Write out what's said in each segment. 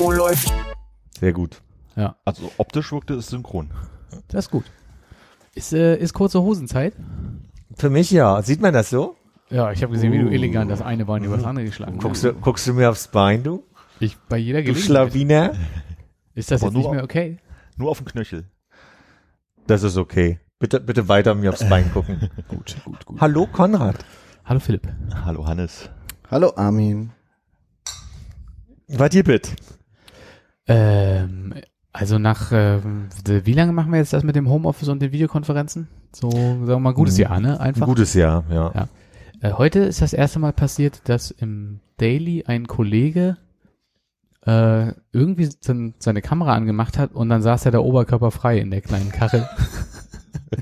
Oh, läuft. Sehr gut. Ja. Also optisch wirkte es synchron. Das ist gut. Ist, äh, ist kurze Hosenzeit? Für mich ja. Sieht man das so? Ja, ich habe gesehen, wie du elegant das eine Bein über das andere geschlagen hast. Guckst du, guckst du mir aufs Bein, du? Ich, bei jeder Du Gelegenheit. Schlawiner? Ist das Aber jetzt nicht mehr okay? Nur auf dem Knöchel. Das ist okay. Bitte, bitte weiter mir aufs Bein gucken. Gut, gut, gut. Hallo Konrad. Hallo Philipp. Hallo Hannes. Hallo Armin. Was bitte? Ähm, also nach, ähm, wie lange machen wir jetzt das mit dem Homeoffice und den Videokonferenzen? So, sagen wir mal, ein gutes Hm. Jahr, ne? Ein Einfach. gutes Jahr, ja. Ja. Äh, heute ist das erste Mal passiert, dass im Daily ein Kollege äh, irgendwie sein, seine Kamera angemacht hat und dann saß er da oberkörperfrei in der kleinen Karre.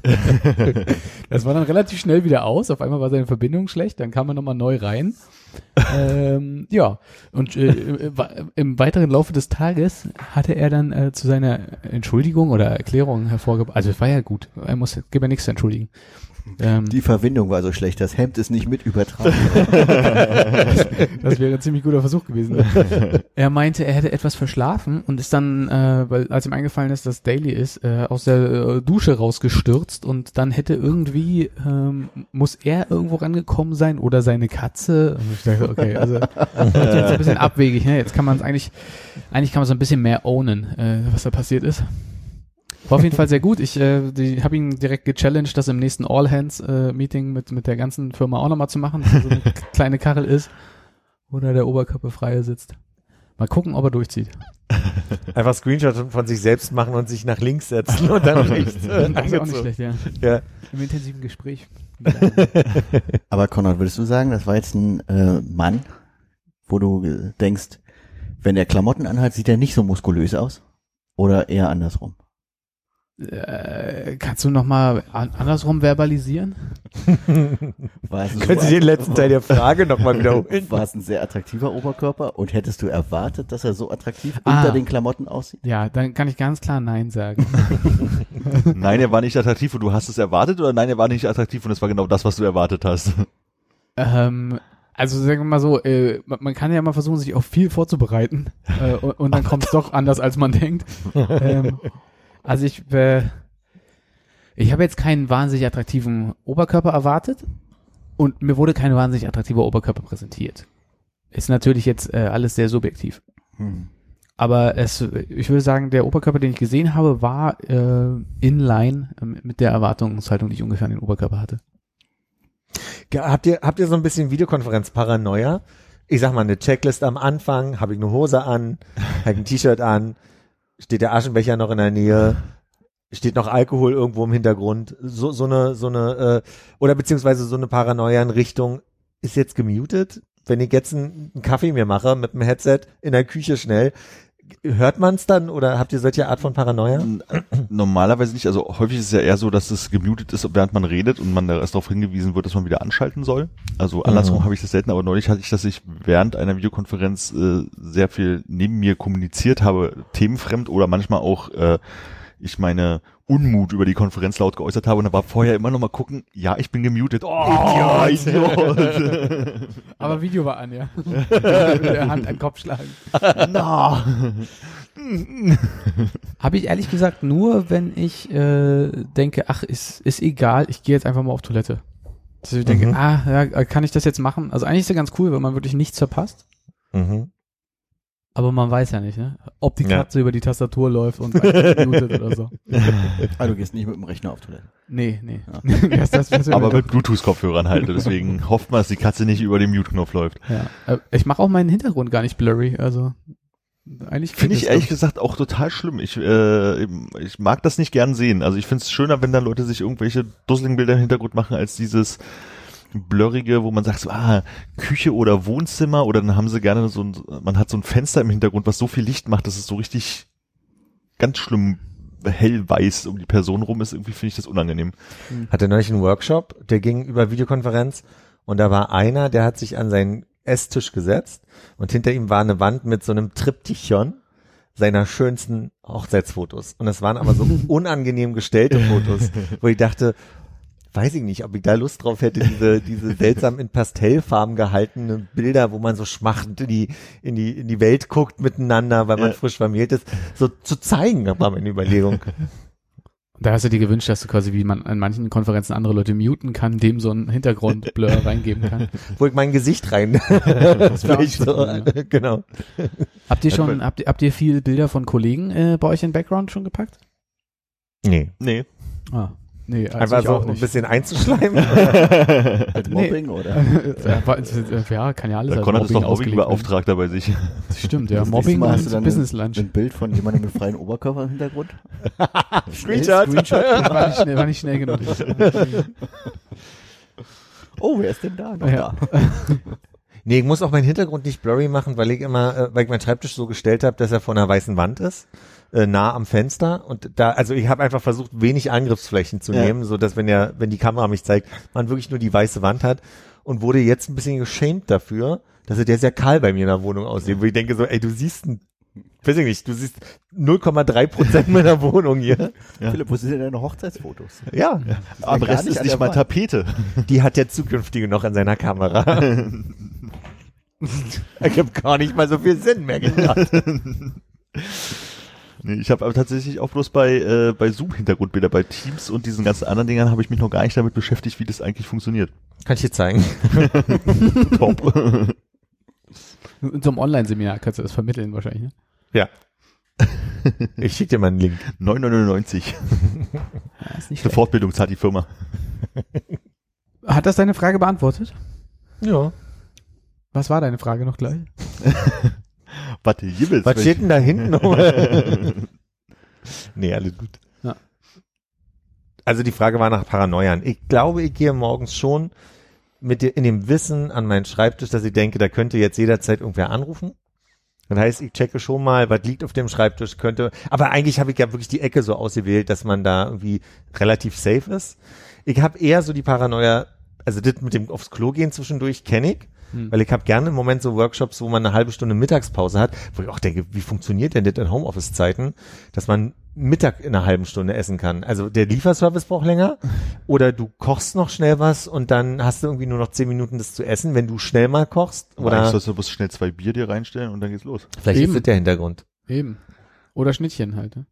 das war dann relativ schnell wieder aus. Auf einmal war seine Verbindung schlecht, dann kam er nochmal neu rein. ähm, ja, und äh, im, im weiteren Laufe des Tages hatte er dann äh, zu seiner Entschuldigung oder Erklärung hervorgebracht. Also es war ja gut, er muss, gibt ja nichts zu entschuldigen. Ähm, Die Verbindung war so schlecht, das Hemd ist nicht mit übertragen. Das wäre ein ziemlich guter Versuch gewesen. er meinte, er hätte etwas verschlafen und ist dann, äh, weil als ihm eingefallen ist, dass Daily ist, äh, aus der äh, Dusche rausgestürzt und dann hätte irgendwie, ähm, muss er irgendwo rangekommen sein oder seine Katze. Und ich dachte, okay, also jetzt ein bisschen abwegig. Ne? Jetzt kann man es eigentlich, eigentlich kann man so ein bisschen mehr ownen, äh, was da passiert ist. War auf jeden Fall sehr gut. Ich äh, habe ihn direkt gechallenged, das im nächsten All Hands äh, Meeting mit mit der ganzen Firma auch nochmal zu machen, dass er so eine kleine Karre ist, wo da der Oberkörper frei sitzt. Mal gucken, ob er durchzieht. Einfach Screenshot von sich selbst machen und sich nach links setzen und dann rechts. äh, Das ist auch nicht schlecht, ja. Ja. Im intensiven Gespräch. Aber Konrad, würdest du sagen, das war jetzt ein äh, Mann, wo du denkst, wenn der Klamotten anhat, sieht er nicht so muskulös aus? Oder eher andersrum? Äh, kannst du noch mal an andersrum verbalisieren? War es, ein Können Sie den letzten Teil der Frage nochmal wiederholen? war es ein sehr attraktiver Oberkörper und hättest du erwartet, dass er so attraktiv Ah. unter den Klamotten aussieht? Ja, dann kann ich ganz klar Nein sagen. Nein, er war nicht attraktiv und du hast es erwartet oder nein, er war nicht attraktiv und es war genau das, was du erwartet hast. ähm, also sagen wir mal so, äh, man man kann ja mal versuchen, sich auf viel vorzubereiten äh, und, und dann kommt es doch anders, als man denkt. ähm, also ich, äh, ich habe jetzt keinen wahnsinnig attraktiven Oberkörper erwartet und mir wurde kein wahnsinnig attraktiver Oberkörper präsentiert. Ist natürlich jetzt äh, alles sehr subjektiv. Hm. Aber es, ich würde sagen, der Oberkörper, den ich gesehen habe, war äh, in line äh, mit der Erwartungshaltung, die ich ungefähr an den Oberkörper hatte. Habt ihr, habt ihr so ein bisschen Videokonferenz-Paranoia? Ich sag mal, eine Checklist am Anfang, habe ich eine Hose an, habe ich ein T-Shirt an, steht der Aschenbecher noch in der Nähe, steht noch Alkohol irgendwo im Hintergrund, so, so eine, so eine, äh, oder beziehungsweise so eine Paranoia in Richtung, ist jetzt gemutet? Wenn ich jetzt einen, einen Kaffee mir mache mit dem Headset in der Küche schnell, hört man es dann oder habt ihr solche Art von Paranoia? Normalerweise nicht. Also häufig ist es ja eher so, dass es gemutet ist, während man redet und man da erst darauf hingewiesen wird, dass man wieder anschalten soll. Also andersrum Mhm. habe ich das selten, aber neulich hatte ich, dass ich während einer Videokonferenz äh, sehr viel neben mir kommuniziert habe, themenfremd oder manchmal auch äh, ich meine Unmut über die Konferenz laut geäußert habe und da war vorher immer noch mal gucken, ja, ich bin gemutet. Oh, Idiot. Aber Video war an, ja. Mit der Hand an den Kopf schlagen. Na. Habe ich ehrlich gesagt nur, wenn ich äh, denke, ach, ist, ist egal, ich gehe jetzt einfach mal auf Toilette. Dass ich denke, Mhm. ah, ja, kann ich das jetzt machen? Also eigentlich ist ja ganz cool, weil man wirklich nichts verpasst. Mhm. Aber man weiß ja nicht, ne? Ob die Ja. Katze über die Tastatur läuft und mutet oder so. Ah, du gehst nicht mit dem Rechner auf Toilette. Nee, nee. Ja. das, das, das Aber mit Bluetooth-Kopfhörern halt. Deswegen hofft man, dass die Katze nicht über den Mute-Knopf läuft. ja. Äh, Ich mache auch meinen Hintergrund gar nicht blurry, also eigentlich Finde ich ehrlich doch. gesagt auch total schlimm. Ich, äh, ich mag das nicht gern sehen. Also ich finde es schöner, wenn da Leute sich irgendwelche dusseligen Bilder im Hintergrund machen, als dieses blurrige, wo man sagt, so, ah, Küche oder Wohnzimmer oder dann haben sie gerne so ein, man hat so ein Fenster im Hintergrund, was so viel Licht macht, dass es so richtig ganz schlimm hellweiß um die Person rum ist. Irgendwie finde ich das unangenehm. hatte neulich einen Workshop, der ging über Videokonferenz und da war einer, der hat sich an seinen Esstisch gesetzt und hinter ihm war eine Wand mit so einem Triptychon seiner schönsten Hochzeitsfotos. Und das waren aber so unangenehm gestellte Fotos, wo ich dachte, weiß ich nicht, ob ich da Lust drauf hätte, diese, diese seltsam in Pastellfarben gehaltenen Bilder, wo man so schmachtend in die, in die, in die Welt guckt miteinander, weil man Ja. frisch vermählt ist, so zu zeigen, war meine Überlegung. Da hast du dir gewünscht, dass du quasi, wie man an manchen Konferenzen andere Leute muten kann, dem so einen Hintergrundblur reingeben kann. wo ich mein Gesicht rein. Das Vielleicht so, schon, genau. Habt ihr schon, habt ihr, habt ihr viel Bilder von Kollegen äh, bei euch in Background schon gepackt? Nee. Nee. Ah, nee, also Einfach ich so auch ein bisschen einzuschleimen. Als Mobbing oder? ja, äh, ja, kann ja alles Der als Konrad ist doch. Mobbing-Beauftragter bei sich. Das stimmt, ja. Das Mobbing Mal hast du dann Business Lunch. Ein Bild von jemandem mit freiem Oberkörper im Hintergrund? Screenshot. Screenshot war nicht schnell, war nicht schnell genug. Oh, wer ist denn da? Noch Ja. da. Nee, ich muss auch meinen Hintergrund nicht blurry machen, weil ich immer, äh, weil ich meinen Schreibtisch so gestellt habe, dass er vor einer weißen Wand ist, äh, nah am Fenster und da, also ich habe einfach versucht, wenig Angriffsflächen zu Ja. nehmen, so dass wenn der, wenn die Kamera mich zeigt, man wirklich nur die weiße Wand hat und wurde jetzt ein bisschen geschämt dafür, dass er der sehr kahl bei mir in der Wohnung aussieht, wo ich denke so, ey, du siehst ein, weiß ich nicht, du siehst 0,3 Prozent meiner Wohnung hier. Ja. Philipp, wo sind denn deine Hochzeitsfotos? Ja, Am gar Rest ist nicht mal Wand. Tapete. die hat der zukünftige noch an seiner Kamera. Ergibt gar nicht mal so viel Sinn mehr gedacht. Nee, ich habe aber tatsächlich auch bloß bei, äh, bei Zoom-Hintergrundbilder, bei Teams und diesen ganzen anderen Dingern habe ich mich noch gar nicht damit beschäftigt, wie das eigentlich funktioniert. Kann ich dir zeigen. Top. In so einem Online-Seminar kannst du das vermitteln wahrscheinlich. Ne? Ja. Ich schicke dir mal einen Link. 9,99. Ja, ist nicht Eine schlecht. Fortbildung zahlt die Firma. Hat das deine Frage beantwortet? Ja. Was war deine Frage noch gleich? Warte, Jibbels. Was steht denn da hinten? nee, alles gut. Ja. Also die Frage war nach Paranoiern. Ich glaube, ich gehe morgens schon mit in dem Wissen an meinen Schreibtisch, dass ich denke, da könnte jetzt jederzeit irgendwer anrufen. Das heißt, ich checke schon mal, was liegt auf dem Schreibtisch, könnte, aber eigentlich habe ich ja wirklich die Ecke so ausgewählt, dass man da irgendwie relativ safe ist. Ich habe eher so die Paranoia, also das mit dem aufs Klo gehen zwischendurch kenne ich, Hm. weil ich habe gerne im Moment so Workshops, wo man eine halbe Stunde Mittagspause hat, wo ich auch denke, wie funktioniert denn das in Homeoffice-Zeiten, dass man Mittag in einer halben Stunde essen kann. Also der Lieferservice braucht länger oder du kochst noch schnell was und dann hast du irgendwie nur noch zehn Minuten das zu essen, wenn du schnell mal kochst. Oder Oder sollst du bloß schnell zwei Bier dir reinstellen und dann geht's los. vielleicht Eben. ist das der Hintergrund. Eben. Oder Schnittchen halt. Ne?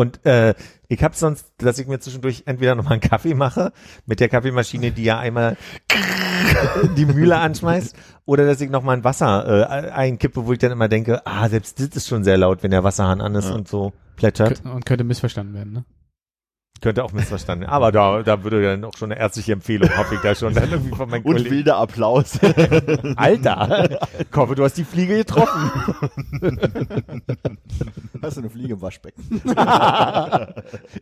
Und äh, ich habe sonst, dass ich mir zwischendurch entweder nochmal einen Kaffee mache mit der Kaffeemaschine, die ja einmal die Mühle anschmeißt, oder dass ich nochmal ein Wasser äh, einkippe, wo ich dann immer denke, ah, selbst das ist schon sehr laut, wenn der Wasserhahn an ist Ja. und so plätschert. Und könnte missverstanden werden. Ne? Könnte auch missverstanden. werden. Aber da, da würde dann auch schon eine ärztliche Empfehlung, hoffe ich da schon dann irgendwie von meinen Und Kollegen. wilder Applaus. Alter, ich hoffe, du hast die Fliege getroffen. Hast du eine Fliege im Waschbecken?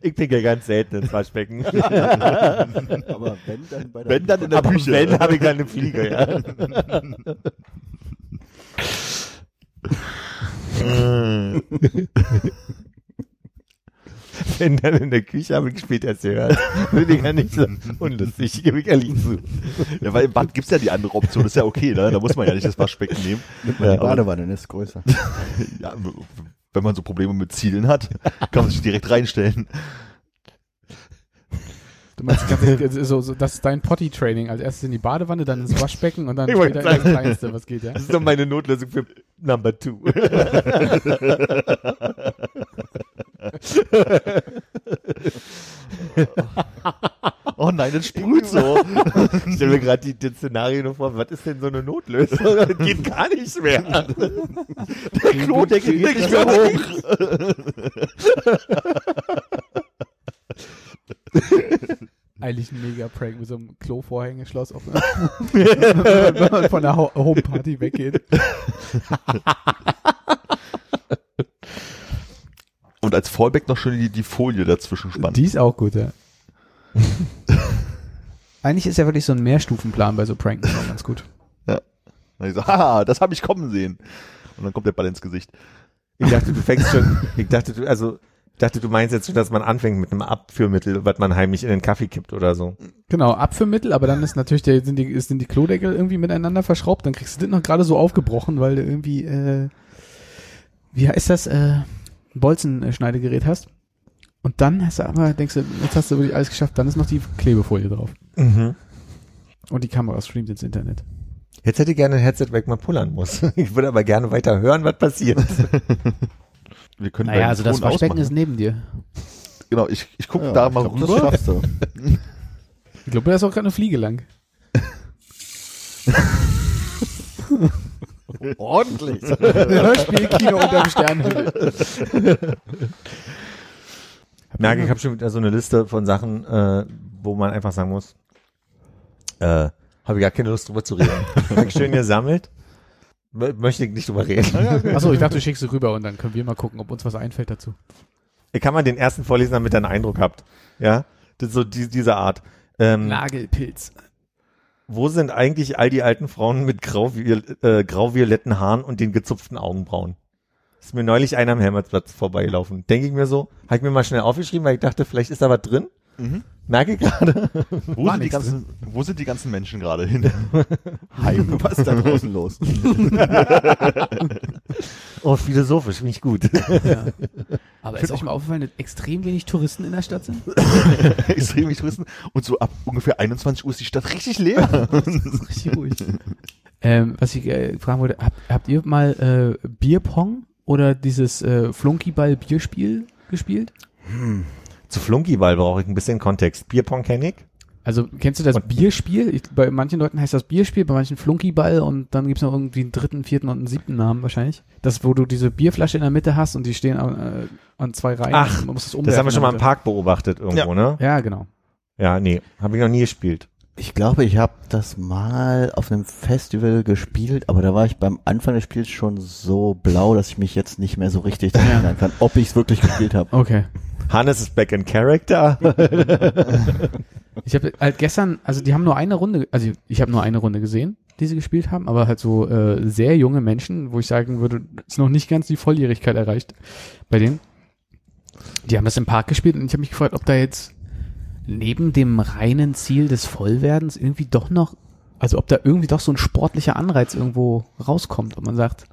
ich pinkel ganz selten ins Waschbecken. Aber wenn, dann bei der Wenn, dann in der Aber Küche. wenn, habe ich dann eine Fliege, ja. Wenn dann in der Küche habe ich später erst gehört. Finde ich ja nicht so unlustig, gebe ich ehrlich zu. Ja, weil im Bad gibt's ja die andere Option, das ist ja okay, ne? Da muss man ja nicht das Waschbecken nehmen. Nimmt man die Ja. Badewanne, das ist größer. Ja, wenn man so Probleme mit Zielen hat, kann man sich direkt reinstellen. Du meinst, die so, so, das ist dein Potty-Training. Als erstes in die Badewanne, dann ins Waschbecken und dann später sagen. Kleinste, was geht, ja? Das ist doch meine Notlösung für Number Two. Oh nein, das sprüht so. Ich stelle mir gerade die Szenario nur vor, was ist denn so eine Notlösung? Das geht gar nicht mehr. Der Klodeckel geht nicht mehr hoch. Eigentlich ein mega Prank mit so einem Klo-Vorhängeschloss auf wenn man von der Ho- Homeparty weggeht. Und als Fallback noch schön die, die Folie dazwischen spannen. Die ist auch gut, ja. Eigentlich ist ja wirklich so ein Mehrstufenplan bei so Pranks auch ganz gut. Und ich so, haha, das habe ich kommen sehen. Und dann kommt der Ball ins Gesicht. Ich dachte, du fängst schon, ich dachte, du, also, ich dachte, du meinst jetzt schon, dass man anfängt mit einem Abführmittel, was man heimlich in den Kaffee kippt oder so. Genau, Abführmittel, aber dann ist natürlich der, sind die, sind die Klodeckel irgendwie miteinander verschraubt, dann kriegst du das noch gerade so aufgebrochen, weil du irgendwie, äh, wie heißt das, äh, Bolzenschneidegerät hast. Und dann hast du aber, denkst du, jetzt hast du wirklich alles geschafft, dann ist noch die Klebefolie drauf. Mhm. Und die Kamera streamt ins Internet. Jetzt hätte ich gerne ein Headset weg, man pullern muss. Ich würde aber gerne weiter hören, was passiert. Wir können Naja, also das Ton Waschbecken ausmachen. ist neben dir. Genau, ich, ich gucke Ja, da ich mal glaub, Das rüber. schaffst du. Ich glaube, da ist auch gerade eine Fliege lang. Ordentlich. Hörspielkino unterm Sternhimmel. Merke, ich habe schon wieder so eine Liste von Sachen, äh, wo man einfach sagen muss, äh, habe ich gar keine Lust drüber zu reden. Ich schön gesammelt. M- Möchte ich nicht drüber reden. Achso, ich dachte, du schickst sie rüber und dann können wir mal gucken, ob uns was einfällt dazu. Ich kann mal den ersten vorlesen, damit ihr einen Eindruck habt. Ja, das ist so die, diese Art. Ähm, Nagelpilz. Wo sind eigentlich all die alten Frauen mit grau-viol äh, grau-violetten Haaren und den gezupften Augenbrauen? Ist mir neulich einer am Hermannsplatz vorbeigelaufen. Denke ich mir so, habe ich mir mal schnell aufgeschrieben, weil ich dachte, vielleicht ist da was drin. Mhm. Merke ich gerade. Wo sind, die ganzen, wo sind die ganzen Menschen gerade hin? Heim, was ist da draußen los? Oh, philosophisch, finde ich gut. Ja. Aber ist euch mal aufgefallen, dass extrem wenig Touristen in der Stadt sind? Extrem wenig Touristen. Und so ab ungefähr 21 Uhr ist die Stadt richtig leer. Richtig ruhig. ähm, was ich äh, fragen wollte, habt, habt ihr mal äh, Bierpong oder dieses äh, Flunkyball-Bierspiel gespielt? Zu Flunkyball brauche ich ein bisschen Kontext. Bierpong kenne ich. Also kennst du das Und- Bierspiel? Ich, bei manchen Leuten heißt das Bierspiel, bei manchen Flunkyball und dann gibt's noch irgendwie einen dritten, vierten und einen siebten Namen wahrscheinlich. Das, wo du diese Bierflasche in der Mitte hast und die stehen äh, an zwei Reihen. Ach, und man muss das, Das haben wir schon mal im Park beobachtet irgendwo, ne? Ja, genau. Ja, nee, habe ich noch nie gespielt. Ich glaube, ich habe das mal auf einem Festival gespielt, aber da war ich beim Anfang des Spiels schon so blau, dass ich mich jetzt nicht mehr so richtig daran erinnern kann, ob ich es wirklich gespielt habe. Okay. Hannes ist back in character. Ich habe halt gestern, also die haben nur eine Runde, also ich habe nur eine Runde gesehen, die sie gespielt haben, aber halt so äh, sehr junge Menschen, wo ich sagen würde, ist noch nicht ganz die Volljährigkeit erreicht bei denen. Die haben das im Park gespielt und ich habe mich gefragt, ob da jetzt neben dem reinen Ziel des Vollwerdens irgendwie doch noch, also ob da irgendwie doch so ein sportlicher Anreiz irgendwo rauskommt und man sagt,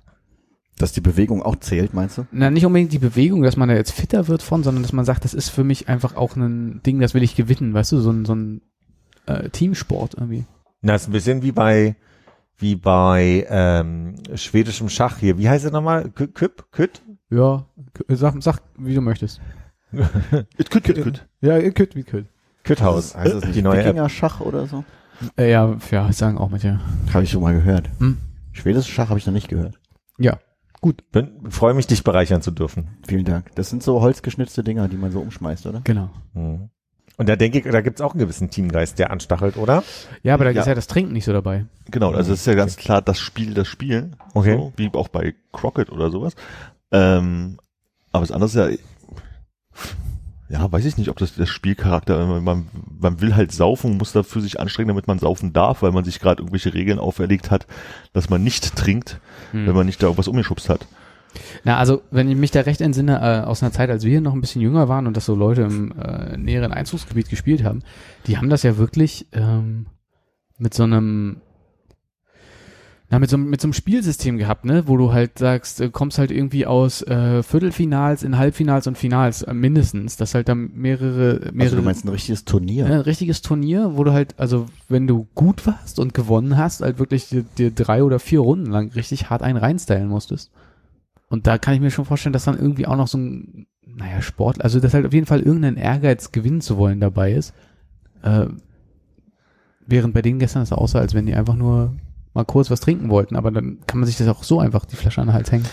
Dass die Bewegung auch zählt, meinst du? na, nicht unbedingt die Bewegung, dass man da jetzt fitter wird von, sondern dass man sagt, das ist für mich einfach auch ein Ding, das will ich gewinnen, weißt du, so ein, so ein äh, Teamsport irgendwie. Na, ist ein bisschen wie bei wie bei ähm, schwedischem Schach hier. Wie heißt er nochmal? Kü- Küpp? Kütt? Ja, k- sag, sag, wie du möchtest. It could, could, could. Ja, ihr könnt, wie könnt. Kütthaus. Heißt das nicht die neue App. Wikinger-Schach oder so? Äh, ja, ja, sagen auch manche. Habe ich schon mal gehört. Hm. Schwedisches Schach habe ich noch nicht gehört. Ja, Bin, freue mich, dich bereichern zu dürfen. Vielen Dank. Das sind so holzgeschnitzte Dinger, die man so umschmeißt, oder? genau. Mhm. Und da denke ich, da gibt's auch einen gewissen Teamgeist, der anstachelt, oder? Ja, aber da Ja. ist ja das Trinken nicht so dabei. Genau, also das ist ja ganz klar das Spiel, das Spiel. Okay. So, wie auch bei Crockett oder sowas. Ähm, aber das andere ist ja, ja, weiß ich nicht, ob das der Spielcharakter, man, man will halt saufen, muss dafür sich anstrengen, damit man saufen darf, weil man sich gerade irgendwelche Regeln auferlegt hat, dass man nicht trinkt, Hm. wenn man nicht da irgendwas umgeschubst hat. Na, also, wenn ich mich da recht entsinne, äh, aus einer Zeit, als wir noch ein bisschen jünger waren und das so Leute im äh, näheren Einzugsgebiet gespielt haben, die haben das ja wirklich ähm, mit so einem na, mit so, mit so einem Spielsystem gehabt, ne, wo du halt sagst, äh, kommst halt irgendwie aus äh, Viertelfinals in Halbfinals und Finals äh, mindestens, dass halt dann mehrere, mehrere Also du meinst ein richtiges Turnier? Ja, ein richtiges Turnier, wo du halt, also wenn du gut warst und gewonnen hast, halt wirklich dir, dir drei oder vier Runden lang richtig hart einen reinstylen musstest. Und da kann ich mir schon vorstellen, dass dann irgendwie auch noch so ein, naja, Sport, also dass halt auf jeden Fall irgendein Ehrgeiz gewinnen zu wollen dabei ist. Äh, während bei denen gestern es aussah, als wenn die einfach nur mal kurz was trinken wollten, aber dann kann man sich das auch so einfach die Flasche an den Hals hängen.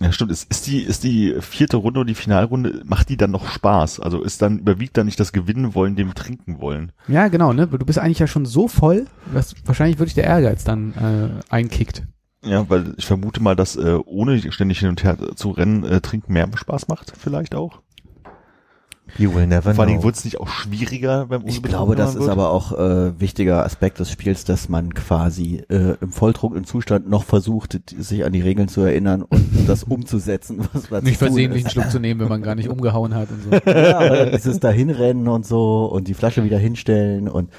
Ja, stimmt. Ist, ist die, ist die vierte Runde und die Finalrunde, macht die dann noch Spaß? Also ist dann, überwiegt dann nicht das Gewinnen wollen, dem Trinken wollen? Ja, genau, ne? Du bist eigentlich ja schon so voll, dass wahrscheinlich wirklich der Ehrgeiz dann äh, einkickt. Ja, weil ich vermute mal, dass äh, ohne ständig hin und her zu rennen, äh, Trinken mehr Spaß macht, vielleicht auch. You will never Vor allen Dingen know. wurde es nicht auch schwieriger beim Ich glaube, das ist wird? aber auch äh, wichtiger Aspekt des Spiels, dass man quasi äh, im volltrunkenen Zustand noch versucht, sich an die Regeln zu erinnern und das umzusetzen, was man Nicht versehentlich einen. Schluck zu nehmen, wenn man gar nicht umgehauen hat und so. Ja, aber dieses dahinrennen und so und die Flasche wieder hinstellen und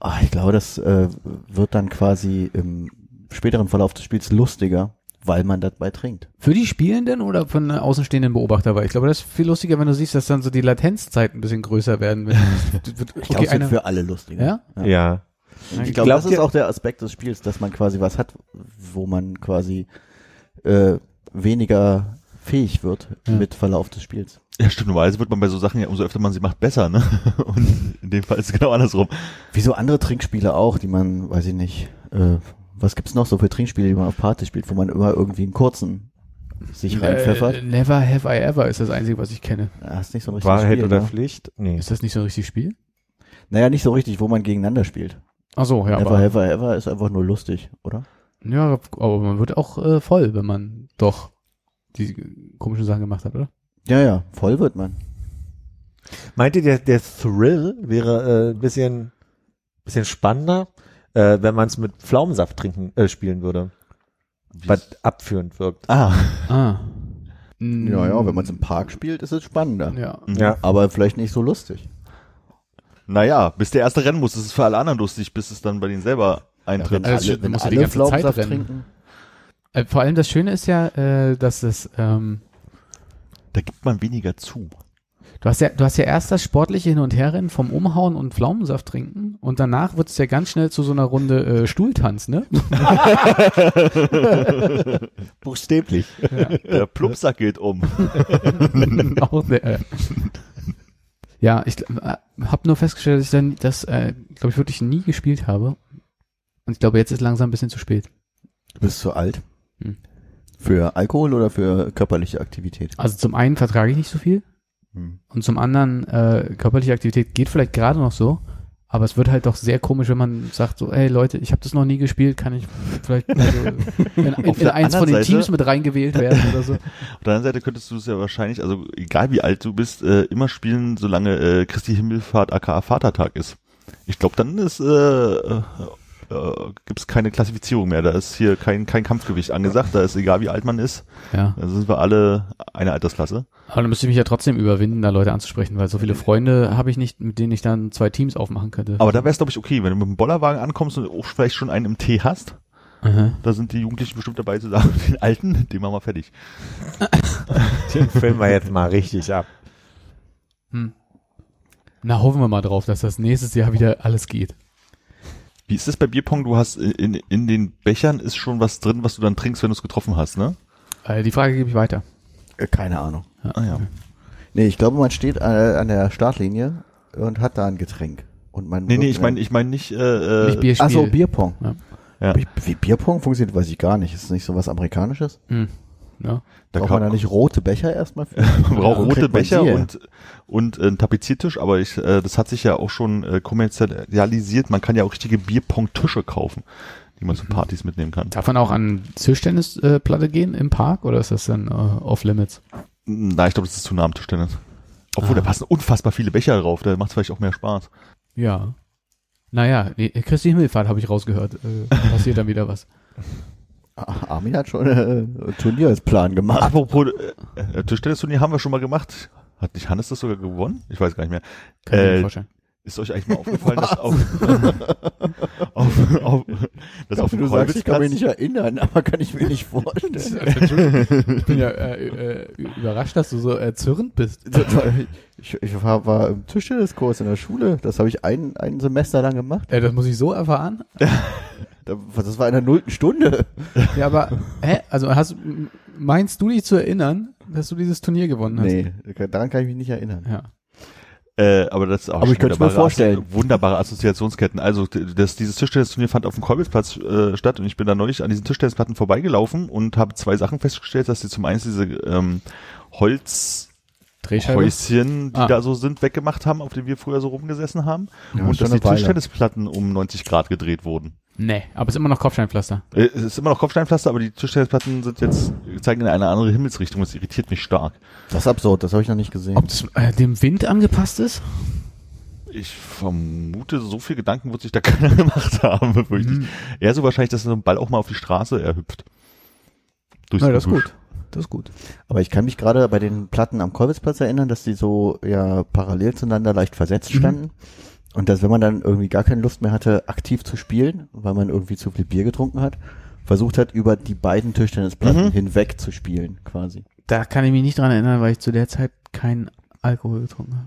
ah, ich glaube, das äh, wird dann quasi im späteren Verlauf des Spiels lustiger, weil man dabei trinkt. Für die Spielenden oder von außenstehenden Beobachter? Weil ich glaube, das ist viel lustiger, wenn du siehst, dass dann so die Latenzzeiten ein bisschen größer werden. Wird, Ich glaube, es wird für alle lustiger. Ja? Ja. Ich glaube, das ist auch der Aspekt des Spiels, dass man quasi was hat, wo man quasi äh, weniger fähig wird Ja. mit Verlauf des Spiels. Ja, stimmt. Normalerweise wird man bei so Sachen ja, umso öfter man sie macht, besser, ne? Und in dem Fall ist es genau andersrum. Wie so andere Trinkspiele auch, die man, weiß ich nicht, äh, was gibt's noch so für Trinkspiele, die man auf Party spielt, wo man immer irgendwie einen kurzen sich reinpfeffert? Äh, never have I ever ist das Einzige, was ich kenne. Ja, ist nicht so ein richtiges Wahrheit Spiel, oder ne? Pflicht? Nee. Ist das nicht so ein richtiges Spiel? Naja, nicht so richtig, wo man gegeneinander spielt. Ach so, ja, Never aber, Ever Ever ist einfach nur lustig, oder? ja, aber man wird auch äh, voll, wenn man doch die komischen Sachen gemacht hat, oder? Ja, ja, voll wird man. Meint ihr, der, der Thrill wäre äh, ein bisschen, bisschen spannender, äh, wenn man es mit Pflaumensaft trinken äh, spielen würde, was abführend wirkt? Ah. Ah. Ja, ja, wenn man es im Park spielt, ist es spannender. Ja. Ja. Aber vielleicht nicht so lustig. Naja, bis der erste rennen muss, ist es für alle anderen lustig, bis es dann bei denen selber eintritt. Ja, Also, du musst ja die ganze Zeit rennen. trinken. Äh, vor allem das Schöne ist ja, äh, dass es, ähm, da gibt man weniger zu. Du hast ja, du hast ja erst das sportliche Hin- und Herrennen vom Umhauen und Pflaumensaft trinken und danach wird es ja ganz schnell zu so einer Runde äh, Stuhltanz, ne? Buchstäblich. Der Plumpsack geht um. Auch sehr, äh. Ja, ich äh, habe nur festgestellt, dass ich dann das, äh, glaube ich, wirklich nie gespielt habe. Und ich glaube, jetzt ist langsam ein bisschen zu spät. Du bist zu alt. Hm. Für Alkohol oder für körperliche Aktivität? Also zum einen vertrage ich nicht so viel Hm. und zum anderen äh, körperliche Aktivität geht vielleicht gerade noch so, aber es wird halt doch sehr komisch, wenn man sagt so, hey Leute, ich habe das noch nie gespielt, kann ich vielleicht also in, in, in eins von den Teams Seite- mit reingewählt werden oder so. Auf der anderen Seite könntest du es ja wahrscheinlich, also egal wie alt du bist, äh, immer spielen, solange äh, Christi Himmelfahrt aka Vatertag ist. Ich glaube, dann ist äh, äh, gibt es keine Klassifizierung mehr. Da ist hier kein kein Kampfgewicht angesagt. Da ist egal wie alt man ist. Ja, Da sind wir alle eine Altersklasse. aber dann müsste ich mich ja trotzdem überwinden, da Leute anzusprechen, weil so viele Freunde habe ich nicht, mit denen ich dann zwei Teams aufmachen könnte. Aber da wäre es glaube ich okay, wenn du mit dem Bollerwagen ankommst und auch vielleicht schon einen im Tee hast. Aha. Da sind die Jugendlichen bestimmt dabei zu sagen, den Alten, den machen wir fertig. Den filmen wir jetzt mal richtig ab. Hm. Na, hoffen wir mal drauf, dass das nächstes Jahr wieder alles geht. Wie ist das bei Bierpong? Du hast in, in den Bechern ist schon was drin, was du dann trinkst, wenn du es getroffen hast, ne? Äh, die Frage gebe ich weiter. Äh, Keine Ahnung. Ah ja. Nee, ich glaube, man steht äh, an der Startlinie und hat da ein Getränk. Und man Nee, nee, ich meine ich meine nicht, äh, Nicht äh, Bierspiel. Ach so, Bierpong. Ja. Ja. Wie, wie Bierpong funktioniert, weiß ich gar nicht. Ist das nicht so was Amerikanisches? Hm. Ja. da Braucht kann, man da nicht rote Becher erstmal für? man braucht Wo rote kriegt man Becher und und äh, einen Tapeziertisch, aber ich äh, das hat sich ja auch schon äh, kommerzialisiert. Man kann ja auch richtige Bierpong-Tische kaufen, die man zu Partys mitnehmen kann. Darf man auch an Tischtennisplatte gehen im Park oder ist das dann äh, off limits? Na, ich glaube, das ist zu nah am Tischtennis. Obwohl, Ah. da passen unfassbar viele Becher drauf, da macht es vielleicht auch mehr Spaß. Ja. Naja, nee, Christi Himmelfahrt habe ich rausgehört. Äh, passiert dann wieder was. Ah, Armin hat schon äh, Turnierplan gemacht. Apropos äh, äh, Tischtennisturnier haben wir schon mal gemacht. Hat nicht Hannes das sogar gewonnen? Ich weiß gar nicht mehr. Kann ich mir Äh, vorstellen. Ist euch eigentlich mal aufgefallen, dass auf, auf, auf, dass auf dem du sagst, ich kann mich nicht erinnern, aber kann ich mir nicht vorstellen. Ich bin ja äh, äh, überrascht, dass du so erzürnt bist. ich, ich war, war im Tischtenniskurs in der Schule. Das habe ich ein, ein Semester lang gemacht. Äh, das muss ich so erfahren. Da- Das war in der nullten Stunde. Ja, aber hä? Also hast meinst du dich zu erinnern, dass du dieses Turnier gewonnen hast? Nee, daran kann ich mich nicht erinnern. Ja. Äh, aber das ist auch Aber schon ich könnte mir wunderbare vorstellen. Assozi- Wunderbare Assoziationsketten. Also das, dieses Tischtennisturnier fand auf dem Kolbitzplatz äh, statt und ich bin da neulich an diesen Tischtennisplatten vorbeigelaufen und habe zwei Sachen festgestellt, dass sie zum einen diese ähm, Holzhäuschen, Drehscheibe. die Ah. da so sind, weggemacht haben, auf denen wir früher so rumgesessen haben Ja, und dass die. Tischtennisplatten um 90 Grad gedreht wurden. Nee, aber es ist immer noch Kopfsteinpflaster. Äh, Es ist immer noch Kopfsteinpflaster, aber die Tischtennisplatten sind jetzt, zeigen in eine andere Himmelsrichtung. Das irritiert mich stark. Das ist absurd, das habe ich noch nicht gesehen. Ob das äh, dem Wind angepasst ist? Ich vermute, so viel Gedanken wird sich da keiner gemacht haben, befürchte Mhm. Eher so wahrscheinlich, dass so ein Ball auch mal auf die Straße erhüpft. Durchs Na, das ist gut. Das ist gut. Aber ich kann mich gerade bei den Platten am Kolwitzplatz erinnern, dass die so ja parallel zueinander leicht versetzt Mhm. Und dass wenn man dann irgendwie gar keine Lust mehr hatte, aktiv zu spielen, weil man irgendwie zu viel Bier getrunken hat, versucht hat, über die beiden Tischtennisplatten Mhm. hinweg zu spielen, quasi. Da kann ich mich nicht dran erinnern, weil ich zu der Zeit keinen Alkohol getrunken habe.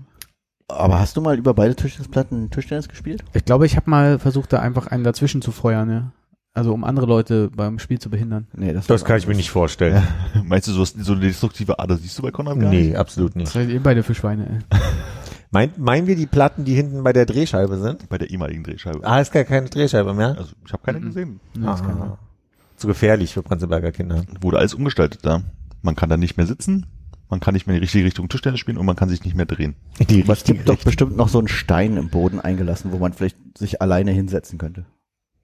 Aber hast du mal über beide Tischtennisplatten Tischtennis gespielt? Ich glaube, ich habe mal versucht, da einfach einen dazwischen zu feuern, ja. Also um andere Leute beim Spiel zu behindern. Nee, das, Das kann ich mir nicht vorstellen. Meinst du, so, so eine destruktive Ader siehst du bei Konrad gar nicht? Nee, absolut Was nicht. seid ihr beide für Schweine, ey? Meint, meinen wir die Platten, die hinten bei der Drehscheibe sind? Bei der ehemaligen Drehscheibe. Ah, ist gar keine Drehscheibe mehr? Also ich habe keine Mhm. gesehen. Kann Ah. Zu gefährlich für Prenzlberger Kinder. Wurde alles umgestaltet da. Man kann da nicht mehr sitzen, man kann nicht mehr in die richtige Richtung Tischtennis spielen und man kann sich nicht mehr drehen. Die es gibt doch bestimmt noch so einen Stein im Boden eingelassen, wo man vielleicht sich alleine hinsetzen könnte.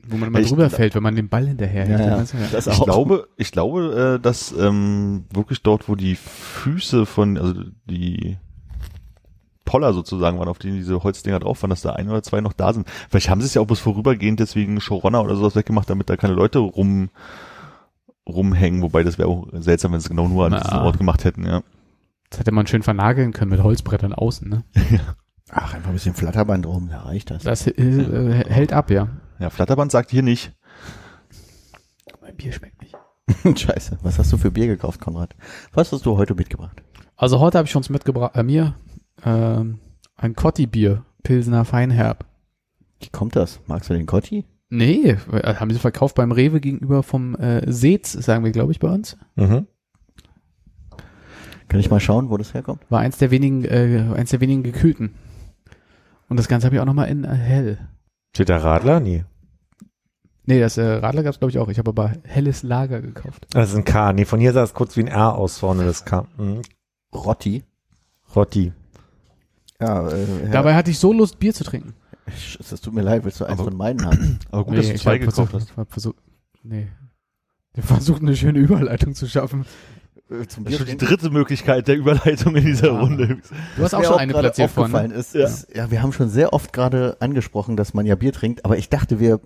Wo man immer Ich- drüber fällt, wenn man den Ball hinterher hält. Ja, ja. Ja. Das Ich auch. glaube, ich glaube, äh, dass ähm, wirklich dort, wo die Füße von, also die Poller sozusagen waren, auf denen diese Holzdinger drauf waren, dass da ein oder zwei noch da sind. Vielleicht haben sie es ja auch bloß vorübergehend deswegen Showrunner oder sowas weggemacht, damit da keine Leute rum rumhängen, wobei das wäre auch seltsam, wenn sie es genau nur an Na. diesem Ort gemacht hätten, ja. Das hätte man schön vernageln können mit Holzbrettern außen, ne? Ach, einfach ein bisschen Flatterband drum, da reicht das. Das äh, äh, hält ab, ja. Ja, Flatterband sagt hier nicht. Mein Bier schmeckt nicht. Scheiße, was hast du für Bier gekauft, Konrad? Was hast du heute mitgebracht? Also heute habe ich uns mitgebracht, äh, mir, ähm, ein Cotti-Bier, Pilsener Feinherb. Wie kommt das? Magst du den Cotti? Nee, äh, haben sie verkauft beim Rewe gegenüber vom äh, Seetz, sagen wir, glaube ich, bei uns. Mhm. Kann ich mal schauen, wo das herkommt? War eins der wenigen, äh, eins der wenigen gekühlten. Und das Ganze habe ich auch nochmal in äh, hell. Steht da Radler? Nee. Nee, das äh, Radler gab's glaube ich auch. Ich habe aber helles Lager gekauft. Das ist ein K. Nee, von hier sah es kurz wie ein R aus vorne, das K. Mhm. Rotti. Rotti. Ja, äh, Dabei hatte ich so Lust, Bier zu trinken. es tut mir leid, willst du eins Aber- von meinen haben? Aber gut, dass du ich zwei gekauft versucht, hast. hab versucht, nee. Wir versuchen eine schöne Überleitung zu schaffen. Äh, Zum Das ist schon die dritte Möglichkeit der Überleitung in dieser Ja. Runde. Du hast auch mir schon eine gerade platziert aufgefallen ist, Ja. ist, ja, wir haben schon sehr oft gerade angesprochen, dass man ja Bier trinkt, aber ich dachte, wir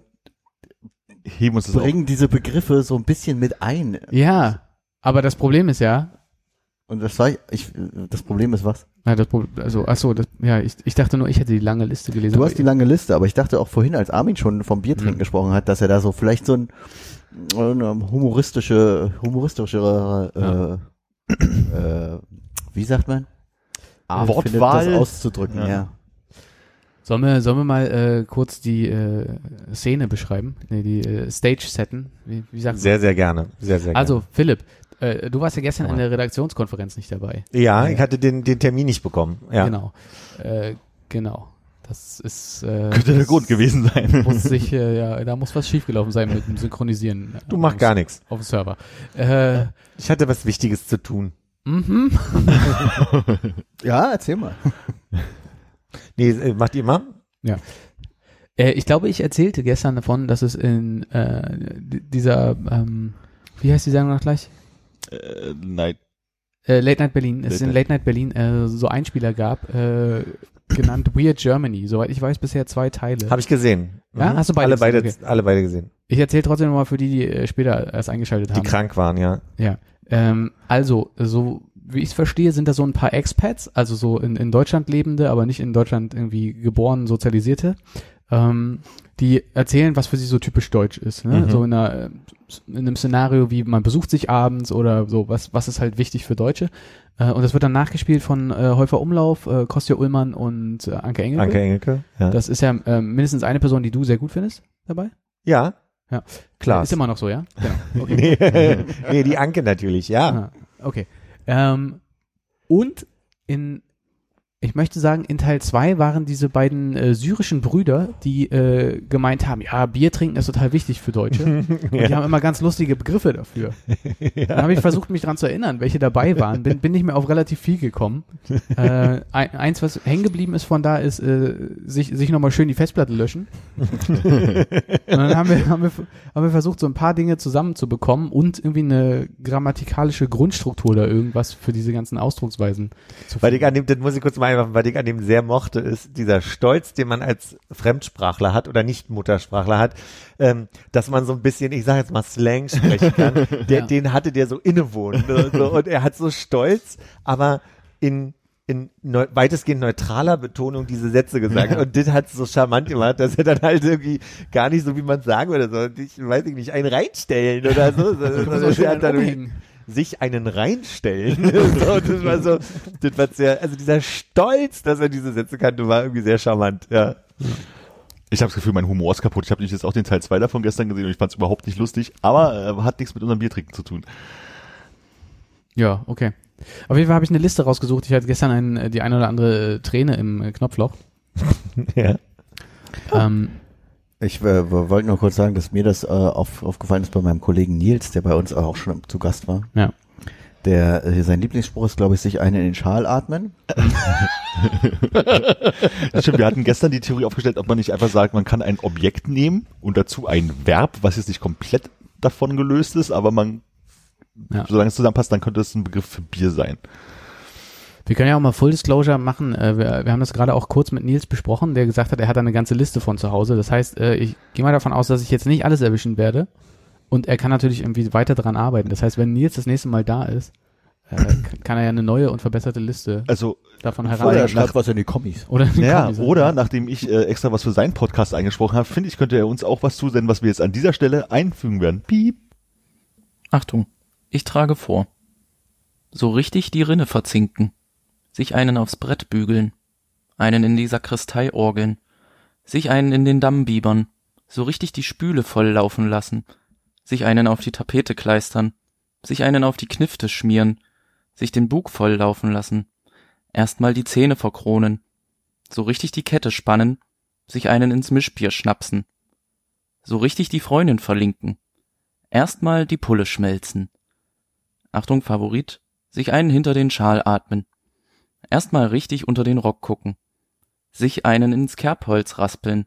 Heben uns das auf. bringen diese Begriffe so ein bisschen mit ein. Ja, aber das Problem ist ja, Und das war, ich, das Problem ist was? na, das Problem, also, ach so, das, ja, ich, ich dachte nur, ich hätte die lange Liste gelesen. Du hast die lange Liste, aber ich dachte auch vorhin, als Armin schon vom Biertrinken Mhm. gesprochen hat, dass er da so vielleicht so ein, eine humoristische, humoristischere, äh, äh, wie sagt man? Art findet, Wortwahl. das auszudrücken, Ja. ja. Sollen wir, sollen wir mal äh, kurz die äh, Szene beschreiben? Nee, die äh, Stage setten. Wie, wie sagt man? Sehr, sehr gerne. Sehr, sehr gerne. Also, Philipp, äh, du warst ja gestern in der Redaktionskonferenz nicht dabei. Ja, ich hatte den, den Termin nicht bekommen. Ja. Genau. Äh, genau. Das ist äh, Könnte der Grund gewesen sein. Muss sich, äh, ja, da muss was schiefgelaufen sein mit dem Synchronisieren. Du machst gar nichts. Auf dem Server. Äh, Ich hatte was Wichtiges zu tun. mhm. Ja, erzähl mal. Nee, äh, macht ihr mal? Äh, ich glaube, ich erzählte gestern davon, dass es in äh, dieser, ähm, wie heißt die Sendung noch gleich? Äh, nein. Äh, Late Night Berlin. Es Late in Night. Late Night Berlin äh, so Einspieler gab, äh, genannt Weird Germany. Soweit ich weiß, bisher zwei Teile. Habe ich gesehen. Ja? Mhm. Hast du beide alle beide, gesehen? alle beide gesehen. Ich erzähle trotzdem nochmal für die, die äh, später erst eingeschaltet Die haben. krank waren, ja. Ja. Ähm, also, so wie ich es verstehe, sind da so ein paar Expats, also so in, in Deutschland lebende, aber nicht in Deutschland irgendwie geboren, sozialisierte, ähm, die erzählen, was für sie so typisch deutsch ist. Ne? Mhm. So in, einer, äh, in einem Szenario wie man besucht sich abends oder so, was, was ist halt wichtig für Deutsche. Äh, und das wird dann nachgespielt von äh, Häufer Umlauf, äh, Kostja Ullmann und äh, Anke Engelke. Anke Engelke. Ja. Das ist ja äh, mindestens eine Person, die du sehr gut findest dabei. ja. Ja. Klar. Ist immer noch so, ja? Genau. Okay. nee, nee, die Anke natürlich, ja. Ah, okay. Ähm, und in, ich möchte sagen, in Teil 2 waren diese beiden äh, syrischen Brüder, die äh, gemeint haben, ja, Bier trinken ist total wichtig für Deutsche. Und die haben immer ganz lustige Begriffe dafür. Dann habe ich versucht, mich dran zu erinnern, welche dabei waren. Bin, bin nicht mehr auf relativ viel gekommen. Äh, ein, eins, was hängen geblieben ist von da, ist äh, sich, sich nochmal schön die Festplatte löschen. und dann haben wir, haben, wir, haben wir versucht, so ein paar Dinge zusammenzubekommen und irgendwie eine grammatikalische Grundstruktur oder irgendwas für diese ganzen Ausdrucksweisen zu Weil ich an dem, das muss ich kurz mal einwerfen, weil ich an dem sehr mochte, ist dieser Stolz, den man als Fremdsprachler hat oder Nicht-Muttersprachler hat, ähm, dass man so ein bisschen, ich sage jetzt mal Slang sprechen kann, der, Ja. den hatte der so innewohnt. Ne? So, und er hat so Stolz, aber in in neu, weitestgehend neutraler Betonung diese Sätze gesagt. Und das hat so charmant gemacht, dass er dann halt irgendwie gar nicht so, wie man sagen würde, so, ich weiß ich nicht, einen reinstellen oder so. so, so so schön er hat dann irgendwie- umhängen. Sich einen reinstellen. so, das war so, das war sehr, also dieser Stolz, dass er diese Sätze kannte, war irgendwie sehr charmant, ja. Ich habe das Gefühl, mein Humor ist kaputt. Ich habe jetzt auch den Teil 2 davon gestern gesehen und ich fand es überhaupt nicht lustig, aber äh, hat nichts mit unserem Biertrinken zu tun. Ja, okay. Auf jeden Fall habe ich eine Liste rausgesucht. Ich hatte gestern ein, äh, die eine oder andere äh, Träne im äh, Knopfloch. ja. Ähm, Ich äh, wollte nur kurz sagen, dass mir das äh, auf, aufgefallen ist bei meinem Kollegen Nils, der bei uns auch schon zu Gast war. Ja. Der, äh, sein Lieblingsspruch ist, glaube ich, sich einen in den Schal atmen. Das stimmt, wir hatten gestern die Theorie aufgestellt, ob man nicht einfach sagt, man kann ein Objekt nehmen und dazu ein Verb, was jetzt nicht komplett davon gelöst ist, aber man, Ja. solange es zusammenpasst, dann könnte es ein Begriff für Bier sein. Wir können ja auch mal Full Disclosure machen. Äh, wir, wir haben das gerade auch kurz mit Nils besprochen, der gesagt hat, er hat da eine ganze Liste von zu Hause. Das heißt, äh, ich gehe mal davon aus, dass ich jetzt nicht alles erwischen werde. Und er kann natürlich irgendwie weiter dran arbeiten. Das heißt, wenn Nils das nächste Mal da ist, äh, kann- er ja eine neue und verbesserte Liste Also, davon Oder heran. er schreibt was in die Kommis. Oder, naja, oder nachdem ich äh, extra was für seinen Podcast eingesprochen habe, finde ich, könnte er uns auch was zusenden, was wir jetzt an dieser Stelle einfügen werden. Piep. Achtung, ich trage vor. So richtig die Rinne verzinken, sich einen aufs Brett bügeln, einen in die Sakristei orgeln, sich einen in den Damm biebern, so richtig die Spüle voll laufen lassen, sich einen auf die Tapete kleistern, sich einen auf die Knifte schmieren, sich den Bug voll laufen lassen, erstmal die Zähne verkronen, so richtig die Kette spannen, sich einen ins Mischbier schnapsen, so richtig die Freundin verlinken, erstmal die Pulle schmelzen. Achtung Favorit, sich einen hinter den Schal atmen. Erstmal richtig unter den Rock gucken. Sich einen ins Kerbholz raspeln.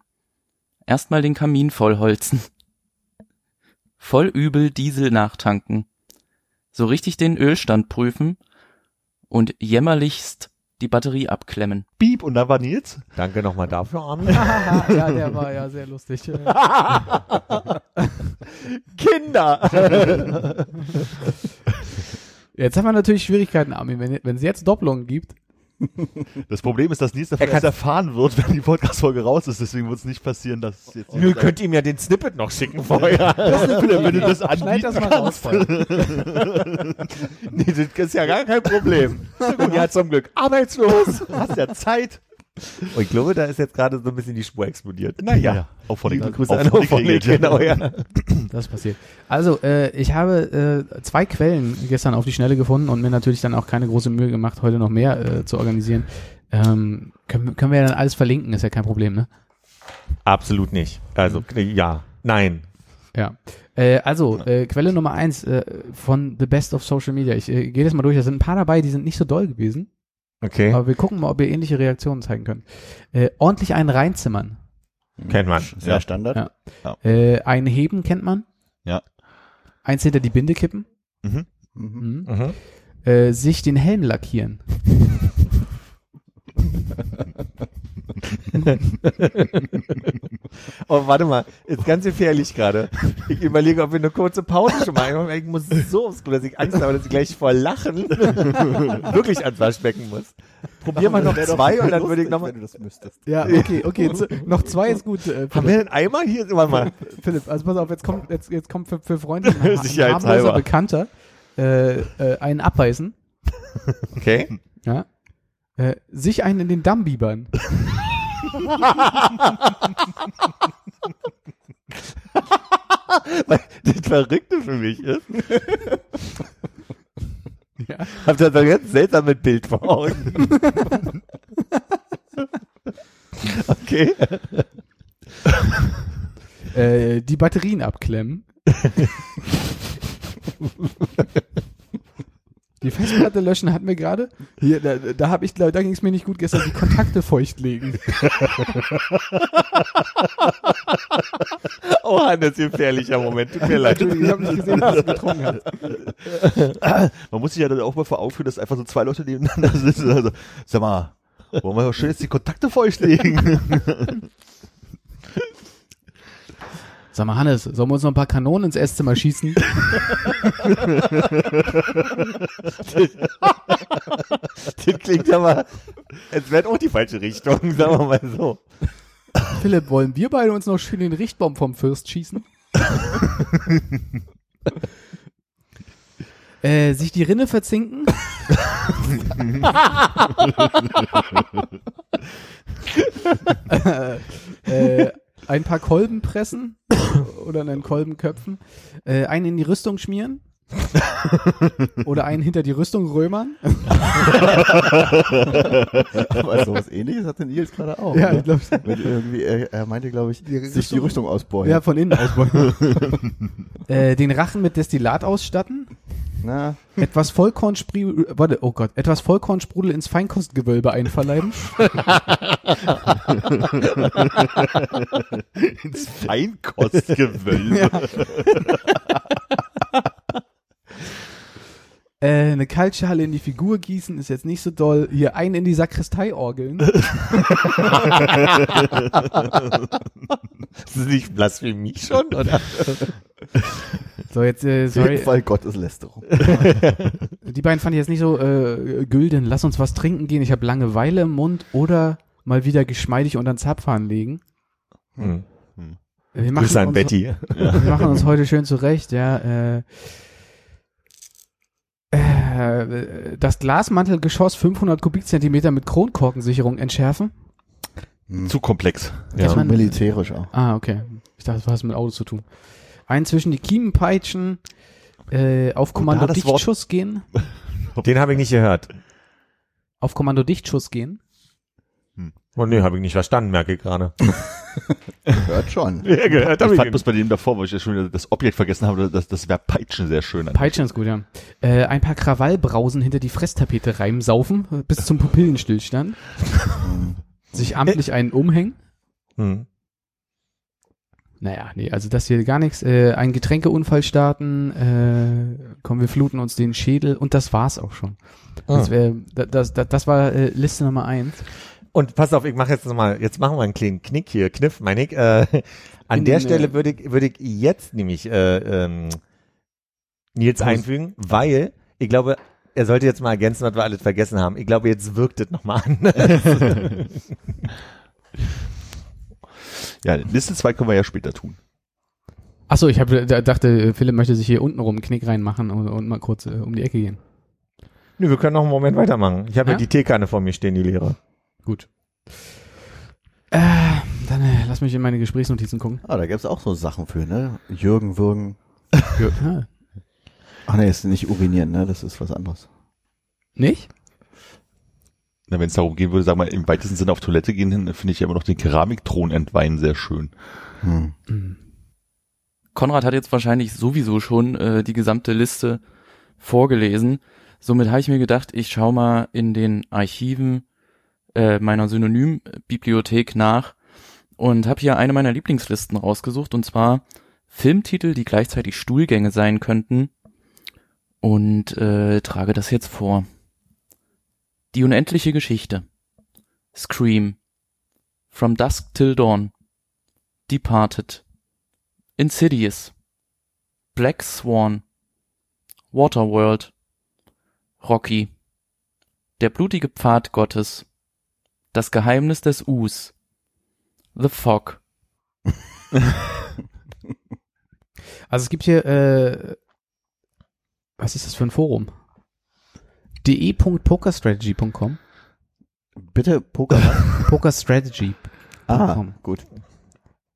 Erstmal den Kamin vollholzen. Voll übel Diesel nachtanken. So richtig den Ölstand prüfen und jämmerlichst die Batterie abklemmen. Piep. Und da war Nils. Danke nochmal dafür, Armin. ja, der war ja sehr lustig. Kinder! Jetzt haben wir natürlich Schwierigkeiten, Armin. Wenn wenn es jetzt Doppelungen gibt, Das Problem ist, dass Nils davon Er erst erfahren wird, wenn die Podcast-Folge raus ist. Deswegen wird es nicht passieren, dass jetzt... Nö, könnt ihr mir den Snippet noch schicken vorher. wenn du das schneid das mal raus. nee, das ist ja gar kein Problem. Und ja, zum Glück arbeitslos. hast ja Zeit. Und ich glaube, da ist jetzt gerade so ein bisschen die Spur explodiert. Naja, auch von den Liebe Grüße an Hoffentlich, genau, ja. Das ist passiert. Also, äh, ich habe äh, zwei Quellen gestern auf die Schnelle gefunden und mir natürlich dann auch keine große Mühe gemacht, heute noch mehr äh, zu organisieren. Ähm, können, können wir ja dann alles verlinken, ist ja kein Problem, ne? Absolut nicht. Also, ja, nein. Ja. Äh, also, äh, Quelle Nummer eins äh, von The Best of Social Media. Ich äh, gehe das mal durch. Da sind ein paar dabei, die sind nicht so doll gewesen. Okay, Aber wir gucken mal, ob wir ähnliche Reaktionen zeigen können. Äh, ordentlich einen reinzimmern. kennt man. Sehr Ja. Standard. Ja. Äh, einen heben kennt man. Ja. Eins hinter die Binde kippen. Mhm. Mhm. Mhm. Mhm. Äh, sich den Helm lackieren. Oh, warte mal, ist ganz gefährlich gerade. Ich überlege, ob wir eine kurze Pause schon mal machen. Ich muss so aufs Klo, dass ich Angst habe, dass ich gleich vor Lachen wirklich ans Waschbecken muss. Probier mal noch zwei und dann würde ich nochmal. Wenn du das müsstest. Ja, okay, okay. zu, noch zwei ist gut. Äh, Haben wir einen Eimer hier? Warte mal. Philipp, also pass auf, jetzt kommt, jetzt, jetzt kommt für, für Freunde ein, ein harmloser Bekannter äh, äh, einen abbeißen. Okay. Ja. Äh, sich einen in den Damm biebern. Weil das Verrückte für mich ist, Ja. habt ihr das ganz seltsam mit Bild vor Augen. Okay. Äh, die Batterien abklemmen. Die Festplatte löschen hatten wir gerade. Hier, da, da habe ich, da ging es mir nicht gut gestern. Die Kontakte feucht legen. Oh, Hannes, gefährlicher Moment. Tut mir leid. Ich habe nicht gesehen, dass du getrunken hast. Man muss sich ja dann auch mal vor Augen führen, dass einfach so zwei Leute nebeneinander sitzen. Also, sag mal, wollen wir doch schön jetzt die Kontakte feucht legen? Sag mal, Hannes, sollen wir uns noch ein paar Kanonen ins Esszimmer schießen? Das klingt aber, es wäre auch die falsche Richtung, sagen wir mal so. Philipp, wollen wir beide uns noch schön den Richtbaum vom Fürst schießen? äh, sich die Rinne verzinken? äh, ein paar Kolben pressen oder einen Kolben köpfen, äh, einen in die Rüstung schmieren oder einen hinter die Rüstung römern. Aber sowas ähnliches hatte Nils gerade auch. Ja, ne? ich glaub, Mit irgendwie, er, er meinte, glaube ich, Die sich die Rüstung- ausbeulen. Ja, von innen ausbeugen. äh, den Rachen mit Destillat ausstatten. Na, Etwas Vollkornsprudel, warte, oh Gott, etwas Vollkornsprudel ins Feinkostgewölbe einverleiben. Ins Feinkostgewölbe. Ja. Äh, eine Kaltschale in die Figur gießen ist jetzt nicht so doll. Hier ein in die Sakristei orgeln. Das ist nicht Blasphemie schon, oder? So, jetzt, äh, auf jeden sorry. Fall Gotteslästerung. Die beiden fand ich jetzt nicht so äh, gülden. Lass uns was trinken gehen. Ich habe Langeweile im Mund oder mal wieder geschmeidig unter den Zapfhahn legen. Hm. Wir machen, Grüße an uns, Betty. wir machen uns heute schön zurecht, ja. Äh, äh, das Glasmantelgeschoss 500 Kubikzentimeter mit Kronkorkensicherung entschärfen. Hm. Zu komplex. Ja. Zu militärisch auch. Ah, okay. Ich dachte, das hat was mit Autos zu tun. Einen zwischen die Kiemen peitschen, äh, auf Kommando da das Wort- Dichtschuss gehen. Den habe ich nicht gehört. Auf Kommando Dichtschuss gehen. Oh nee, habe ich nicht verstanden, merke ich gerade. Hört schon. Ja, gehört Ich fand bloß bei dem davor, weil ich ja schon wieder das Objekt vergessen habe, das, das wäre Peitschen sehr schön. Peitschen ist gut, ja. Äh, ein paar Krawallbrausen hinter die Fresstapete reimsaufen, äh, bis zum Pupillenstillstand. Sich amtlich einen umhängen. Hm. Naja, nee, also das hier gar nichts. Äh, ein Getränkeunfall starten, äh, komm, wir fluten uns den Schädel und das war's auch schon. Das, Ah. wär, da- das, das, das war äh, Liste Nummer eins. Und pass auf, ich mache jetzt nochmal, jetzt machen wir einen kleinen Knick hier, Kniff, meine ich. Äh, an In der Stelle würde ich, würde ich jetzt nämlich äh, ähm, Nils einfügen, weil ich glaube, er sollte jetzt mal ergänzen, was wir alles vergessen haben. Ich glaube, jetzt wirkt es nochmal an. Ja, Liste 2 können wir ja später tun. Achso, ich hab, da, dachte, Philipp möchte sich hier unten rum einen Knick reinmachen und, und mal kurz äh, um die Ecke gehen. Nö, wir können noch einen Moment weitermachen. Ich habe ja? Ja? die Teekanne vor mir stehen, die leere. Gut. Äh, dann äh, lass mich in meine Gesprächsnotizen gucken. Ah, da gibt's auch so Sachen für, ne? Jürgen würgen. Ja. Ah, Ach nee, ist nicht urinieren, ne? Das ist was anderes. nicht? Na, wenn es darum gehen würde, sagen wir im weitesten Sinne auf Toilette gehen hin, finde ich ja immer noch den Keramikthron entweihen sehr schön. Hm. Hm. Konrad hat jetzt wahrscheinlich sowieso schon äh, die gesamte Liste vorgelesen. Somit habe ich mir gedacht, ich schaue mal in den Archiven äh, meiner Synonym-Bibliothek nach und habe hier eine meiner Lieblingslisten rausgesucht und zwar Filmtitel, die gleichzeitig Stuhlgänge sein könnten und äh, trage das jetzt vor. Die unendliche Geschichte. Scream. From Dusk Till Dawn. Departed. Insidious. Black Swan. Waterworld. Rocky. Der blutige Pfad Gottes. Das Geheimnis des Us. The Fog. Also es gibt hier, äh, was ist das für ein Forum? de.pokerstrategy.com Bitte Poker. Pokerstrategy. ah, gut.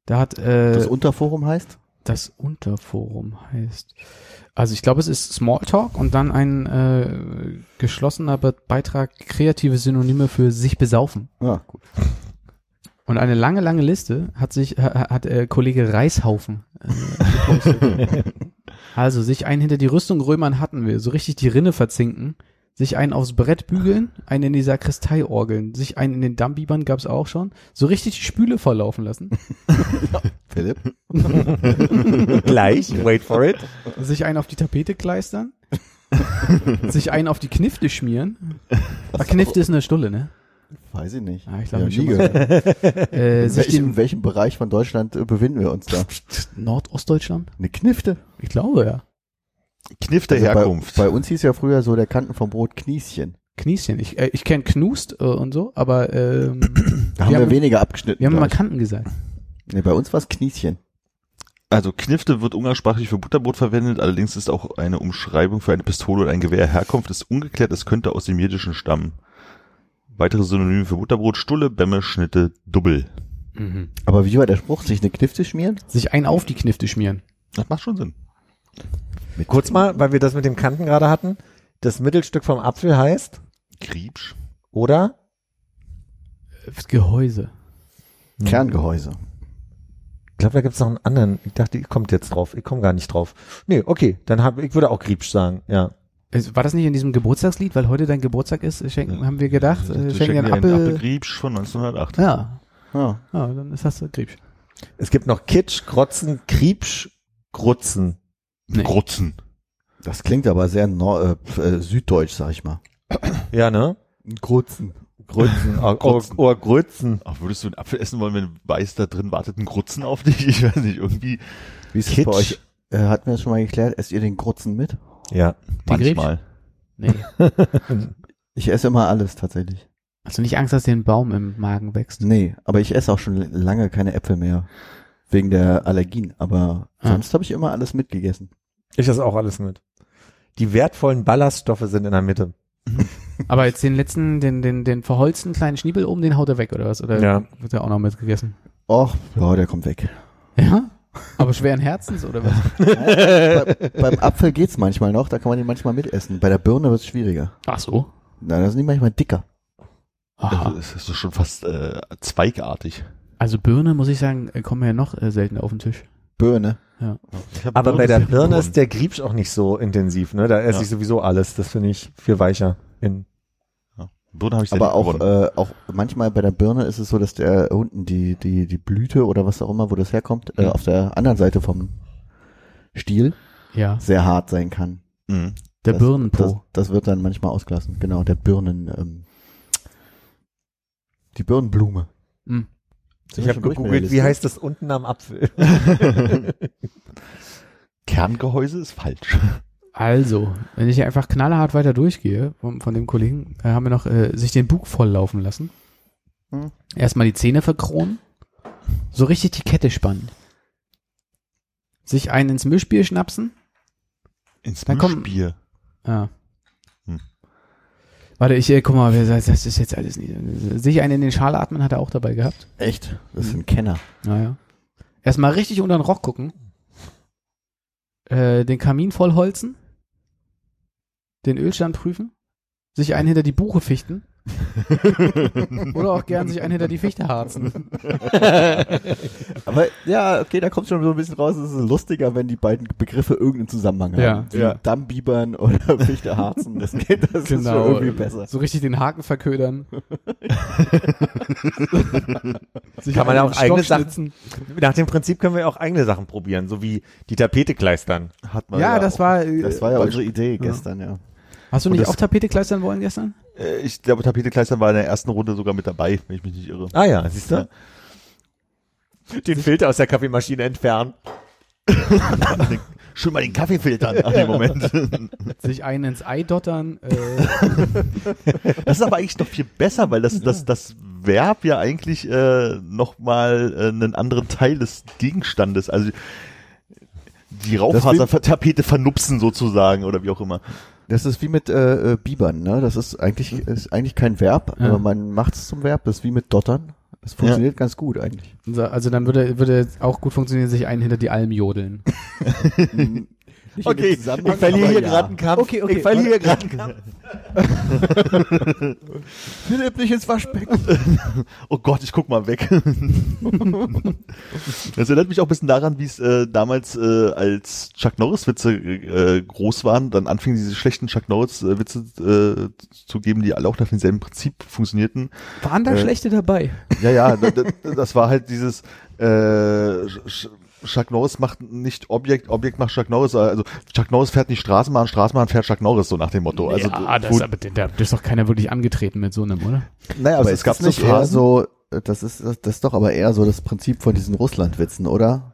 Da hat äh, Das Unterforum heißt? das Unterforum heißt. Also ich glaube, es ist Smalltalk und dann ein äh, geschlossener Be Beitrag kreative Synonyme für sich besaufen. Ja, gut. Und eine lange, lange Liste hat sich, ha- hat äh, Kollege Reishaufen äh, also sich einen hinter die Rüstung römern hatten wir, so richtig die Rinne verzinken, sich einen aufs Brett bügeln, einen in die Sakristei orgeln, sich einen in den Dammbibern gab's auch schon, so richtig die Spüle volllaufen lassen, Philipp? Gleich, wait for it. sich einen auf die Tapete kleistern, sich einen auf die Knifte schmieren. Ah, Knifte ist eine Stulle, ne? Weiß ich nicht. Ah, ich Ja, glaube nie schon. gehört. Äh, In sich welchem, in welchem Bereich von Deutschland äh, befinden wir uns da? Nordostdeutschland? Eine Knifte. Ich glaube ja. Kniff der Also Herkunft. Bei, bei uns hieß ja früher so der Kanten vom Brot Knieschen. Knieschen. Ich, äh, ich kenne Knust äh, und so, aber ähm, Da haben wir, haben- weniger abgeschnitten. wir haben immer gleich. Kanten gesagt. Nee, bei uns war es Knieschen. Also Knifte wird umgangssprachlich für Butterbrot verwendet, allerdings ist auch eine Umschreibung für eine Pistole oder ein Gewehr. Herkunft ist ungeklärt, es könnte aus dem Jiddischen stammen. Weitere Synonyme für Butterbrot, Stulle, Bämme, Schnitte, Dubbel. Aber wie war der Spruch? Sich eine Knifte schmieren? Sich einen auf die Knifte schmieren. Das macht schon Sinn. Mit Kurz mal, weil wir das mit dem Kanten gerade hatten. Das Mittelstück vom Apfel heißt, Kriebsch. oder? Das Gehäuse. Kerngehäuse. Ich glaube, da gibt's noch einen anderen. Ich dachte, ihr kommt jetzt drauf. Ich komme gar nicht drauf. Nee, okay, dann hab, ich würde auch Griebsch sagen, ja. Es- War das nicht in diesem Geburtstagslied, weil heute dein Geburtstag ist? Schenken, haben wir gedacht, äh, Wir schenken dir einen schenken dir einen Apfel. Appelgriebsch von 1908. Ja, Ja. ja, dann ist das Griebsch. Es gibt noch Kitsch, Krotzen, Griebsch, Grutzen. Nee. Grutzen. Das klingt aber sehr nor äh, äh, süddeutsch, sag ich mal. Ja, ne? Grutzen. Grützen. Oh, oh, oh, Grützen. Ach, würdest du einen Apfel essen wollen, wenn du weißt, da drin wartet ein Grutzen auf dich? Ich weiß nicht, irgendwie Wie ist es Kitsch. bei euch? Äh, hatten wir das schon mal geklärt? Esst ihr den Grutzen mit? Ja. manchmal. Nee. Ich esse immer alles tatsächlich. Also nicht Angst, dass dir ein Baum im Magen wächst. Nee, aber ich esse auch schon lange keine Äpfel mehr. Wegen der Allergien. Aber Ah. sonst habe ich immer alles mitgegessen. Ich esse auch alles mit. Die wertvollen Ballaststoffe sind in der Mitte. Aber jetzt den letzten, den, den, den verholzten kleinen Schniebel oben, den haut er weg, oder was? Oder Ja. wird der auch noch mitgegessen? Och, ja, der kommt weg. Ja? Aber schweren Herzens, oder was? Bei, beim Apfel geht's manchmal noch, da kann man den manchmal mitessen. Bei der Birne wird's schwieriger. Ach so. Na, da sind die manchmal dicker. Aha. Das ist schon fast äh, zweigartig. Also Birne, muss ich sagen, äh, kommen ja noch äh, seltener auf den Tisch. Birne. Hab Aber Birne bei der Birne ist der Griebsch auch nicht so intensiv, ne? Da esse Ja. ich sowieso alles. Das finde ich viel weicher. In Ja. Birne habe ich Aber auch, gewonnen. äh, auch manchmal bei der Birne ist es so, dass der unten die, die, die Blüte oder was auch immer, wo das herkommt, äh, Mhm. auf der anderen Seite vom Stiel Ja. sehr hart sein kann. Mhm. Der das, Birnenpo. Das, das wird dann manchmal ausgelassen. Genau, der Birnen, ähm, die Birnenblume. Hm. Sind ich habe gegoogelt, wie heißt das unten am Apfel? Kerngehäuse ist falsch. Also, wenn ich hier einfach knallhart weiter durchgehe, von, von dem Kollegen, äh, haben wir noch äh, sich den Bug volllaufen lassen. Hm. Erstmal die Zähne verkronen, so richtig die Kette spannen. Sich einen ins Mischbier schnapsen. Ins Mischbier. Ja. Warte, ich, äh, guck mal, das ist jetzt alles nicht. Sich einen in den Schal atmen hat er auch dabei gehabt. Echt? Das ist ein Kenner. Naja. Erstmal richtig unter den Rock gucken. Äh, den Kamin vollholzen. Den Ölstand prüfen. Sich einen hinter die Buche fichten. Oder auch gern sich einen hinter die Fichte harzen. Aber ja, okay, da kommt schon so ein bisschen raus, es ist lustiger, wenn die beiden Begriffe irgendeinen Zusammenhang Ja. haben. Wie Ja. Dammbibern oder Fichteharzen. Das, geht, das ist schon irgendwie besser. So richtig den Haken verködern. sich Kann man einen auch eigene Sachen-. Nach dem Prinzip können wir auch eigene Sachen probieren, so wie die Tapete kleistern. Hat man Ja, das auch. war. äh, Das war ja bei- unsere Idee gestern, ja. Hast du nicht auch Tapete kleistern wollen gestern? Äh, Ich glaube, Tapetekleister war in der ersten Runde sogar mit dabei, wenn ich mich nicht irre. Ah ja, siehst du? Den Filter aus der Kaffeemaschine entfernen. Schön mal den Kaffee filtern. Ach, nee, Moment. Sich einen ins Ei dottern. Äh, Das ist aber eigentlich noch viel besser, weil das, das, das Verb ja eigentlich äh, nochmal äh, einen anderen Teil des Gegenstandes, also die Raufasertapete vernupsen sozusagen oder wie auch immer. Das ist wie mit äh, äh, Bibern, ne? Das ist eigentlich, ist eigentlich kein Verb, Ja. aber man macht es zum Verb. Das ist wie mit Dottern. Das funktioniert ganz gut eigentlich. so, also dann würde, würde auch gut funktionieren, sich einen hinter die Alm jodeln. Nicht in Okay, ich verliere hier ja. gerade einen Kampf. Okay, okay, Ich verliere hier gerade einen Kampf. Philipp, nicht ins Waschbecken. Oh Gott, ich guck mal weg. das erinnert mich auch ein bisschen daran, wie es äh, damals äh, als Chuck Norris Witze äh, groß waren, dann anfingen diese schlechten Chuck Norris äh, Witze äh, zu geben, die alle auch nach demselben Prinzip funktionierten. Waren da Äh, schlechte dabei? Ja, ja, da- da- das war halt dieses äh, Chuck Norris macht nicht Objekt, Objekt macht Chuck Norris. Also Chuck Norris fährt nicht Straßenbahn, Straßenbahn fährt Chuck Norris, so nach dem Motto. Also ja, das, aber, da da ist doch keiner wirklich angetreten mit so einem, oder? naja, Aber es gab nicht so eher Phasen, so, das ist, das das ist doch aber eher so das Prinzip von diesen Russlandwitzen, oder?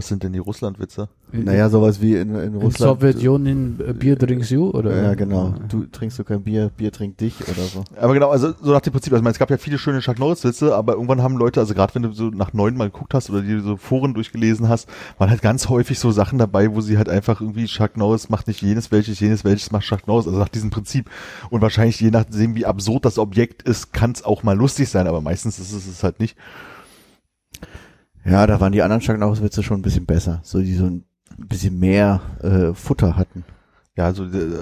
Was sind denn die Russlandwitze? Naja, sowas wie in, in in Russland. Sowjetunion äh, Bier drinks you, oder? Ja, genau. Du trinkst du kein Bier, Bier trinkt dich oder so. Aber genau, also so nach dem Prinzip, also ich meine, es gab ja viele schöne Chuck Norris Witze, aber irgendwann haben Leute, also gerade wenn du so nach neun mal geguckt hast oder die so Foren durchgelesen hast, waren halt ganz häufig so Sachen dabei, wo sie halt einfach irgendwie Chuck Norris macht nicht jenes welches, jenes welches macht Chuck Norris, also nach diesem Prinzip. Und wahrscheinlich je nachdem, wie absurd das Objekt ist, kann es auch mal lustig sein, aber meistens ist es es halt nicht. Ja, da waren die anderen Chuck Norris Witze schon ein bisschen besser. So, die so ein bisschen mehr äh, Futter hatten. Ja, also äh,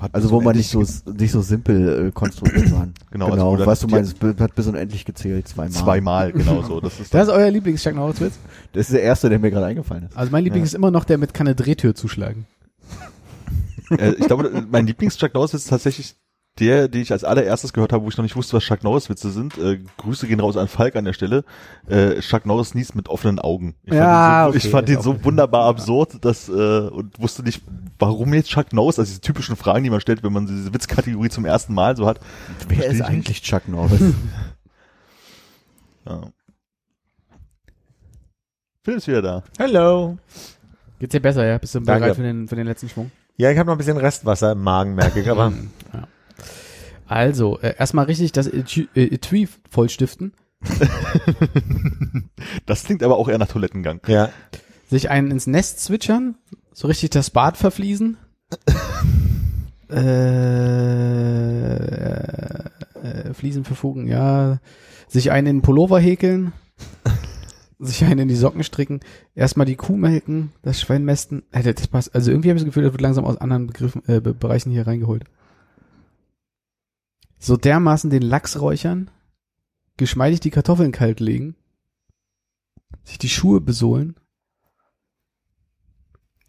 hat Also wo man nicht so nicht so simpel äh, konstruiert waren. Genau, genau. also was du meinst, es hat bis unendlich gezählt, zweimal. zweimal, genau so. Das ist Das ist euer Lieblings-Chuck Norris-Witz? Das ist der erste, der mir gerade eingefallen ist. Also mein Liebling ist immer noch der mit kann eine Drehtür zuschlagen. äh, ich glaube, mein Lieblings-Chuck Norris ist tatsächlich der, den ich als allererstes gehört habe, wo ich noch nicht wusste, was Chuck Norris Witze sind. Äh, Grüße gehen raus an Falk an der Stelle. Äh, Chuck Norris niest mit offenen Augen. Ich Ja, fand den so, okay, ich fand den so wunderbar absurd, dass äh, und wusste nicht, warum jetzt Chuck Norris, also diese typischen Fragen, die man stellt, wenn man diese Witzkategorie zum ersten Mal so hat. Wer ist ich eigentlich Chuck Norris? Ja. Phil ist wieder da. Hello. Geht's dir besser, ja? Bist du Danke. bereit für den, für den letzten Schwung? Ja, ich habe noch ein bisschen Restwasser im Magen, merke ich, aber Ja. Also, äh, erstmal richtig das Etui äh, Etui vollstiften, Das klingt aber auch eher nach Toilettengang. ja. sich einen ins Nest zwitschern, so richtig das Bad verfließen. äh, äh, Fliesen verfugen, ja. Sich einen in den Pullover häkeln. sich einen in die Socken stricken. Erstmal die Kuh melken, das Schwein mästen. Äh, das passt. Also irgendwie habe ich das Gefühl, das wird langsam aus anderen Begriffen, äh, Be- Bereichen hier reingeholt. So dermaßen den Lachs räuchern. Geschmeidig die Kartoffeln kalt legen. Sich die Schuhe besohlen.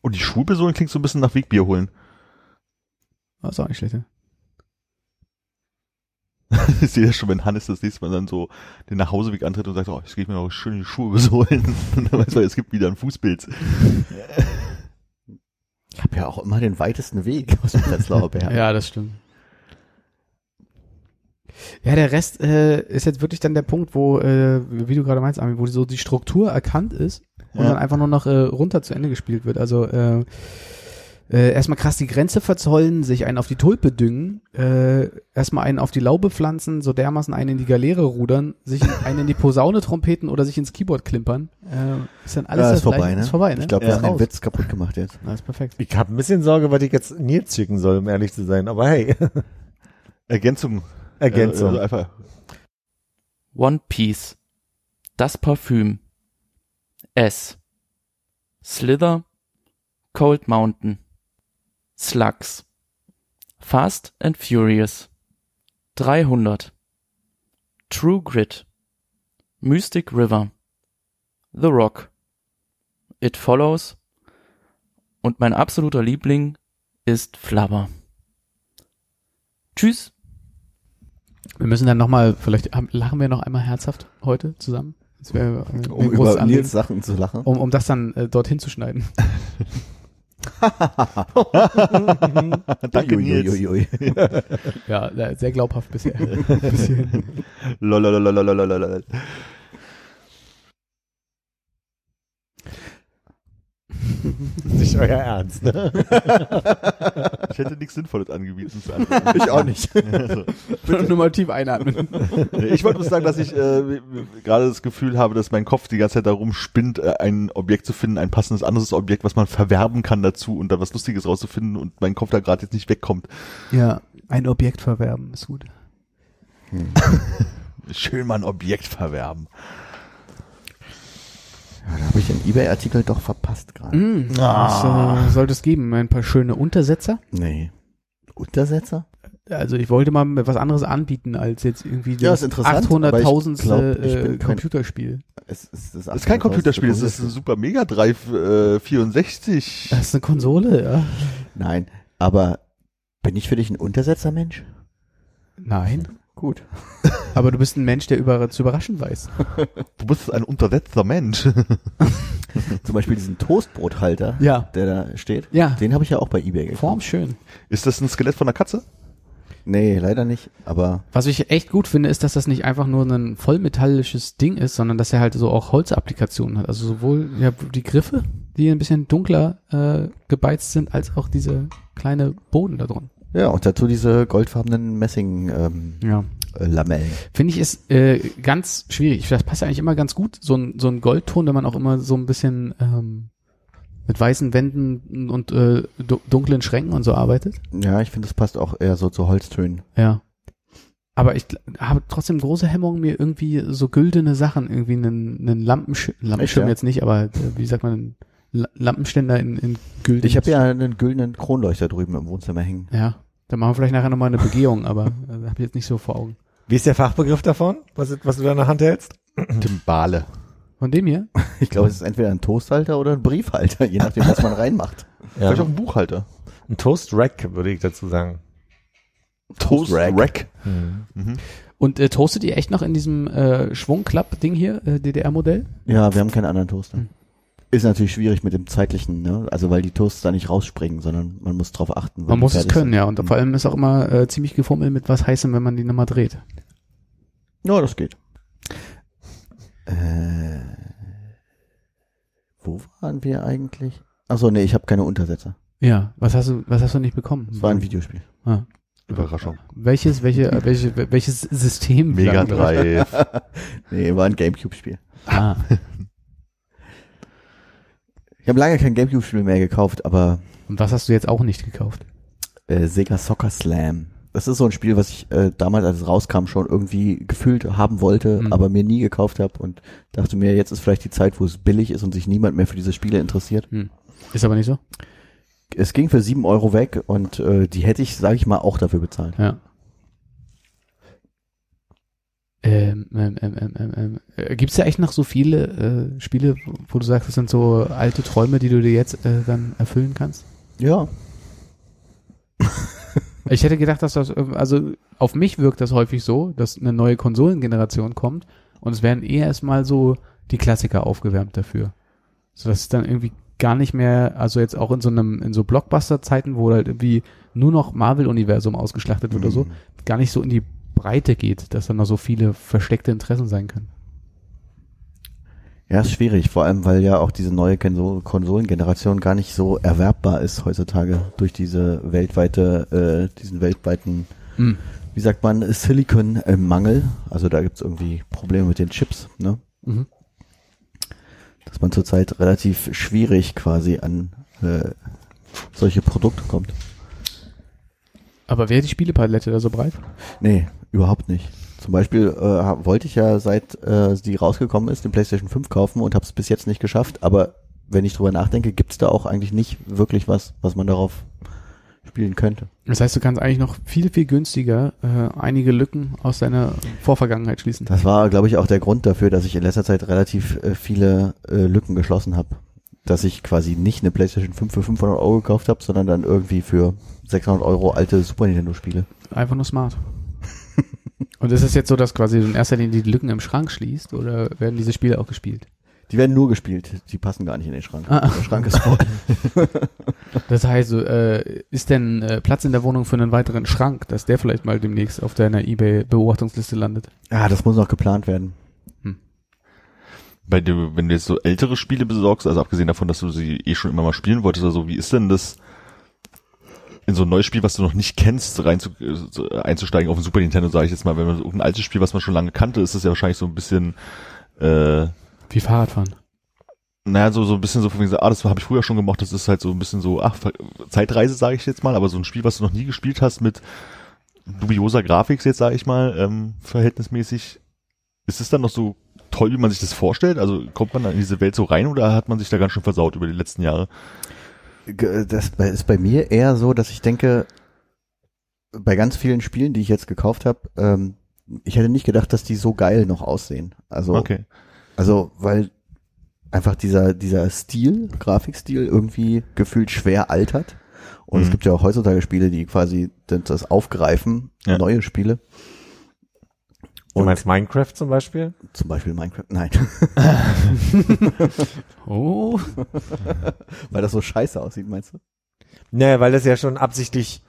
Und die Schulperson klingt so ein bisschen nach Wegbier holen. Das ist auch nicht schlecht, ja. Ich sehe das schon, wenn Hannes das nächste Mal dann so den Nachhauseweg antritt und sagt, oh, jetzt gehe ich mir noch schön die Schuhe besohlen. Und dann weiß man, es gibt wieder einen Fußpilz. Ich habe ja auch immer den weitesten Weg aus dem Prenzlauer Berg. Ja, das stimmt. Ja, der Rest äh, ist jetzt wirklich dann der Punkt, wo, äh, wie du gerade meinst, Armin, wo so die Struktur erkannt ist und Ja. dann einfach nur noch äh, runter zu Ende gespielt wird. Also äh, äh, erstmal krass die Grenze verzollen, sich einen auf die Tulpe düngen, äh, erstmal einen auf die Laube pflanzen, so dermaßen einen in die Galeere rudern, sich einen in die Posaune trompeten oder sich ins Keyboard klimpern. Äh, ist dann alles Ja, das ist vorbei, ne? Ist vorbei, ne? Ich glaube, wir haben den raus. Witz kaputt gemacht jetzt. Na, ist perfekt. Ich habe ein bisschen Sorge, was ich jetzt Nils schicken soll, um ehrlich zu sein. Aber hey, Ergänzung. Ergänzung. Äh, also einfach. One Piece. Das Parfüm. S. Slither. Cold Mountain. Slugs. Fast and Furious. 300. True Grit. Mystic River. The Rock. It Follows. Und mein absoluter Liebling ist Flubber. Tschüss. Wir müssen dann nochmal, vielleicht lachen wir noch einmal herzhaft heute zusammen. Wäre äh, Um über Anliegen, Nils Sachen zu lachen. um, um das dann äh, dorthin zu schneiden. Danke, Nils. ui, ui, ui. Ja, äh, sehr glaubhaft bisher. Bis nicht euer Ernst, ne? Ich hätte nichts Sinnvolles angebieten zu antworten. Ich auch nicht. Also, Nur mal tief einatmen. ich wollte nur sagen, dass ich äh, gerade das Gefühl habe, dass mein Kopf die ganze Zeit darum spinnt, äh, ein Objekt zu finden, ein passendes anderes Objekt, was man verwerben kann dazu und da was Lustiges rauszufinden und mein Kopf da gerade jetzt nicht wegkommt. Ja, ein Objekt verwerben ist gut. Schön mal ein Objekt verwerben. Ja, da habe ich einen Ebay-Artikel doch verpasst gerade. Mm, das äh, sollte es geben. Ein paar schöne Untersetzer. Nee. Untersetzer? also ich wollte mal was anderes anbieten als jetzt irgendwie Ja, das ist interessant, aber ich 800.000. glaub, ich äh, Computerspiel. Es ist, das Das ist kein Computerspiel, das ist ein Super Mega Drive äh, 64. Das ist eine Konsole, ja. Nein, aber bin ich für dich ein Untersetzermensch? Nein. Gut. Aber du bist ein Mensch, der über, zu überraschen weiß. Du bist ein untersetzter Mensch. Zum Beispiel diesen Toastbrothalter, Ja. der da steht. Ja. Den habe ich ja auch bei Ebay gekauft. Formschön. Ist das ein Skelett von einer Katze? Nee, leider nicht. Aber Was ich echt gut finde, ist, dass das nicht einfach nur ein vollmetallisches Ding ist, sondern dass er halt so auch Holzapplikationen hat. Also sowohl ja, die Griffe, die ein bisschen dunkler äh, gebeizt sind, als auch diese kleine Boden da drin. Ja, und dazu diese goldfarbenen Messing-Lamellen. Ja. äh, Lamellen. Finde ich ist äh, ganz schwierig. Das passt ja eigentlich immer ganz gut. So ein, so ein Goldton, wenn man auch immer so ein bisschen ähm, mit weißen Wänden und äh, du- dunklen Schränken und so arbeitet. ja, ich finde, das passt auch eher so zu Holztönen. Ja. Aber ich habe trotzdem große Hemmungen, mir irgendwie so güldene Sachen, irgendwie einen, einen Lampensch Lampenschirm ja? jetzt nicht, aber äh, wie sagt man, Lampenständer in, in gülden. Ich habe ja einen güldenen Kronleuchter drüben im Wohnzimmer hängen. Ja, da machen wir vielleicht nachher nochmal eine Begehung, aber äh, habe ich jetzt nicht so vor Augen. Wie ist der Fachbegriff davon, was, was du da in der Hand hältst? Timbale. Von dem hier? Ich glaube, es ist entweder ein Toasthalter oder ein Briefhalter, je nachdem, was man reinmacht. Ja. Vielleicht auch ein Buchhalter. Ein Toast-Rack, würde ich dazu sagen. Toast Rack. Rack. Hm. Mhm. Und äh, toastet ihr echt noch in diesem äh, Schwungklapp-Ding hier, äh, DDR-Modell? Ja, wir haben keinen anderen Toaster. Hm. Ist natürlich schwierig mit dem zeitlichen, ne? Also weil die Toasts da nicht rausspringen, sondern man muss drauf achten. Man muss es können, sind. ja. Und vor allem ist auch immer äh, ziemlich gefummelt mit was heißem, wenn man die nochmal dreht. Ja, das geht. Äh, wo waren wir eigentlich? Achso, nee, ich habe keine Untersetzer. Ja, was hast du, was hast du nicht bekommen? Es war ein Videospiel. Ah. Überraschung. Welches, welche, äh, welche, welches System? Mega? Drive. Nee, war ein Gamecube-Spiel. Ah, Ich habe lange kein Gamecube-Spiel mehr gekauft, aber und was hast du jetzt auch nicht gekauft? äh, Sega Soccer Slam. Das ist so ein Spiel, was ich äh, damals, als es rauskam, schon irgendwie gefühlt haben wollte, Mhm. aber mir nie gekauft habe und dachte mir, jetzt ist vielleicht die Zeit, wo es billig ist und sich niemand mehr für diese Spiele interessiert. Ist aber nicht so? Es ging für sieben Euro weg und äh, die hätte ich, sage ich mal, auch dafür bezahlt. Ja. Ähm, ähm, ähm, ähm, ähm, ähm. äh, Gibt's da echt noch so viele äh, Spiele, wo du sagst, das sind so alte Träume, die du dir jetzt äh, dann erfüllen kannst? Ja, Ich hätte gedacht, dass das, äh, also auf mich wirkt das häufig so, dass eine neue Konsolengeneration kommt und es werden eher erstmal so die Klassiker aufgewärmt dafür. So dass es dann irgendwie gar nicht mehr, also jetzt auch in so einem, in so Blockbuster-Zeiten, wo halt irgendwie nur noch Marvel-Universum ausgeschlachtet wird oder so, gar nicht so in die Breite geht, dass dann noch so viele versteckte Interessen sein können. Ja, ist schwierig, vor allem weil ja auch diese neue Konso- Konsolengeneration gar nicht so erwerbbar ist heutzutage durch diese weltweite, äh, diesen weltweiten, Hm. wie sagt man, Silicon-Mangel. Also da gibt's irgendwie Probleme mit den Chips, ne? Mhm. Dass man zurzeit relativ schwierig quasi an äh, solche Produkte kommt. Aber wäre die Spielepalette da so breit? Nee, überhaupt nicht. Zum Beispiel äh, wollte ich ja seit äh, die rausgekommen ist, den PlayStation 5 kaufen und habe es bis jetzt nicht geschafft. Aber wenn ich drüber nachdenke, gibt's da auch eigentlich nicht wirklich was, was man darauf spielen könnte. Das heißt, du kannst eigentlich noch viel, viel günstiger äh, einige Lücken aus deiner Vorvergangenheit schließen. Das war, glaube ich, auch der Grund dafür, dass ich in letzter Zeit relativ äh, viele äh, Lücken geschlossen habe. Dass ich quasi nicht eine PlayStation 5 für 500 Euro gekauft habe, sondern dann irgendwie für 600 Euro alte Super Nintendo Spiele. Einfach nur smart. Und ist es jetzt so, dass quasi du in erster Linie die Lücken im Schrank schließt oder werden diese Spiele auch gespielt? Die werden nur gespielt, die passen gar nicht in den Schrank. Ah. Der Schrank ist voll. Das heißt, äh, ist denn äh, Platz in der Wohnung für einen weiteren Schrank, dass der vielleicht mal demnächst auf deiner eBay-Beobachtungsliste landet? Ja, das muss noch geplant werden. Bei dir, wenn du jetzt so ältere Spiele besorgst, also abgesehen davon, dass du sie eh schon immer mal spielen wolltest oder so, wie ist denn das in so ein neues Spiel, was du noch nicht kennst, rein zu, äh, so, einzusteigen auf ein Super Nintendo, sage ich jetzt mal, wenn man so ein altes Spiel, was man schon lange kannte, ist das ja wahrscheinlich so ein bisschen äh, Wie Fahrradfahren. naja, so, so ein bisschen so von wegen, so, ah, das habe ich früher schon gemacht, das ist halt so ein bisschen so, ach, Zeitreise, sage ich jetzt mal, aber so ein Spiel, was du noch nie gespielt hast mit dubioser Grafik, jetzt sage ich mal, ähm, verhältnismäßig, ist es dann noch so toll, wie man sich das vorstellt? Also kommt man dann in diese Welt so rein oder hat man sich da ganz schön versaut über die letzten Jahre? Das ist bei mir eher so, dass ich denke, bei ganz vielen Spielen, die ich jetzt gekauft habe, ähm, ich hätte nicht gedacht, dass die so geil noch aussehen. Also, Okay. also weil einfach dieser dieser Stil, Grafikstil irgendwie gefühlt schwer altert. Und es Mhm. gibt ja auch heutzutage Spiele, die quasi das- das aufgreifen, Ja. neue Spiele. Du meinst Minecraft zum Beispiel? Zum Beispiel Minecraft. Nein, Oh, weil das so scheiße aussieht, meinst du? Naja, weil das ja schon absichtlich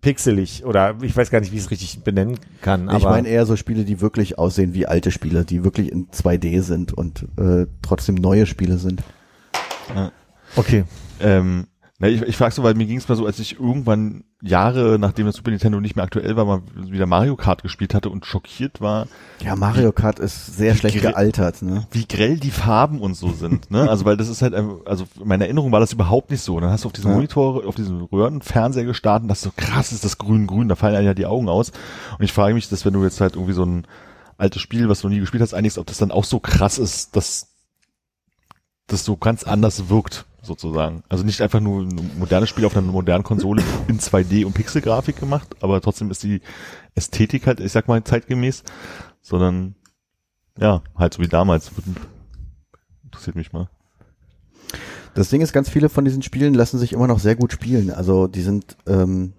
pixelig oder ich weiß gar nicht, wie ich es richtig benennen kann, aber ich meine eher so Spiele, die wirklich aussehen wie alte Spiele, die wirklich in 2D sind und äh, trotzdem neue Spiele sind. okay. Ähm, na, ich, ich frage so, weil mir ging es mal so, als ich irgendwann Jahre, nachdem das Super Nintendo nicht mehr aktuell war, mal wieder Mario Kart gespielt hatte und schockiert war, Ja, Mario Kart ist sehr schlecht gealtert, ne? wie grell die Farben und so sind. Ne? Also weil das ist halt, also in meiner Erinnerung war das überhaupt nicht so. Und dann hast du auf diesen Ja. Monitor, auf diesen Röhrenfernseher gestartet das so krass ist das grün-grün, da fallen einem ja die Augen aus. Und ich frage mich, dass wenn du jetzt halt irgendwie so ein altes Spiel, was du nie gespielt hast, einigst, ob das dann auch so krass ist, dass das so ganz anders wirkt, sozusagen. Also nicht einfach nur ein modernes Spiel auf einer modernen Konsole in 2D und Pixelgrafik gemacht, aber trotzdem ist die Ästhetik halt, ich sag mal, zeitgemäß, sondern ja, halt so wie damals. Interessiert mich mal. Das Ding ist, ganz viele von diesen Spielen lassen sich immer noch sehr gut spielen. Also die sind, ähm,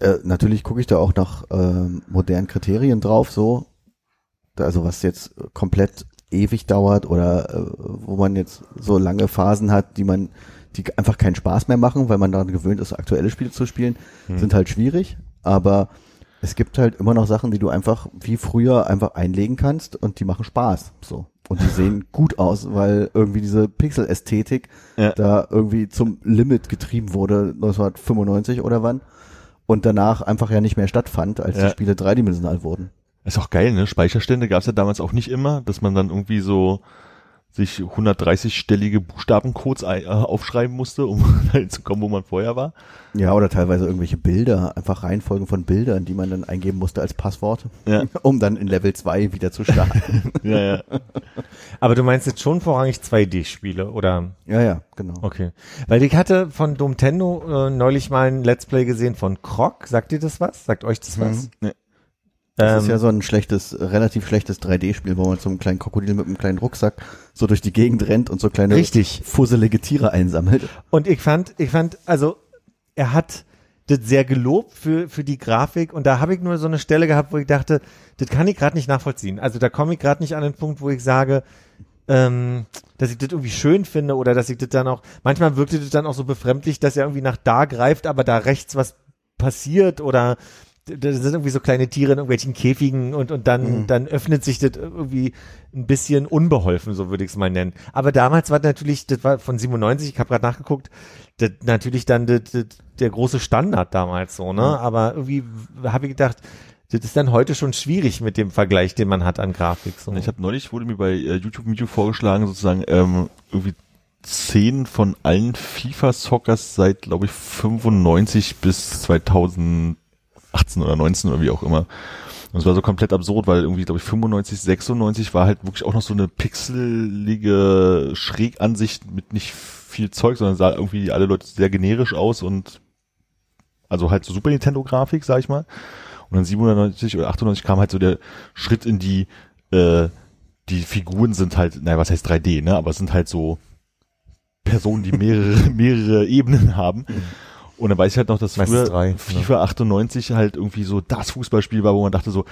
äh, natürlich gucke ich da auch nach ähm, modernen Kriterien drauf, so. Also was jetzt komplett ewig dauert oder äh, wo man jetzt so lange Phasen hat, die man, die einfach keinen Spaß mehr machen, weil man daran gewöhnt ist, aktuelle Spiele zu spielen, sind halt schwierig. Aber es gibt halt immer noch Sachen, die du einfach wie früher einfach einlegen kannst und die machen Spaß. So. Und die sehen gut aus, weil irgendwie diese Pixel-Ästhetik Ja. da irgendwie zum Limit getrieben wurde, 1995 oder wann. Und danach einfach ja nicht mehr stattfand, als Ja. die Spiele dreidimensional wurden. Ist auch geil, ne? Speicherstände gab's ja damals auch nicht immer, dass man dann irgendwie so sich 130-stellige Buchstabencodes äh, aufschreiben musste, um dahin zu kommen, wo man vorher war. Ja, oder teilweise irgendwelche Bilder, einfach Reihenfolgen von Bildern, die man dann eingeben musste als Passwort, Ja. um dann in Level 2 wieder zu starten. Ja, ja. Aber du meinst jetzt schon vorrangig 2D-Spiele oder? ja, ja, genau. Okay. Weil ich hatte von Domtendo äh, neulich mal ein Let's Play gesehen von Croc. Sagt ihr das was? Sagt euch das was? Nee. Das Ähm, ist ja so ein schlechtes, relativ schlechtes 3D-Spiel, wo man so einen kleinen Krokodil mit einem kleinen Rucksack so durch die Gegend rennt und so kleine Richtig. fusselige Tiere einsammelt. Und ich fand, ich fand, also er hat das sehr gelobt für, für die Grafik und da habe ich nur so eine Stelle gehabt, wo ich dachte, das kann ich gerade nicht nachvollziehen. Also da komme ich gerade nicht an den Punkt, wo ich sage, ähm, dass ich das irgendwie schön finde oder dass ich das dann auch, manchmal wirkte das dann auch so befremdlich, dass er irgendwie nach da greift, aber da rechts was passiert oder da sind irgendwie so kleine Tiere in irgendwelchen Käfigen und, und dann, dann öffnet sich das irgendwie ein bisschen unbeholfen, so würde ich es mal nennen. Aber damals war natürlich, das war von 97, ich habe gerade nachgeguckt, das natürlich dann das, das, der große Standard damals so, ne? Aber irgendwie habe ich gedacht, das ist dann heute schon schwierig mit dem Vergleich, den man hat an Grafik. So. Ich habe neulich wurde mir bei äh, YouTube Video vorgeschlagen, sozusagen ähm, irgendwie zehn von allen FIFA-Sockers seit, glaube ich, 95 bis 2018 oder 19 oder wie auch immer. Und es war so komplett absurd, weil irgendwie, glaube ich, 95, 96 war halt wirklich auch noch so eine pixelige Schrägansicht mit nicht viel Zeug, sondern sah irgendwie alle Leute sehr generisch aus und also halt so Super Nintendo-Grafik, sag ich mal. Und dann 97 oder 98 kam halt so der Schritt in die, äh, die Figuren sind halt, naja, was heißt 3D, ne? Aber es sind halt so Personen, die mehrere, mehrere Ebenen haben. Und dann weiß ich halt noch, dass Meistens früher drei, ne? FIFA 98 halt irgendwie so das Fußballspiel war, wo man dachte so,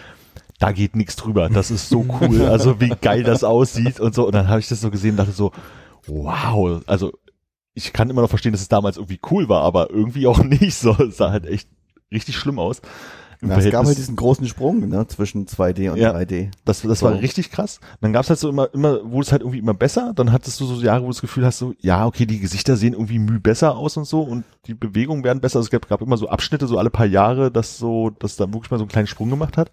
da geht nichts drüber. Das ist so cool. Also wie geil das aussieht und so. Und dann habe ich das so gesehen und dachte so, wow. Also ich kann immer noch verstehen, dass es damals irgendwie cool war, aber irgendwie auch nicht so. Es sah halt echt richtig schlimm aus. Im Ja, es gab halt diesen großen Sprung ne, zwischen 2D und Ja. 3D. das, das So. war richtig krass. Dann gab's halt so immer, immer, wurde es halt irgendwie immer besser. Dann hattest du so Jahre, wo du das Gefühl hast, so, ja, okay, die Gesichter sehen irgendwie müh besser aus und so und die Bewegungen werden besser. Also es gab, gab immer so Abschnitte, so alle paar Jahre, dass so, dass da wirklich mal so einen kleinen Sprung gemacht hat.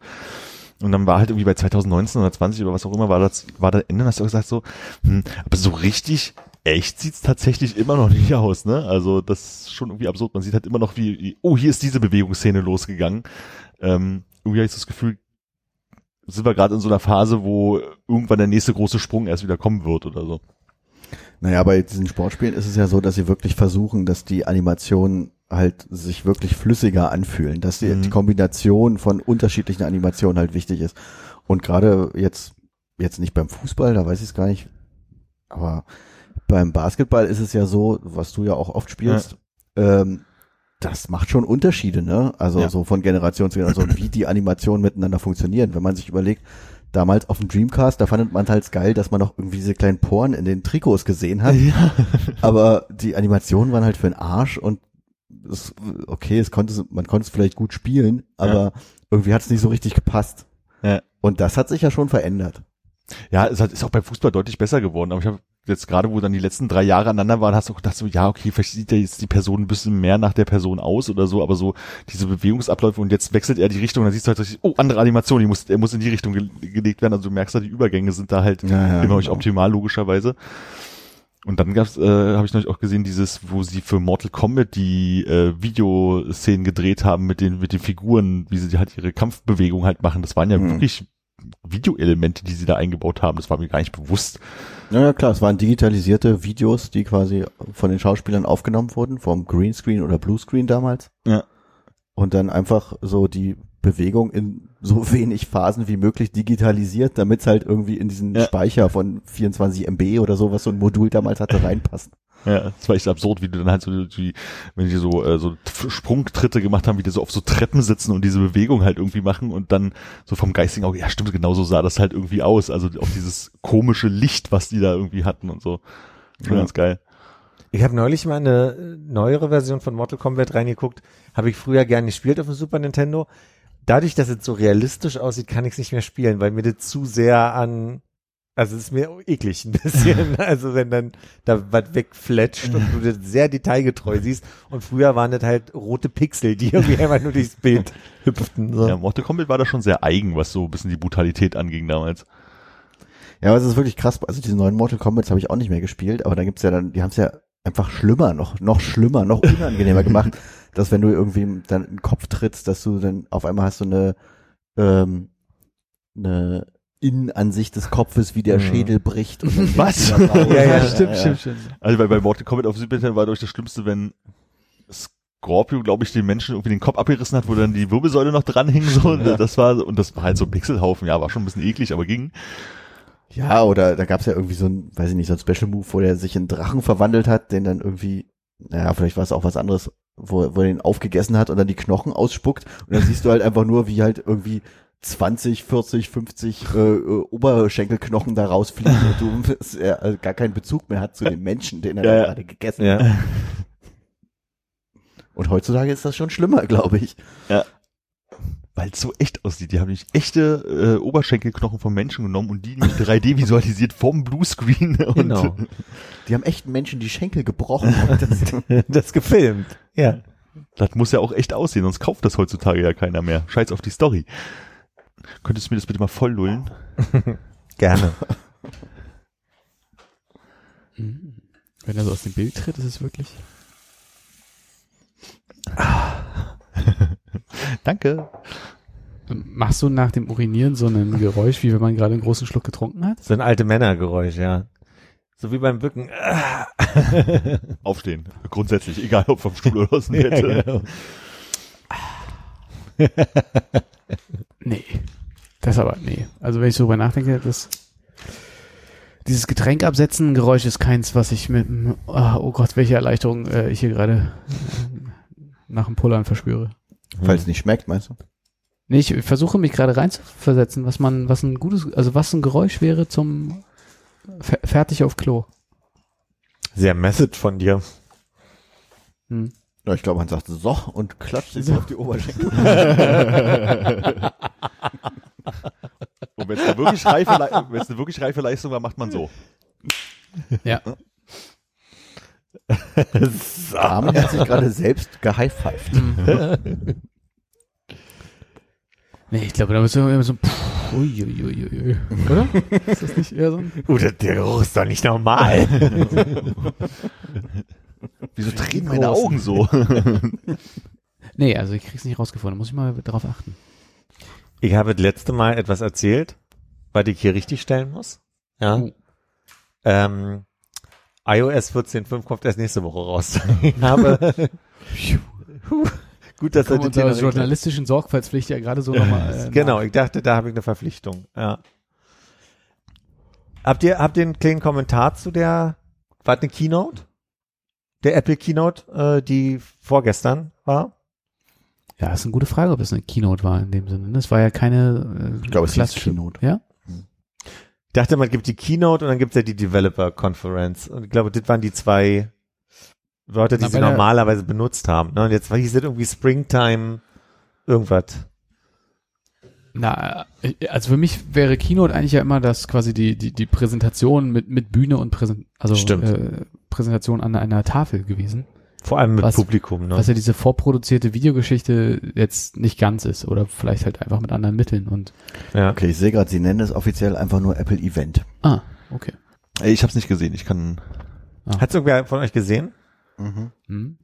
Und dann war halt irgendwie bei 2019 oder 20 oder was auch immer, war das, war das Ende, hast du gesagt so, hm, aber so richtig echt sieht's tatsächlich immer noch nicht aus, ne? Also das ist schon irgendwie absurd. Man sieht halt immer noch wie, wie oh, hier ist diese Bewegungsszene losgegangen. Ähm, irgendwie habe ich das Gefühl, sind wir gerade in so einer Phase, wo irgendwann der nächste große Sprung erst wieder kommen wird oder so. Naja, bei diesen Sportspielen ist es ja so, dass sie wirklich versuchen, dass die Animationen halt sich wirklich flüssiger anfühlen, dass die, Mhm. die Kombination von unterschiedlichen Animationen halt wichtig ist. Und gerade jetzt, jetzt nicht beim Fußball, da weiß ich es gar nicht, aber beim Basketball ist es ja so, was du ja auch oft spielst, ähm, das macht schon Unterschiede, ne? Also Ja. so von Generation zu Generation, wie die Animationen miteinander funktionieren. Wenn man sich überlegt, damals auf dem Dreamcast, da fand man halt geil, dass man noch irgendwie diese kleinen Poren in den Trikots gesehen hat. Aber die Animationen waren halt für den Arsch und es, okay, es konnte, man konnte es vielleicht gut spielen, aber irgendwie hat es nicht so richtig gepasst. Ja. Und das hat sich ja schon verändert. Ja, es hat- ist auch beim Fußball deutlich besser geworden. Aber ich habe jetzt gerade, wo dann die letzten drei Jahre aneinander waren, hast du auch gedacht so, ja, okay, vielleicht sieht ja jetzt die Person ein bisschen mehr nach der Person aus oder so, aber so diese Bewegungsabläufe und jetzt wechselt er die Richtung, dann siehst du halt, richtig, oh, andere Animation, die muss, er muss in die Richtung ge gelegt werden. Also du merkst da, die Übergänge sind da halt Ja, ja, immer genau. optimal, logischerweise. Und dann gab's, äh, habe ich neulich auch gesehen, dieses, wo sie für Mortal Kombat die äh, Videoszenen gedreht haben mit den mit den Figuren, wie sie halt ihre Kampfbewegung halt machen. Das waren ja Mhm. wirklich Videoelemente, die sie da eingebaut haben. Das war mir gar nicht bewusst. Ja, ja, klar, es waren digitalisierte Videos, die quasi von den Schauspielern aufgenommen wurden, vom Greenscreen oder Bluescreen damals. Ja. Und dann einfach so die Bewegung in so wenig Phasen wie möglich digitalisiert, damit es halt irgendwie in diesen Ja. Speicher von 24 MB oder so, was so ein Modul damals hatte, reinpasst. Ja, das war echt absurd, wie du dann halt so, die, wenn die so, äh, so Sprungtritte gemacht haben, wie die so auf so Treppen sitzen und diese Bewegung halt irgendwie machen und dann so vom geistigen Auge, ja stimmt, genau so sah das halt irgendwie aus. Also auch dieses komische Licht, was die da irgendwie hatten und so. Ja. ganz geil. Ich habe neulich mal eine neuere Version von Mortal Kombat reingeguckt. Habe ich früher gern gespielt auf dem Super Nintendo. Dadurch, dass es so realistisch aussieht, kann ich es nicht mehr spielen, weil mir das zu sehr an, also es ist mir eklig ein bisschen. also wenn dann da was wegfletscht und du das sehr detailgetreu siehst. Und früher waren das halt rote Pixel, die irgendwie einfach nur durchs Bild hüpften. So. Ja, Mortal Kombat war da schon sehr eigen, was so ein bisschen die Brutalität anging damals. Ja, aber es ist wirklich krass. Also diese neuen Mortal Kombat habe ich auch nicht mehr gespielt, aber da gibt's ja dann, die haben es ja einfach schlimmer, noch, noch schlimmer, noch unangenehmer gemacht, dass wenn du irgendwie dann in den Kopf trittst, dass du dann auf einmal hast du eine, ähm, eine Innenansicht des Kopfes, wie der Mhm. Schädel bricht. Und dann Was? Ja, ja, stimmt, stimmt, stimmt. Also bei, bei Mortal Kombat auf Super Nintendo war durch das Schlimmste, wenn Scorpio, glaube ich, den Menschen irgendwie den Kopf abgerissen hat, wo dann die Wirbelsäule noch dran hing, so. Und Das war, und das war halt so ein Pixelhaufen. Ja, war schon ein bisschen eklig, aber ging. Ja, oder da gab's ja irgendwie so ein, weiß ich nicht, so ein Special Move, wo der sich in Drachen verwandelt hat, den dann irgendwie, naja, vielleicht war es auch was anderes, wo, wo er den aufgegessen hat und dann die Knochen ausspuckt und dann siehst du halt einfach nur, wie halt irgendwie 20, 40, 50 äh, äh, Oberschenkelknochen da rausfliegen und du er äh, gar keinen Bezug mehr hat zu dem Menschen, den er Ja, ja. gerade gegessen Ja. hat. Und heutzutage ist das schon schlimmer, glaube ich. Weil es so echt aussieht. Die haben nicht echte äh, Oberschenkelknochen vom Menschen genommen und die nicht 3D visualisiert vom Bluescreen. Und Genau. Die haben echten Menschen die Schenkel gebrochen. Und das, Das gefilmt. Ja. Das muss ja auch echt aussehen, sonst kauft das heutzutage ja keiner mehr. Scheiß auf die Story. Könntest du mir das bitte mal voll lullen? Gerne. Wenn er so aus dem Bild tritt, ist es wirklich. Danke. Machst du nach dem Urinieren so ein Geräusch, wie wenn man gerade einen großen Schluck getrunken hat? So ein alte Männergeräusch, ja. So wie beim Bücken. Aufstehen. Grundsätzlich, egal ob vom Stuhl oder aus dem Bett. Ja, genau. Nee. Das aber, nee. Also wenn ich so drüber nachdenke, das dieses Getränk absetzen Geräusch ist keins, was ich mit, ah, oh Gott, welche Erleichterung äh, ich hier gerade äh, nach dem Pullern verspüre. weil es nicht schmeckt, meinst du? Nee, ich versuche mich gerade reinzuversetzen, was man, was ein gutes, also was ein Geräusch wäre zum fer fertig auf Klo. Sehr Message von dir. Hm. Ja, ich glaube, man sagt so und klatscht sich so auf die Oberschenkel. Und wenn es eine wirklich reife, Le- wenn es eine wirklich reife Leistung war, macht man so. Ja. Armin hat sich gerade selbst gehighfived. Nee, ich glaube, da müssen wir immer so, pff, ui, ui, ui, ui, oder? Ist das nicht eher so ein? Uh, der, der Geruch ist doch nicht normal. Wieso drehen meine Augen so? Nee, also ich krieg's nicht rausgefunden, muss ich mal darauf achten. Ich habe das letzte Mal etwas erzählt, was ich hier richtig stellen muss. Ja. Oh. Ähm, iOS 14.5 kommt erst nächste Woche raus. Ich habe Gut, dass er unserer Thema journalistischen Sorgfaltspflicht ja gerade so nochmal. Äh, Genau, nach. ich dachte, da habe ich eine Verpflichtung. Ja. Habt ihr, habt ihr einen kleinen Kommentar zu der, war eine Keynote? Der Apple Keynote, äh, die vorgestern war? Ja, ist eine gute Frage, ob es eine Keynote war in dem Sinne. Das war ja keine äh, Ich glaube, es klassische Keynote. Ja? Ich dachte, man gibt die Keynote und dann gibt's ja die Developer Conference. Und ich glaube, das waren die zwei Wörter, die Na, sie normalerweise benutzt haben. Ne? Und jetzt war hieß es irgendwie Springtime irgendwas. Na, äh, also für mich wäre Keynote eigentlich ja immer das quasi die die die Präsentation mit mit Bühne und Präsent also Stimmt. Äh, Präsentation an einer Tafel gewesen, Vor allem mit Was- Publikum. Ne? was ja diese vorproduzierte Videogeschichte jetzt nicht ganz ist oder vielleicht halt einfach mit anderen Mitteln und ja. Okay, ich sehe gerade, sie nennen es offiziell einfach nur Apple Event. ah okay Ich habe es nicht gesehen. Ich kann. Hat's irgendwer von euch gesehen? Mhm. hm.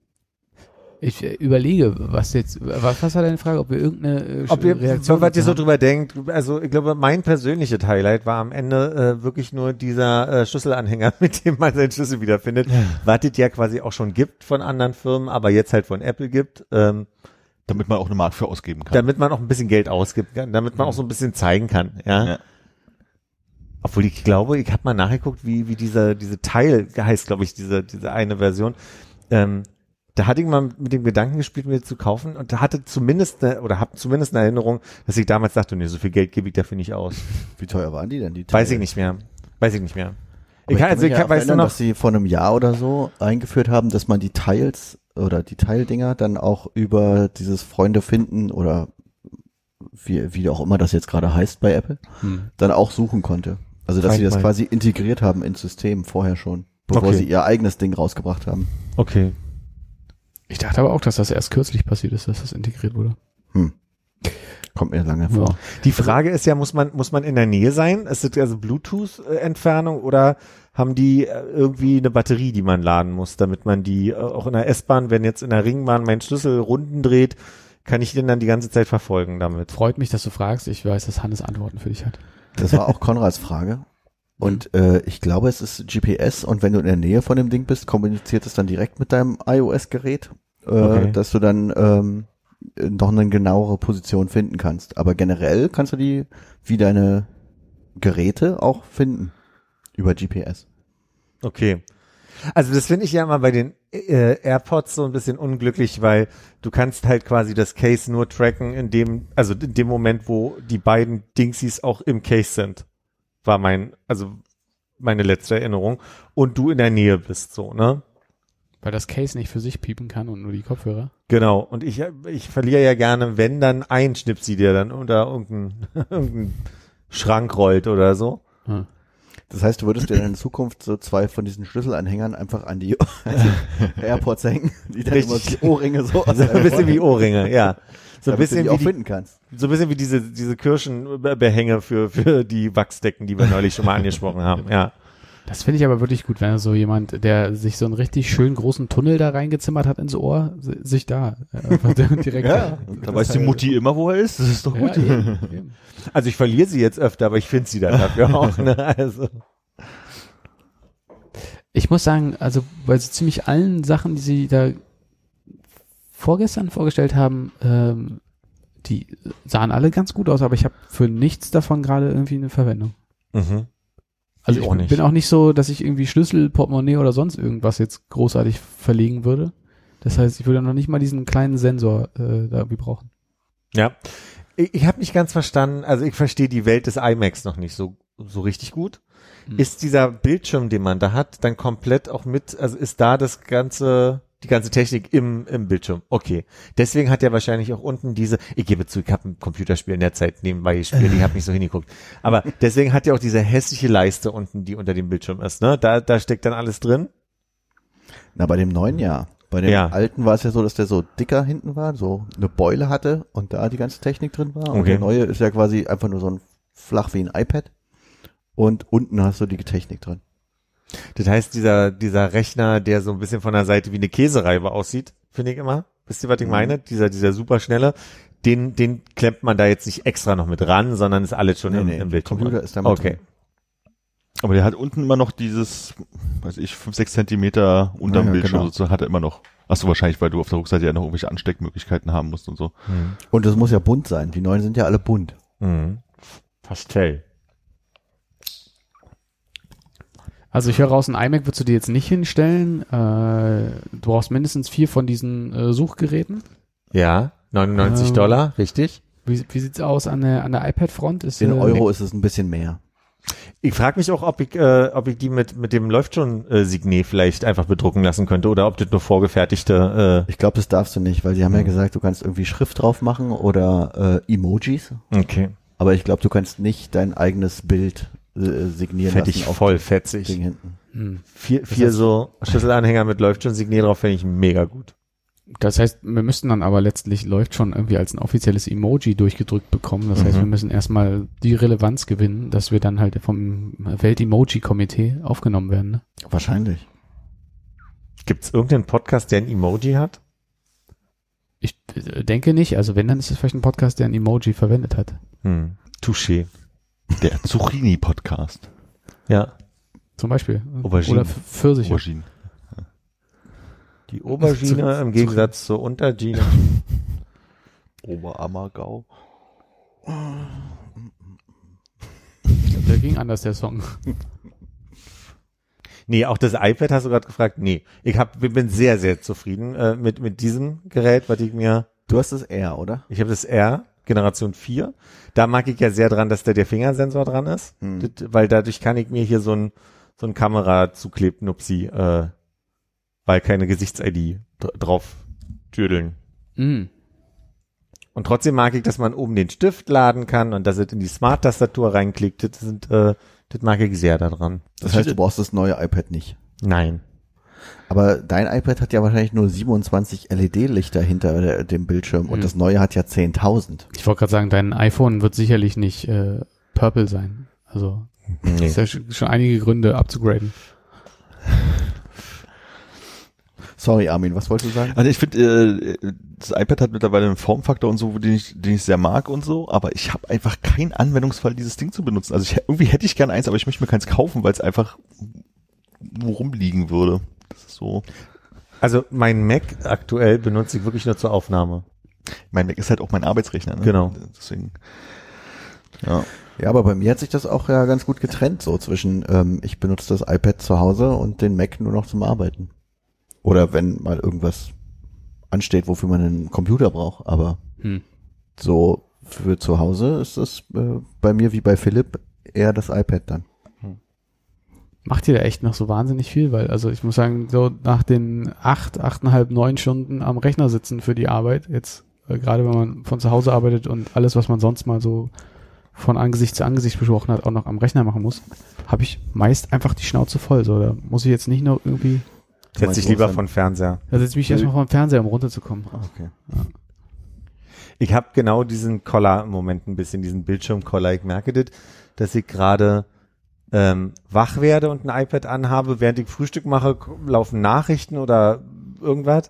Ich äh, überlege was jetzt was, was war deine Frage ob wir irgendeine äh, Ob ihr, Reaktion was ihr so drüber denkt, also ich glaube, mein persönliches Highlight war am Ende äh, wirklich nur dieser äh, Schlüsselanhänger, mit dem man seinen Schlüssel wiederfindet, was es ja quasi auch schon gibt von anderen Firmen, aber jetzt halt von Apple gibt, ähm, Damit man auch eine Mark für ausgeben kann. damit man auch ein bisschen Geld ausgibt, damit man auch so ein bisschen zeigen kann, ja. Ja. Obwohl ich glaube, ich habe mal nachgeguckt, wie, wie dieser, diese Teil heißt, glaube ich, diese, diese eine Version. Ähm, da hatte ich mal mit dem Gedanken gespielt, mir zu kaufen und da hatte zumindest eine, oder habe zumindest eine Erinnerung, dass ich damals dachte, nee, so viel Geld gebe ich dafür nicht aus. Wie teuer waren die denn? Die Weiß Teile? ich nicht mehr. Weiß ich nicht mehr. Aber Ich kann, also ich ja kann, auch weißt du erinnern, noch, dass sie vor einem Jahr oder so eingeführt haben, dass man die Teils oder die Teildinger dann auch über dieses Freunde finden oder wie, wie auch immer das jetzt gerade heißt bei Apple, Hm. dann auch suchen konnte. Also dass Find sie das my. quasi integriert haben ins System vorher schon, bevor Okay. sie ihr eigenes Ding rausgebracht haben. okay. Ich dachte aber auch dass das erst kürzlich passiert ist dass das integriert wurde Hm. Kommt mir lange vor. ja. Die Frage ist ja, muss man, muss man in der Nähe sein? Ist das also Bluetooth-Entfernung oder haben die äh, irgendwie eine Batterie, die man laden muss, damit man die äh, auch in der S-Bahn, wenn jetzt in der Ringbahn mein Schlüssel Runden dreht, kann ich den dann die ganze Zeit verfolgen damit? freut mich dass du fragst ich weiß dass Hannes Antworten für dich hat Das war auch Konrads Frage. Und äh, ich glaube, es ist GPS und wenn du in der Nähe von dem Ding bist, kommuniziert es dann direkt mit deinem iOS-Gerät, äh, Okay. dass du dann ähm, noch eine genauere Position finden kannst. Aber generell kannst du die wie deine Geräte auch finden über GPS. Okay. Also das finde ich ja immer bei den äh, AirPods so ein bisschen unglücklich, weil du kannst halt quasi das Case nur tracken in dem, also in dem Moment, wo die beiden Dingsies auch im Case sind, war mein, also meine letzte Erinnerung und du in der Nähe bist, so, ne? weil das Case nicht für sich piepen kann und nur die Kopfhörer Genau. Und ich, ich verliere ja gerne, wenn dann ein Schnipsi, der dann unter irgendeinen irgendein Schrank rollt oder so. Hm. Das heißt, du würdest dir dann in Zukunft so zwei von diesen Schlüsselanhängern einfach an die, an die AirPods hängen, die dann immer Richtig. die Ohrringe so aus So ein bisschen wie Ohrringe, ja. So ein damit du bisschen die wie auch die, finden kannst. so ein bisschen wie diese, diese Kirschenbehänge für, für die Wachsdecken, die wir neulich schon mal angesprochen haben, ja. Das finde ich aber wirklich gut, wenn so jemand, der sich so einen richtig schön großen Tunnel da reingezimmert hat ins Ohr, si- sich da äh, direkt. Ja, Da weiß die Mutti immer, wo er ist. Das ist doch Ja, gut. eben, eben. Also ich verliere sie jetzt öfter, aber ich finde sie dann dafür auch, ne? Also. Ich muss sagen, also bei so ziemlich allen Sachen, die sie da vorgestern vorgestellt haben, ähm, die sahen alle ganz gut aus, aber ich habe für nichts davon gerade irgendwie eine Verwendung. Mhm. Also Ich ich auch nicht. bin auch nicht so, dass ich irgendwie Schlüssel, Portemonnaie oder sonst irgendwas jetzt großartig verlegen würde. Das heißt, ich würde noch nicht mal diesen kleinen Sensor äh, da irgendwie brauchen. Ja. Ich, ich habe nicht ganz verstanden, also ich verstehe die Welt des iMacs noch nicht so, so richtig gut. Hm. Ist dieser Bildschirm, den man da hat, dann komplett auch mit, also ist da das ganze, die ganze Technik im, im Bildschirm? Okay. Deswegen hat er wahrscheinlich auch unten diese, ich gebe zu, ich habe ein Computerspiel in der Zeit nebenbei gespielt, ich habe nicht so hingeguckt. Aber deswegen hat er auch diese hässliche Leiste unten, die unter dem Bildschirm ist, ne? Da, da steckt dann alles drin. Na, bei dem neuen ja. Bei dem Ja. alten war es ja so, dass der so dicker hinten war, so eine Beule hatte und da die ganze Technik drin war. Und Okay. der neue ist ja quasi einfach nur so ein flach wie ein iPad. Und unten hast du die Technik drin. Das heißt, dieser, dieser Rechner, der so ein bisschen von der Seite wie eine Käsereibe aussieht, finde ich immer. Wisst ihr, was ich Mhm. meine? Dieser, dieser superschnelle, den, den klemmt man da jetzt nicht extra noch mit ran, sondern ist alles schon Nee, im, nee, im Bildschirm. Computer drin. ist da mit Okay. drin. Aber der hat unten immer noch dieses, weiß ich, 5, 6 Zentimeter unterm Ja, ja, Bildschirm genau. sozusagen, hat er immer noch. Achso, wahrscheinlich, weil du auf der Rückseite ja noch irgendwelche Ansteckmöglichkeiten haben musst und so. Und es muss ja bunt sein. Die neuen sind ja alle bunt. Mhm. Pastell. Also ich höre raus, ein iMac würdest du dir jetzt nicht hinstellen. Äh, du brauchst mindestens vier von diesen äh, Suchgeräten. Ja, 99 Ähm, Dollar, richtig? Wie, wie sieht's aus an der, an der iPad-Front? In äh, Euro ist es ein bisschen mehr. Ich frage mich auch, ob ich, äh, ob ich die mit, mit dem läuft schon äh, Signet vielleicht einfach bedrucken lassen könnte oder ob das nur vorgefertigte Ich glaube, das darfst du nicht, weil sie haben ja Mhm. gesagt, du kannst irgendwie Schrift drauf machen oder äh, Emojis. äh, okay. Aber ich glaube, du kannst nicht dein eigenes Bild äh, signieren ich lassen auf voll fetzig. Ding hinten. hm. Vier, vier so Schlüsselanhänger mit läuft schon Signet drauf, fände ich mega gut. Das heißt, wir müssten dann aber letztlich läuft schon irgendwie als ein offizielles Emoji durchgedrückt bekommen. Das heißt, Mhm. wir müssen erstmal die Relevanz gewinnen, dass wir dann halt vom Welt-Emoji-Komitee aufgenommen werden. Ne? Wahrscheinlich. Gibt es irgendeinen Podcast, der ein Emoji hat? Ich äh, denke nicht. Also wenn, dann ist es vielleicht ein Podcast, der ein Emoji verwendet hat. Hm. Touché. Der Zucchini-Podcast. Ja. Zum Beispiel. Aubergine. Oder Pfirsiche. Aubergine. Die Aubergine im Gegensatz zur Untergine. Oberammergau. Der ging anders, der Song. Nee, auch das iPad hast du gerade gefragt. Nee, ich hab, bin sehr, sehr zufrieden äh, mit, mit diesem Gerät, was ich mir, Du hast das R, oder? ich habe das R, Generation 4. Da mag ich ja sehr dran, dass da der Fingersensor dran ist, Hm. das, weil dadurch kann ich mir hier so ein, so ein Kamera zuklebt, Nupsi, äh, weil keine Gesichts-ID dr- drauf tüdeln. Mm. Und trotzdem mag ich, dass man oben den Stift laden kann und dass es in die Smart-Tastatur reinklickt. Das sind, äh, das mag ich sehr daran. Das heißt, du brauchst das neue iPad nicht. Nein. Aber dein iPad hat ja wahrscheinlich nur 27 LED-Lichter hinter der, dem Bildschirm und Hm. das neue hat ja 10.000. Ich wollte gerade sagen, dein iPhone wird sicherlich nicht äh, purple sein. Also Nee. ist ja sch- schon einige Gründe abzugraden. Sorry, Armin, was wolltest du sagen? Also ich finde, äh, das iPad hat mittlerweile einen Formfaktor und so, den ich, den ich sehr mag und so, aber ich habe einfach keinen Anwendungsfall, dieses Ding zu benutzen. Also ich, irgendwie hätte ich gern eins, aber ich möchte mir keins kaufen, weil es einfach rumliegen würde. Das ist so. Also mein Mac aktuell benutze ich wirklich nur zur Aufnahme. Mein Mac ist halt auch mein Arbeitsrechner. Ne? Genau. Deswegen. Ja. Ja, aber bei mir hat sich das auch ja ganz gut getrennt, so zwischen ähm, ich benutze das iPad zu Hause und den Mac nur noch zum Arbeiten. Oder wenn mal irgendwas ansteht, wofür man einen Computer braucht. Aber Hm. so für zu Hause ist das äh, bei mir wie bei Philipp eher das iPad dann. Macht ihr da echt noch so wahnsinnig viel? Weil, also ich muss sagen, so nach den acht, achteinhalb, neun Stunden am Rechner sitzen für die Arbeit, jetzt äh, gerade wenn man von zu Hause arbeitet und alles, was man sonst mal so von Angesicht zu Angesicht besprochen hat, auch noch am Rechner machen muss, habe ich meist einfach die Schnauze voll. So, da muss ich jetzt nicht noch irgendwie, Setz dich lieber von Fernseher. da setze ich mich erstmal den Fernseher, um runterzukommen. Okay. Ich habe genau diesen Collar im Moment ein bisschen, diesen Bildschirmcollar. Ich merke das, dass ich gerade ähm, wach werde und ein iPad anhabe, während ich Frühstück mache, laufen Nachrichten oder irgendwas.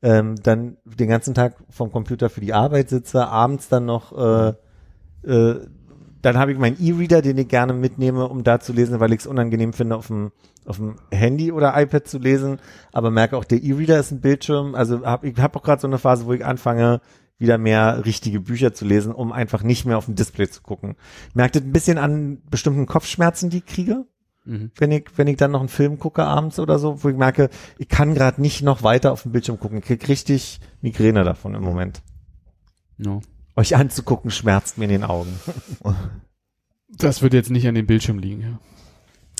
Ähm, dann den ganzen Tag vom Computer für die Arbeit sitze, abends dann noch äh, äh, dann habe ich meinen E-Reader, den ich gerne mitnehme, um da zu lesen, weil ich es unangenehm finde, auf dem, auf dem Handy oder iPad zu lesen. Aber merke auch, der E-Reader ist ein Bildschirm. Also hab, ich habe auch gerade so eine Phase, wo ich anfange, wieder mehr richtige Bücher zu lesen, um einfach nicht mehr auf dem Display zu gucken. Merkt das ein bisschen an bestimmten Kopfschmerzen, die ich kriege, Mhm. wenn ich, wenn ich dann noch einen Film gucke abends oder so, wo ich merke, ich kann gerade nicht noch weiter auf dem Bildschirm gucken. Ich krieg richtig Migräne davon im Moment. No. Euch anzugucken schmerzt mir in den Augen. Das wird jetzt nicht an dem Bildschirm liegen. Ja.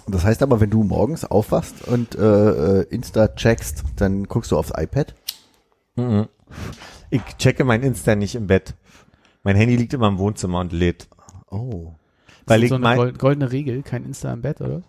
Das heißt aber, wenn du morgens aufwachst und äh, äh, Insta checkst, dann guckst du aufs iPad. Mhm. Ich checke mein Insta nicht im Bett. Mein Handy liegt immer im Wohnzimmer und lädt. Oh. Weil Ist ich so eine mein, gold- goldene Regel, kein Insta im Bett, oder?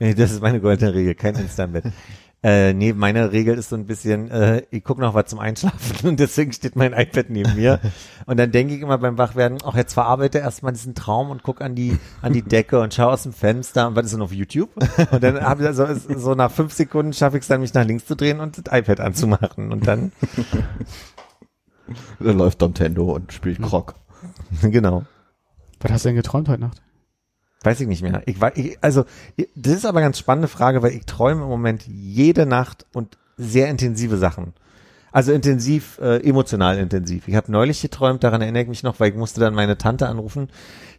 nee, das ist meine goldene Regel, kein Insta im Bett. Äh, nee, meine Regel ist so ein bisschen, äh, ich gucke noch was zum Einschlafen und deswegen steht mein iPad neben mir. Und dann denke ich immer beim Wachwerden, ach, jetzt verarbeite erstmal diesen Traum und guck an die, an die Decke und schau aus dem Fenster und was ist denn auf YouTube? Und dann habe ich also so nach fünf Sekunden schaffe ich es dann, mich nach links zu drehen und das iPad anzumachen. Und dann, Dann läuft Nintendo und spielt Krog. genau. Was hast du denn geträumt heute Nacht? Weiß ich nicht mehr. Ich war, ich, also, das ist aber eine ganz spannende Frage, weil ich träume im Moment jede Nacht und sehr intensive Sachen. Also intensiv, äh, emotional intensiv. Ich habe neulich geträumt, daran erinnere ich mich noch, weil ich musste dann meine Tante anrufen,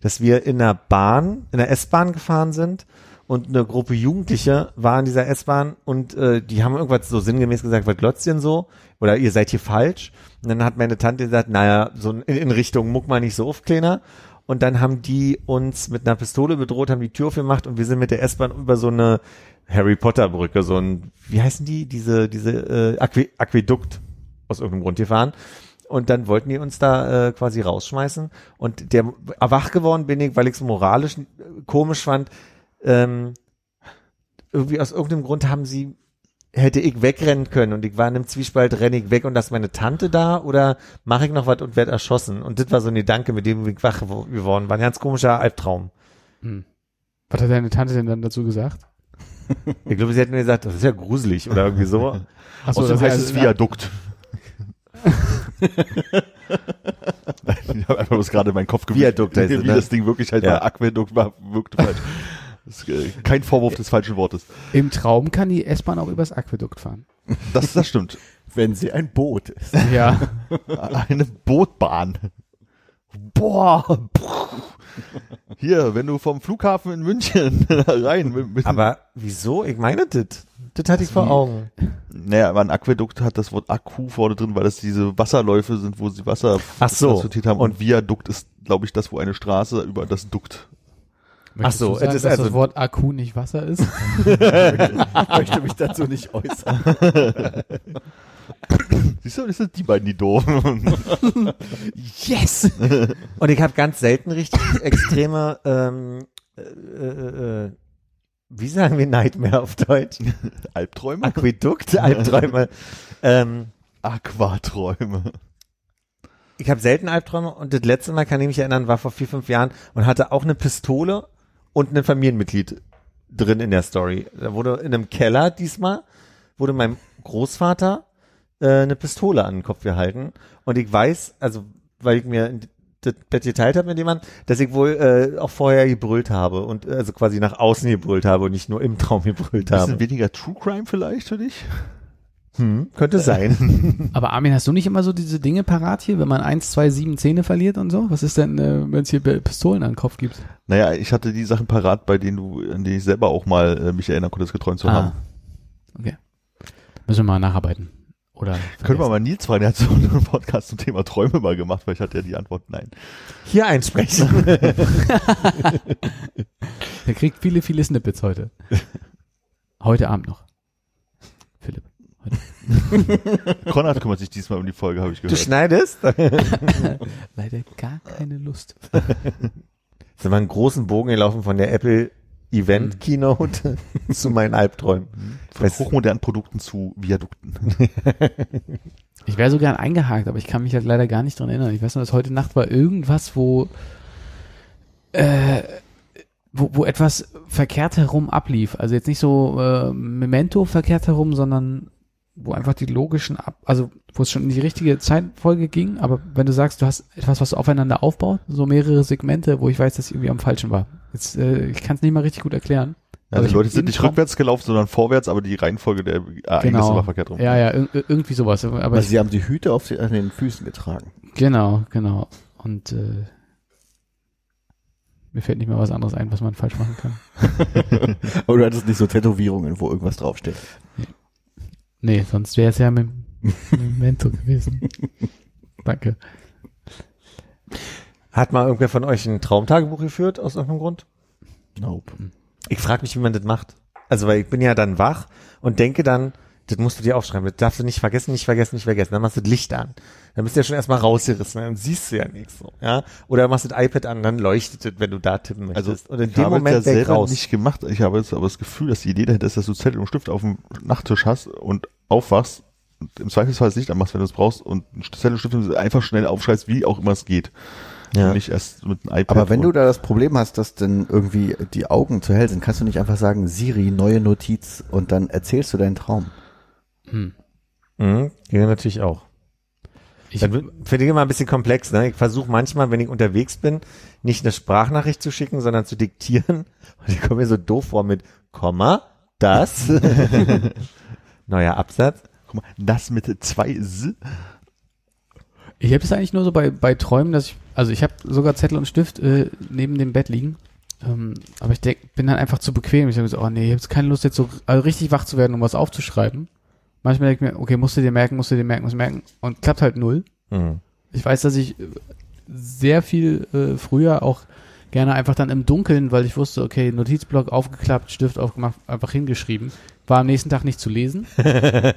dass wir in der Bahn, in der S-Bahn gefahren sind und eine Gruppe Jugendliche war in dieser S-Bahn und äh, die haben irgendwas so sinngemäß gesagt, was glotzt denn so? Oder ihr seid hier falsch. Und dann hat meine Tante gesagt, naja, so in, Richtung muck mal nicht so auf, Kleiner. Und dann haben die uns mit einer Pistole bedroht, haben die Tür aufgemacht und wir sind mit der S-Bahn über so eine Harry Potter Brücke, so ein, wie heißen die, diese, diese äh, Aquä Aquädukt aus irgendeinem Grund gefahren. Und dann wollten die uns da äh, quasi rausschmeißen. Und der wach geworden bin ich, weil ich es moralisch äh, komisch fand. Ähm, irgendwie aus irgendeinem Grund haben sie hätte ich wegrennen können und ich war in einem Zwiespalt, renne ich weg und ist meine Tante da oder mache ich noch was und werde erschossen? Und das war so ein Gedanke, mit dem ich wach geworden war. Ein ganz komischer Albtraum. Hm. Was hat deine Tante denn dann dazu gesagt? Ich glaube, sie hat mir gesagt, das ist ja gruselig oder irgendwie so. Achso, Außerdem das heißt es Viadukt. ich habe einfach bloß gerade in meinen Kopf gewischt, Viadukt heißt es, wie ne? das Ding wirklich halt Ja. war. Aquädukt war wirklich falsch. Das ist äh, kein Vorwurf des falschen Wortes. Im Traum kann die S-Bahn auch übers Aquädukt fahren. Das, das stimmt. Wenn sie ein Boot ist. Ja. Eine Bootbahn. Boah. Hier, wenn du vom Flughafen in München rein mit, mit Aber wieso? Ich meine das. Das hatte ich vor Augen. Naja, aber ein Aquädukt hat das Wort Akku vorne drin, weil das diese Wasserläufe sind, wo sie Wasser Ach so. transportiert haben. Und Viadukt ist, glaube ich, das, wo eine Straße über das Dukt. Möchtest so, du sagen, es ist dass also- das Wort Akku nicht Wasser ist? Ich möchte mich dazu nicht äußern. Siehst du, das sind die beiden, die doofen. yes! Und ich habe ganz selten richtig extreme, ähm, äh, äh, äh, wie sagen wir Nightmare auf Deutsch? Albträume? Aquädukt, Albträume. ähm, Aquaträume. ich habe selten Albträume und das letzte Mal kann ich mich erinnern, war vor vier, fünf Jahren und hatte auch eine Pistole und ein Familienmitglied drin in der Story. Da wurde in einem Keller diesmal, wurde meinem Großvater äh, eine Pistole an den Kopf gehalten und ich weiß, also weil ich mir das Bett geteilt habe mit jemandem, dass ich wohl äh, auch vorher gebrüllt habe und äh, also quasi nach außen gebrüllt habe und nicht nur im Traum gebrüllt Bisschen habe. weniger True Crime vielleicht für dich? Hm, könnte sein. Aber Armin, hast du nicht immer so diese Dinge parat hier, wenn man eins, zwei, sieben Zähne verliert und so? Was ist denn, äh, wenn es hier Pistolen an den Kopf gibt? Naja, ich hatte die Sachen parat, bei denen du, an denen ich selber auch mal äh, mich erinnern konnte, das geträumt zu haben. Okay. Müssen wir mal nacharbeiten. Oder Können wir mal Nils fragen, der hat so einen Podcast zum Thema Träume mal gemacht, weil ich hatte ja die Antwort nein. Hier einsprechen. Der kriegt viele, viele Snippets heute. Heute Abend noch. Konrad kümmert sich diesmal um die Folge, habe ich Du gehört. schneidest? Leider gar keine Lust. sind wir einen großen Bogen gelaufen von der Apple Event Keynote zu meinen Albträumen. Von Weißt- hochmodernen Produkten zu Viadukten. Ich wäre so gern eingehakt, aber ich kann mich halt leider gar nicht dran erinnern. Ich weiß nur, dass heute Nacht war irgendwas, wo, äh, wo, wo etwas verkehrt herum ablief. Also jetzt nicht so äh, Memento verkehrt herum, sondern wo einfach die logischen ab, also wo es schon in die richtige Zeitfolge ging. Aber wenn du sagst, du hast etwas, was aufeinander aufbaut, so mehrere Segmente, wo ich weiß, dass ich irgendwie am falschen war. Jetzt, äh, ich kann es nicht mal richtig gut erklären. Also die Leute sind nicht Traum- rückwärts gelaufen, sondern vorwärts, aber die Reihenfolge der Ereignisse war verkehrt rum. Genau. Ja, ja, ir- irgendwie sowas. Aber ich, sie haben die Hüte auf sie, an den Füßen getragen. Genau, genau. Und äh, mir fällt nicht mehr was anderes ein, was man falsch machen kann. Aber du hattest nicht so Tätowierungen, wo irgendwas draufsteht. Nee, sonst wäre es ja mit Memento gewesen. Danke. Hat mal irgendwer von euch ein Traumtagebuch geführt aus irgendeinem Grund? Nope. Ich frage mich, wie man das macht. Also, weil ich bin ja dann wach und denke dann, das musst du dir aufschreiben, das darfst du nicht vergessen, nicht vergessen, nicht vergessen. Dann machst du das Licht an. Dann bist du ja schon erstmal rausgerissen, dann siehst du ja nichts so, ja. Oder machst du das iPad an, dann leuchtet es, wenn du da tippen Also möchtest. und in dem Moment es ja selber raus. nicht gemacht. Ich habe jetzt aber das Gefühl, dass die Idee dahinter ist, dass du Zettel und Stift auf dem Nachttisch hast und aufwachst und im Zweifelsfall das Licht anmachst, wenn du es brauchst und Zettel und Stift einfach schnell aufschreibst, wie auch immer es geht. Ja. Und nicht erst mit einem iPad. Aber wenn du da das Problem hast, dass dann irgendwie die Augen zu hell sind, kannst du nicht einfach sagen, Siri, neue Notiz und dann erzählst du deinen Traum. Hm. Mhm, ja, natürlich auch. Ich, Finde ich immer ein bisschen komplex. Ne? Ich versuche manchmal, wenn ich unterwegs bin, nicht eine Sprachnachricht zu schicken, sondern zu diktieren. Und ich komme mir so doof vor mit Komma, das, neuer Absatz, das mit zwei S. Ich habe es eigentlich nur so bei, bei Träumen, dass ich, also ich habe sogar Zettel und Stift äh, neben dem Bett liegen. Ähm, aber ich denk, bin dann einfach zu bequem. Ich sage so, oh nee, ich habe jetzt keine Lust, jetzt so also richtig wach zu werden, um was aufzuschreiben. Manchmal denke ich mir, okay, musst du dir merken, musst du dir merken, musst du dir merken. Und klappt halt null. Hm. Ich weiß, dass ich sehr viel äh, früher auch gerne einfach dann im Dunkeln, weil ich wusste, okay, Notizblock aufgeklappt, Stift aufgemacht, einfach hingeschrieben. War am nächsten Tag nicht zu lesen. weil, Da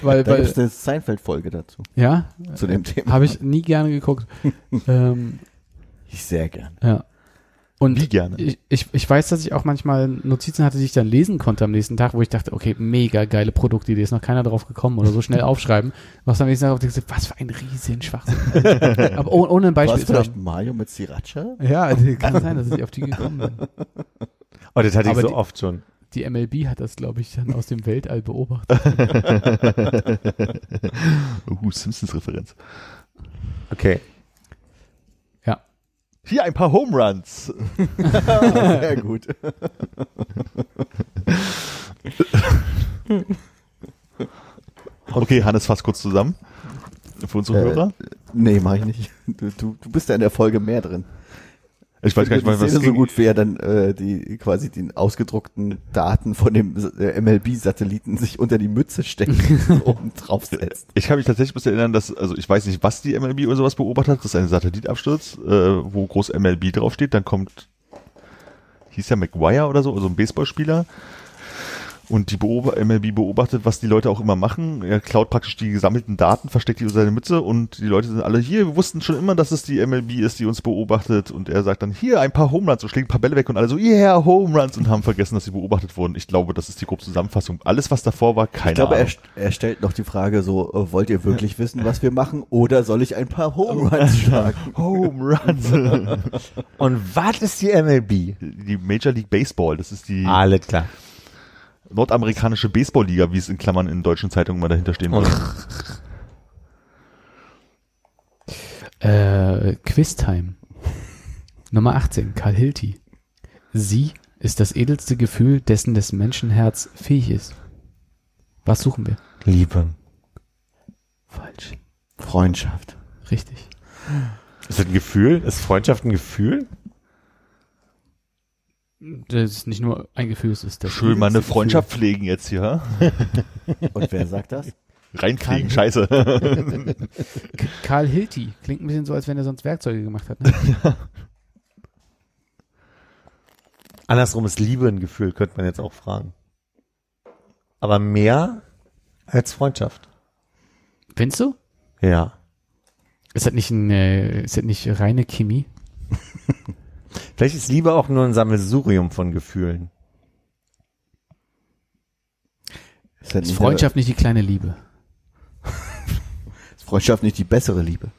gibt weil, es eine Seinfeld-Folge dazu, ja, zu dem Thema. habe ich nie gerne geguckt. ähm, Ich sehr gern. ja. Und Wie gerne. ich, ich, ich weiß, dass ich auch manchmal Notizen hatte, die ich dann lesen konnte am nächsten Tag, wo ich dachte, okay, mega geile Produktidee, ist noch keiner drauf gekommen oder so schnell aufschreiben. Was am nächsten Tag auf die gesagt, was für ein riesen Schwachsinn. Aber ohne, ohne ein War Beispiel zu vielleicht haben. Mario mit Sriracha? Ja, also kann sein, dass ich auf die gekommen bin. Oh, das hatte ich Aber so die- oft schon. Die MLB hat das, glaube ich, dann aus dem Weltall beobachtet. uh, Simpsons-Referenz. Okay. Hier ein paar Home Runs. Sehr gut. Okay, Hannes, fass kurz zusammen. Für unsere Äh, Hörer. Nee, mach ich nicht. Du, du, du bist ja in der Folge mehr drin. Ich weiß gar nicht, die was so gut, er dann äh, die quasi den ausgedruckten Daten von dem äh, MLB-Satelliten sich unter die Mütze steckt und oben draufsetzt. Ich kann mich tatsächlich bis erinnern, dass, also ich weiß nicht, was die MLB oder sowas beobachtet hat. Das ist ein Satellitabsturz, äh, wo groß MLB draufsteht. Dann kommt, hieß ja McGuire oder so, also ein Baseballspieler. Und die Beob MLB beobachtet, was die Leute auch immer machen. Er klaut praktisch die gesammelten Daten, versteckt die unter seine Mütze und die Leute sind alle hier, wir wussten schon immer, dass es die MLB ist, die uns beobachtet. Und er sagt dann, hier ein paar Home Runs und schlägt ein paar Bälle weg und alle so, yeah, Home Runs und haben vergessen, dass sie beobachtet wurden. Ich glaube, das ist die grobe Zusammenfassung. Alles, was davor war, keine Ich glaube, er, Ahnung. st- er stellt noch die Frage so, äh, wollt ihr wirklich wissen, was wir machen oder soll ich ein paar Home Runs schlagen? Home Runs. Und was ist die MLB? die Major League Baseball, das ist die Alles klar. Nordamerikanische Baseballliga, wie es in Klammern in deutschen Zeitungen mal dahinter stehen würde. Äh, Quiztime. Nummer 18, Karl Hilti. Sie ist das edelste Gefühl, dessen das Menschenherz fähig ist. Was suchen wir? Liebe. Falsch. Freundschaft. Richtig. Ist das ein Gefühl? Ist Freundschaft ein Gefühl? Das ist nicht nur ein Gefühl, es ist das Schön mal eine Freundschaft pflegen jetzt hier. Und wer sagt das? Reinpflegen, scheiße. Gefühl. Karl Hilti. Klingt ein bisschen so, als wenn er sonst Werkzeuge gemacht hat. Ne? Andersrum ist Liebe ein Gefühl, könnte man jetzt auch fragen. Aber mehr als Freundschaft. Findest du? Ja. Ist das nicht, ein, äh, ist das nicht reine Chemie? Vielleicht ist Liebe auch nur ein Sammelsurium von Gefühlen. Ist, halt Ist nicht Freundschaft nicht die kleine Liebe? ist Freundschaft nicht die bessere Liebe?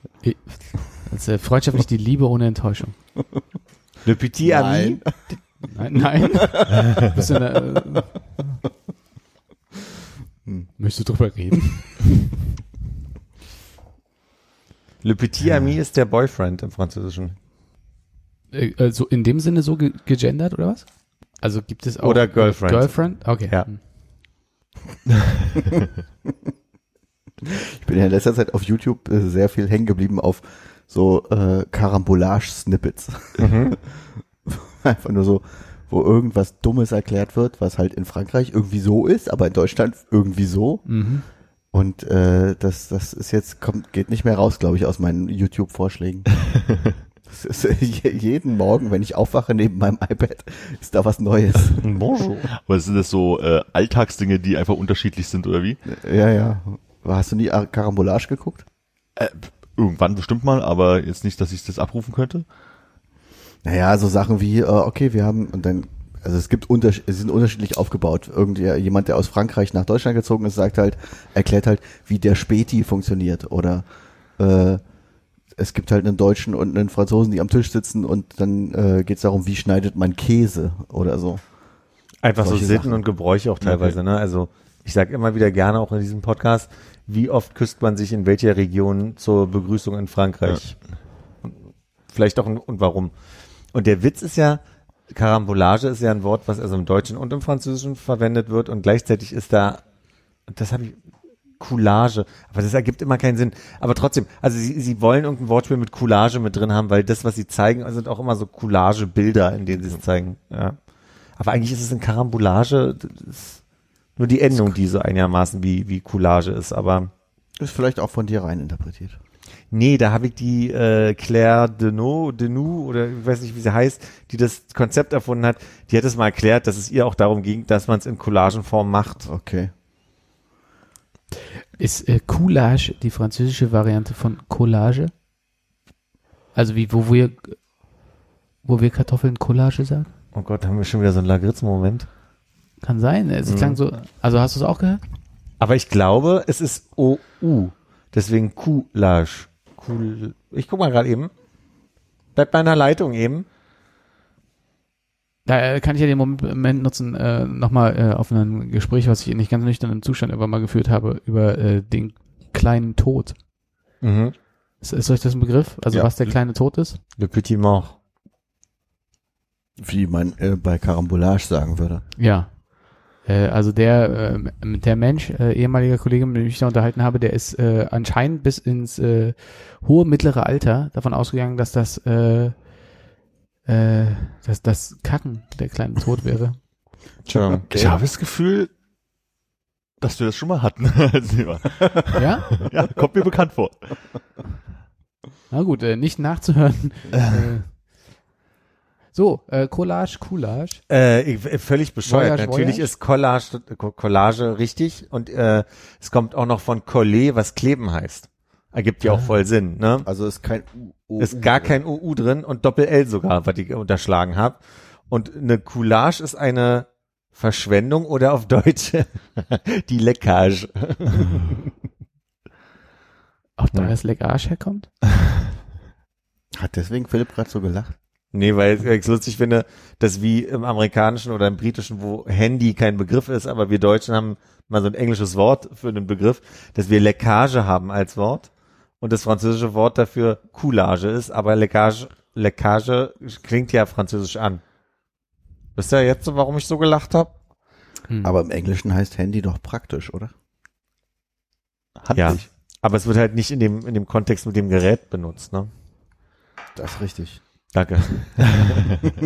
Ist äh, Freundschaft nicht die Liebe ohne Enttäuschung? Le Petit Ami. Nein, nein. Bist du eine, äh, Hm. Möchtest du drüber reden? Le Petit Ami ist der Boyfriend im Französischen. Äh, also in dem Sinne so ge gegendert oder was? Also gibt es auch Oder Girlfriend. Girlfriend? Okay. Ja. Hm. Ich bin ja in letzter Zeit auf YouTube äh, sehr viel hängen geblieben auf so äh, Karambolage-Snippets. Einfach nur so, wo irgendwas Dummes erklärt wird, was halt in Frankreich irgendwie so ist, aber in Deutschland irgendwie so. Mhm. Und äh, das, das ist jetzt, kommt, geht nicht mehr raus, glaube ich, aus meinen YouTube-Vorschlägen. Das ist, je- jeden Morgen, wenn ich aufwache neben meinem iPad, ist da was Neues. Bonjour. Aber sind das so äh, Alltagsdinge, die einfach unterschiedlich sind oder wie? ja, ja. Hast du nie Ar- Karambolage geguckt? Irgendwann bestimmt mal, aber jetzt nicht, dass ich das abrufen könnte. Naja, so Sachen wie, äh, okay, wir haben, und dann, also es gibt Unterschied, es sind unterschiedlich aufgebaut. Irgendwie jemand, der aus Frankreich nach Deutschland gezogen ist, sagt halt, erklärt halt, wie der Späti funktioniert. Oder äh, es gibt halt einen Deutschen und einen Franzosen, die am Tisch sitzen und dann äh, geht es darum, wie schneidet man Käse oder so. Einfach so Solche Sitten Sachen. und Gebräuche auch teilweise, ne? Also ich sage immer wieder gerne auch in diesem Podcast, wie oft küsst man sich in welcher Region zur Begrüßung in Frankreich? Und Vielleicht auch und, und warum? Und der Witz ist ja, Karambolage ist ja ein Wort, was also im Deutschen und im Französischen verwendet wird und gleichzeitig ist da, das habe ich Coulage. Aber das ergibt immer keinen Sinn. Aber trotzdem, also sie, sie wollen irgendein Wortspiel mit Coulage mit drin haben, weil das, was sie zeigen, sind auch immer so Coulage-Bilder, in denen sie es zeigen. Ja. Aber eigentlich ist es ein Karambolage, nur die Endung, die so einigermaßen wie, wie Coulage ist. Aber Ist vielleicht auch von dir rein interpretiert. Nee, da habe ich die äh, Claire Denou, Denou oder ich weiß nicht, wie sie heißt, die das Konzept erfunden hat, die hat es mal erklärt, dass es ihr auch darum ging, dass man es in Collagenform macht. Okay. Ist äh, Coulage die französische Variante von Collage? Also wie, wo wir, wo wir Kartoffeln Collage sagen? Oh Gott, haben wir schon wieder so einen Lagritz-Moment. Kann sein. Es Mhm. klang so, also hast du es auch gehört? Aber ich glaube, es ist OU. Deswegen Coulage. Cool. Ich guck mal gerade eben. Bleibt bei einer Leitung eben. Da äh, kann ich ja den Moment nutzen, äh, nochmal äh, auf ein Gespräch, was ich in nicht ganz nüchternen Zustand irgendwann mal geführt habe, über äh, den kleinen Tod. Mhm. Ist, ist euch das ein Begriff? Also Ja. was der kleine Tod ist? Le Petit Mort. Wie man äh, bei Karambolage sagen würde. Ja. Äh, also der, äh, der Mensch, äh, ehemaliger Kollege, mit dem ich da unterhalten habe, der ist äh, anscheinend bis ins äh, hohe mittlere Alter davon ausgegangen, dass das äh, äh, dass das Kacken der kleine Tod wäre. Tja. Ich habe das Gefühl, dass wir das schon mal hatten. ja? ja, kommt mir bekannt vor. Na gut, äh, nicht nachzuhören. äh, so, äh, Collage, Coulage. Äh, ich, äh, völlig bescheuert. Voyage, Natürlich Voyage? ist Collage, Co- Collage richtig und äh, es kommt auch noch von Coller, was kleben heißt. Ergibt ja auch voll Sinn, ne? Also ist kein U. O- ist gar kein UU drin und Doppel-L sogar, was ich unterschlagen habe. Und eine Coulage ist eine Verschwendung oder auf Deutsch die Leckage. Auch da das Leckage herkommt? Hat deswegen Philipp gerade so gelacht? Nee, weil ich es lustig finde, dass wie im amerikanischen oder im britischen, wo Handy kein Begriff ist, aber wir Deutschen haben mal so ein englisches Wort für einen Begriff, dass wir Leckage haben als Wort und das französische Wort dafür Coulage ist, aber Leckage, Leckage klingt ja französisch an. Wisst ihr jetzt, warum ich so gelacht habe? Hm. Aber im Englischen heißt Handy doch praktisch, oder? Ja. Handlich. Aber es wird halt nicht in dem, in dem Kontext mit dem Gerät benutzt, ne? Das ist richtig. Danke.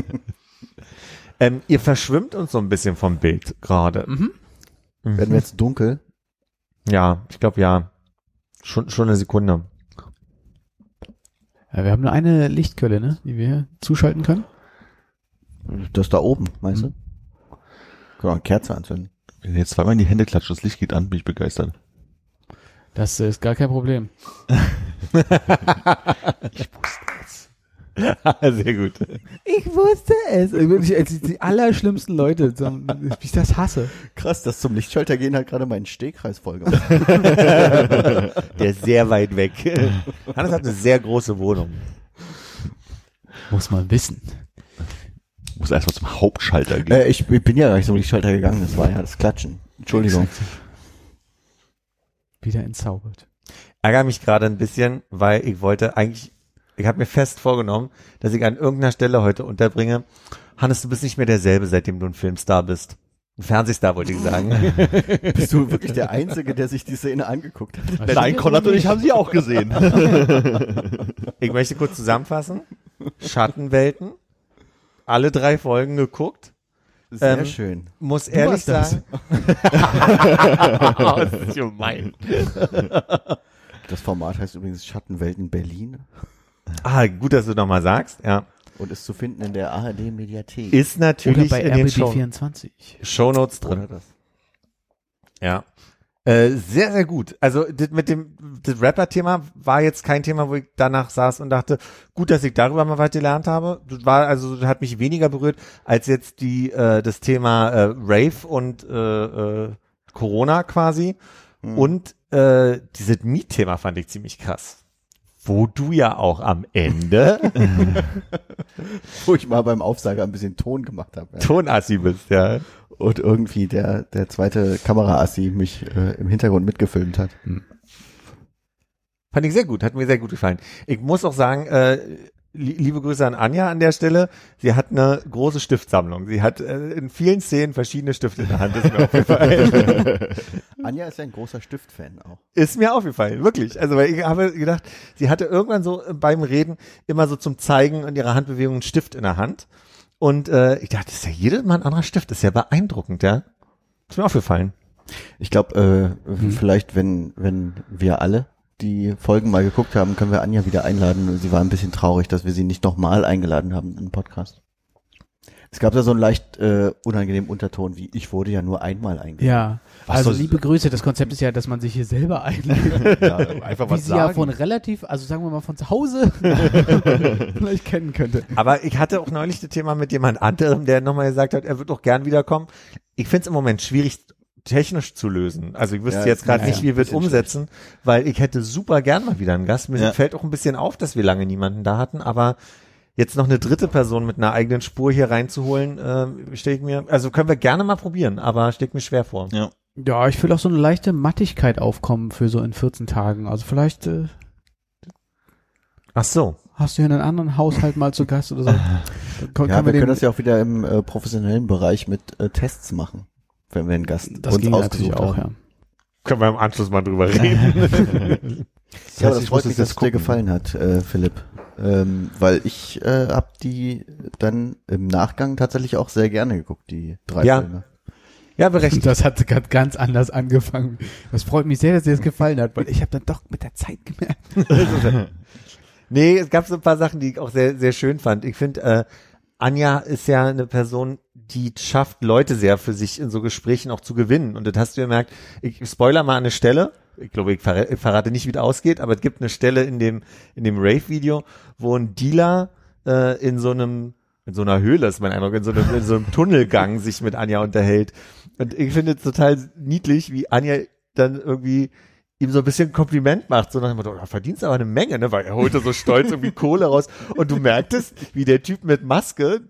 ähm, ihr verschwimmt uns so ein bisschen vom Bild gerade. Mhm. Werden wir jetzt dunkel? Ja, ich glaube ja. Schon, schon eine Sekunde. Ja, wir haben nur eine Lichtquelle, ne, die wir zuschalten können. Das da oben, meinst du? Mhm. Können wir eine Kerze anzünden. Wenn du jetzt zweimal in die Hände klatscht, das Licht geht an, bin ich begeistert. Das ist gar kein Problem. Sehr gut. Ich wusste es. Als die allerschlimmsten Leute, wie ich das hasse. Krass, das zum Lichtschalter gehen hat gerade meinen Stehkreis voll gemacht. Der ist sehr weit weg. Hannes hat eine sehr große Wohnung. Muss man wissen. Muss erstmal zum Hauptschalter gehen. äh, ich, ich bin ja gar nicht zum Lichtschalter gegangen, das war ja das Klatschen. Entschuldigung. Wieder entzaubert. Ärgere mich gerade ein bisschen, weil ich wollte eigentlich, ich habe mir fest vorgenommen, dass ich an irgendeiner Stelle heute unterbringe, Hannes, du bist nicht mehr derselbe, seitdem du ein Filmstar bist. Ein Fernsehstar, wollte ich sagen. Bist du wirklich der Einzige, der sich die Szene angeguckt hat? Nein, Konrad und ich haben sie auch gesehen. Ich möchte kurz zusammenfassen. Schattenwelten. Alle drei Folgen geguckt. Sehr Ähm, schön. Muss ehrlich warst das. sagen. das ist gemein. Das Format heißt übrigens Schattenwelten Berlin Ah, gut, dass du nochmal sagst. Ja. und ist zu finden in der ARD Mediathek. Ist Oder natürlich bei in den Show, RBB24. Shownotes drin. Oder das. Ja. Äh, sehr, sehr gut. Also das mit dem das Rapper-Thema war jetzt kein Thema, wo ich danach saß und dachte, gut, dass ich darüber mal was gelernt habe. Das war also das hat mich weniger berührt als jetzt die äh, das Thema äh, Rave und äh, äh, Corona quasi und äh, dieses Miet-Thema fand ich ziemlich krass. Wo du ja auch am Ende Wo ich mal beim Aufsager ein bisschen Ton gemacht habe. Ja. Tonassi bist, ja. Und irgendwie der, der zweite Kameraassi mich äh, im Hintergrund mitgefilmt hat. Fand ich sehr gut, hat mir sehr gut gefallen. Ich muss auch sagen, äh, liebe Grüße an Anja an der Stelle. Sie hat eine große Stiftsammlung. Sie hat äh, in vielen Szenen verschiedene Stifte in der Hand. Ist mir aufgefallen. Anja ist ja ein großer Stiftfan auch. ist mir aufgefallen, wirklich. Also weil ich habe gedacht, sie hatte irgendwann so beim Reden immer so zum Zeigen in ihrer Handbewegung einen Stift in der Hand. Und äh, ich dachte, das ist ja jedes Mal ein anderer Stift. Das ist ja beeindruckend, ja. Ist mir aufgefallen. Ich glaube, äh, vielleicht, wenn, wenn wir alle die Folgen mal geguckt haben, können wir Anja wieder einladen. Sie war ein bisschen traurig, dass wir sie nicht nochmal eingeladen haben in den Podcast. Es gab da so einen leicht äh, unangenehmen Unterton, wie ich wurde ja nur einmal eingeladen. Ja. Was also liebe Grüße, das Konzept ist ja, dass man sich hier selber einlädt. Ja, einfach Wie was sie ja sagen. von relativ, also sagen wir mal von zu Hause vielleicht kennen könnte. Aber ich hatte auch neulich das Thema mit jemand anderem, der nochmal gesagt hat, er wird auch gern wiederkommen. Ich finde es im Moment schwierig, technisch zu lösen. Also ich wüsste Ja, jetzt gerade ja, nicht, wie wir es umsetzen, weil ich hätte super gern mal wieder einen Gast. Mir Ja. fällt auch ein bisschen auf, dass wir lange niemanden da hatten, aber jetzt noch eine dritte Person mit einer eigenen Spur hier reinzuholen, äh, stelle ich mir, also können wir gerne mal probieren, aber stelle ich mir schwer vor. Ja. Ja, ich fühle auch so eine leichte Mattigkeit aufkommen für so in 14 Tagen. Also vielleicht äh, Ach so. hast du hier einen anderen Haushalt mal zu Gast oder so. Kann, Ja, wir den- können das ja auch wieder im äh, professionellen Bereich mit äh, Tests machen, wenn wir einen Gast das uns ging ausgesucht auch, haben. ja. Können wir im Anschluss mal drüber reden. Ja, heißt, aber das ich freut mich, dass es dir gefallen hat, äh, Philipp. Ähm, weil ich äh, habe die dann im Nachgang tatsächlich auch sehr gerne geguckt, die drei Ja. Filme. ja, berechtigt. Das hat ganz anders angefangen. Das freut mich sehr, dass dir das gefallen hat, weil ich habe dann doch mit der Zeit gemerkt. Nee, es gab so ein paar Sachen, die ich auch sehr, sehr schön fand. Ich finde, äh, Anja ist ja eine Person, die schafft, Leute sehr für sich in so Gesprächen auch zu gewinnen. Und das hast du gemerkt. Ich spoiler mal eine Stelle. Ich glaube, ich, verra ich verrate nicht, wie das ausgeht, aber es gibt eine Stelle in dem, in dem Rave-Video, wo ein Dealer äh, in so einem, in so einer Höhle ist mein Eindruck, in so einem, in so einem Tunnelgang sich mit Anja unterhält. Und ich finde es total niedlich, wie Anja dann irgendwie ihm so ein bisschen Kompliment macht, so nach dem Motto, "Ja, verdienst aber eine Menge, ne, weil er holte so stolz irgendwie Kohle raus und du merktest, wie der Typ mit Maske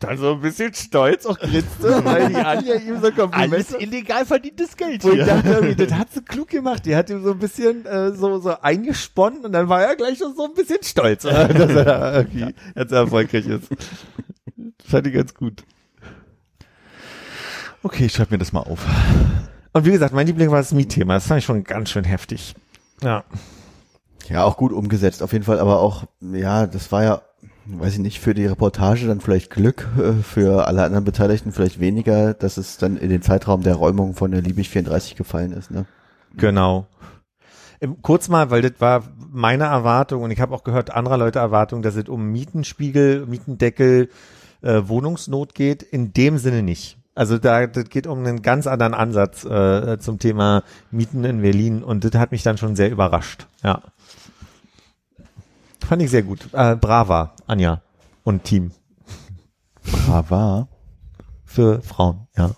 dann so ein bisschen stolz auch grinste, weil die Anja ihm so Komplimente illegal verdientes Geld wo ich dachte, irgendwie, das hat sie klug gemacht. Die hat ihm so ein bisschen äh, so, so eingesponnen und dann war er gleich schon so ein bisschen stolz, äh, dass er da irgendwie jetzt erfolgreich ist. Das fand ich ganz gut. Okay, ich schreibe mir das mal auf. Und wie gesagt, mein Liebling war das Mietthema. Das fand ich schon ganz schön heftig. Ja. Ja, auch gut umgesetzt, auf jeden Fall, aber auch, ja, das war ja, weiß ich nicht, für die Reportage dann vielleicht Glück, äh, für alle anderen Beteiligten vielleicht weniger, dass es dann in den Zeitraum der Räumung von der Liebig 34 gefallen ist, ne? Genau. Im, kurz mal, weil das war meine Erwartung und ich habe auch gehört anderer Leute Erwartung, dass es um Mietenspiegel, Mietendeckel, äh, Wohnungsnot geht. In dem Sinne nicht. Also da das geht um einen ganz anderen Ansatz äh, zum Thema Mieten in Berlin und das hat mich dann schon sehr überrascht. Ja. Fand ich sehr gut. Äh, Brava, Anja und Team Brava. für Frauen, ja.